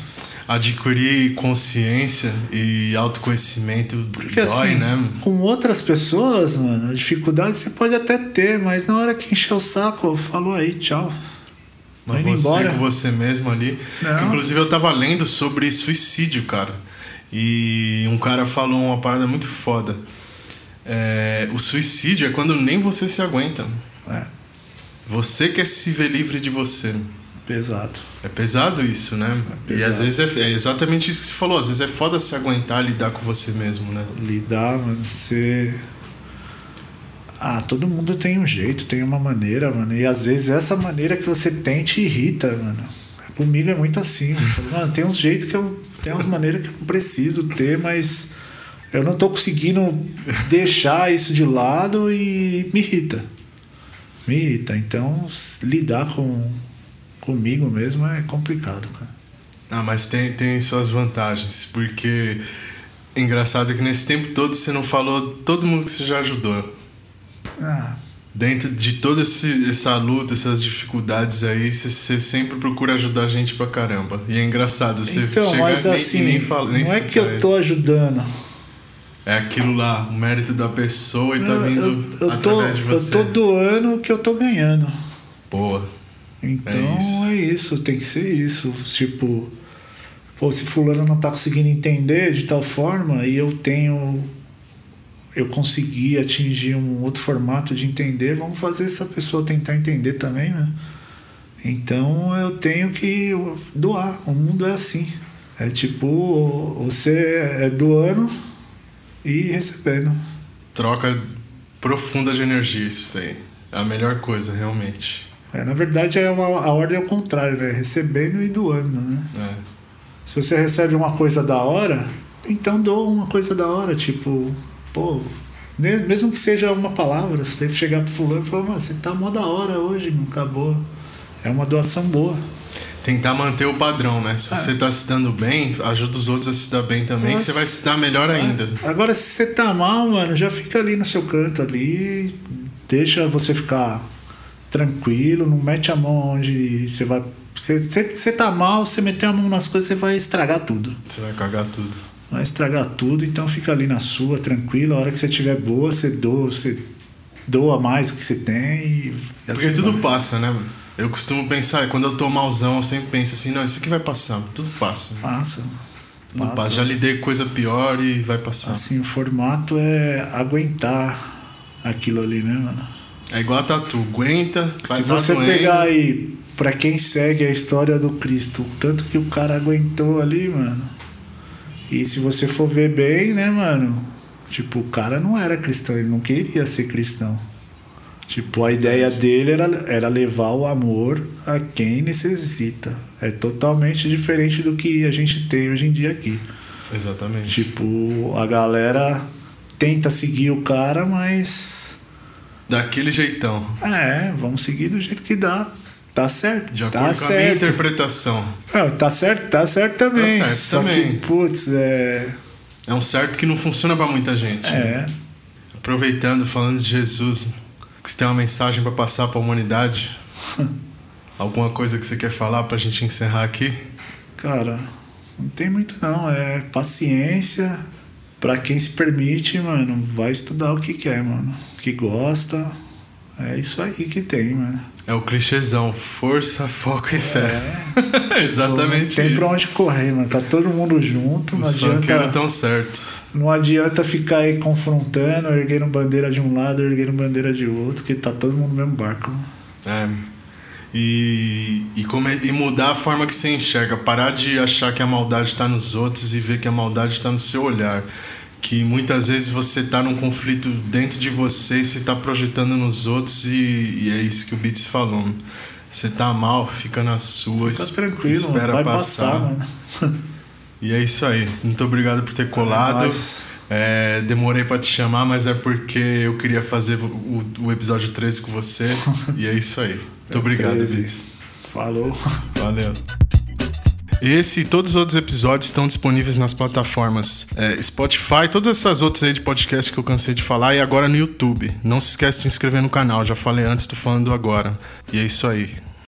Adquirir consciência e autoconhecimento Porque dói, assim, né? com outras pessoas, mano, a dificuldade você pode até ter, mas na hora que encher o saco, falou aí, tchau. Mas você embora. com você mesmo ali. Não. Inclusive eu tava lendo sobre suicídio, cara. E um cara falou uma parada muito foda. É, o suicídio é quando nem você se aguenta. É, Você quer se ver livre de você. pesado. É pesado isso, né? É e às pesado. vezes é, é exatamente isso que você falou. Às vezes é foda se aguentar lidar com você mesmo, né? Lidar, mano, você. Ah, todo mundo tem um jeito, tem uma maneira, mano. E às vezes essa maneira que você tem te irrita, mano. Comigo é muito assim. Mano, Mano, tem uns jeitos que eu. Tem umas maneiras que preciso ter, mas Eu não tô conseguindo deixar isso de lado e me irrita. Me irrita. Então, lidar com comigo mesmo é complicado, cara. Ah, mas tem, tem suas vantagens, porque engraçado que nesse tempo todo você não falou todo mundo que você já ajudou. Ah, Dentro de toda esse, essa luta, essas dificuldades aí, você, sempre procura ajudar a gente pra caramba. E é engraçado, você então, chega mas nem, assim, nem fala. Nem não é que eu tô ajudando. É aquilo lá, o mérito da pessoa e tá Eu- vindo eu, eu, tô, através de eu você. tô doando o que eu tô ganhando. Boa. Então isso. é isso. tem que ser isso. Tipo, pô, se fulano não tá conseguindo entender de tal forma e eu tenho. Eu consegui atingir um outro formato de entender, vamos fazer essa pessoa tentar entender também, né? Então eu tenho que doar. O mundo é assim. É tipo, você é doando e recebendo. Troca profunda de energia isso daí. É a melhor coisa, realmente. É, na verdade, é uma, a ordem é o contrário, né? Recebendo e doando, né? É. Se você recebe uma coisa da hora, então doa uma coisa da hora, tipo, pô, mesmo que seja uma palavra, você chegar pro fulano e falar, mano, você tá mó da hora hoje, não acabou. É uma doação boa. Tentar manter o padrão, né? Se você tá se dando bem, ajuda os outros a se dar bem também, que Nossa. você vai se dar melhor ainda. Agora, se você tá mal, mano, já fica ali no seu canto ali, deixa você ficar tranquilo, não mete a mão onde você vai. Você tá mal, você meter a mão nas coisas, você vai estragar tudo. Você vai cagar tudo. Vai estragar tudo, então fica ali na sua, tranquilo. A hora que você tiver boa, você doa, você doa mais o que você tem e. Porque assim tudo vai. passa, né? mano? Eu costumo pensar, quando eu tô malzão, eu sempre penso assim, não, isso aqui vai passar. Tudo passa. Passa. Tudo passa. passa. Já lidei coisa pior e vai passar. Assim, o formato é aguentar aquilo ali, né, mano? É igual a tatu, aguenta, vai Se tá você doendo. pegar aí, pra quem segue a história do Cristo, o tanto que o cara aguentou ali, mano. E se você for ver bem, né, mano? Tipo, o cara não era cristão, ele não queria ser cristão. Tipo, a ideia dele era, era levar o amor a quem necessita. É totalmente diferente do que a gente tem hoje em dia aqui. Exatamente. Tipo, a galera tenta seguir o cara, mas. Daquele jeitão. É, vamos seguir do jeito que dá. Tá certo. De acordo tá com a minha certo. interpretação. Não, tá certo, tá certo também. certo Só também. que, putz, é. É um certo que não funciona pra muita gente. É. Aproveitando, falando de Jesus, que você tem uma mensagem pra passar pra humanidade? [LAUGHS] Alguma coisa que você quer falar pra gente encerrar aqui? Cara, não tem muito não. É paciência. Pra quem se permite, mano, vai estudar o que quer, mano. O que gosta. É isso aí que tem, mano. É o clichêzão, força, foco e fé. É. [LAUGHS] Exatamente Não tem isso. pra onde correr, mano. Tá todo mundo junto. Não Os funkeiros adianta, tão certo. não adianta ficar aí confrontando, erguendo bandeira de um lado, erguendo bandeira de outro, que tá todo mundo no mesmo barco. É. E, e, come- e mudar a forma que você enxerga. Parar de achar que a maldade está nos outros e ver que a maldade está no seu olhar. Que muitas vezes você está num conflito dentro de você e você está projetando nos outros, e, e é isso que o Beats falou. Você tá mal, fica na sua, Fica tranquilo, mano. espera vai passar. passar, mano. [LAUGHS] E é isso aí. Muito obrigado por ter colado. nóis. É, demorei pra te chamar, mas é porque eu queria fazer o, o episódio 13 com você. [LAUGHS] e é isso aí. Muito obrigado, 13. Beats. Falou. Valeu. Esse e todos os outros episódios estão disponíveis nas plataformas é, Spotify, todas essas outras aí de podcast que eu cansei de falar, e agora no YouTube. Não se esquece de se inscrever no canal, já falei antes, tô falando agora. E é isso aí.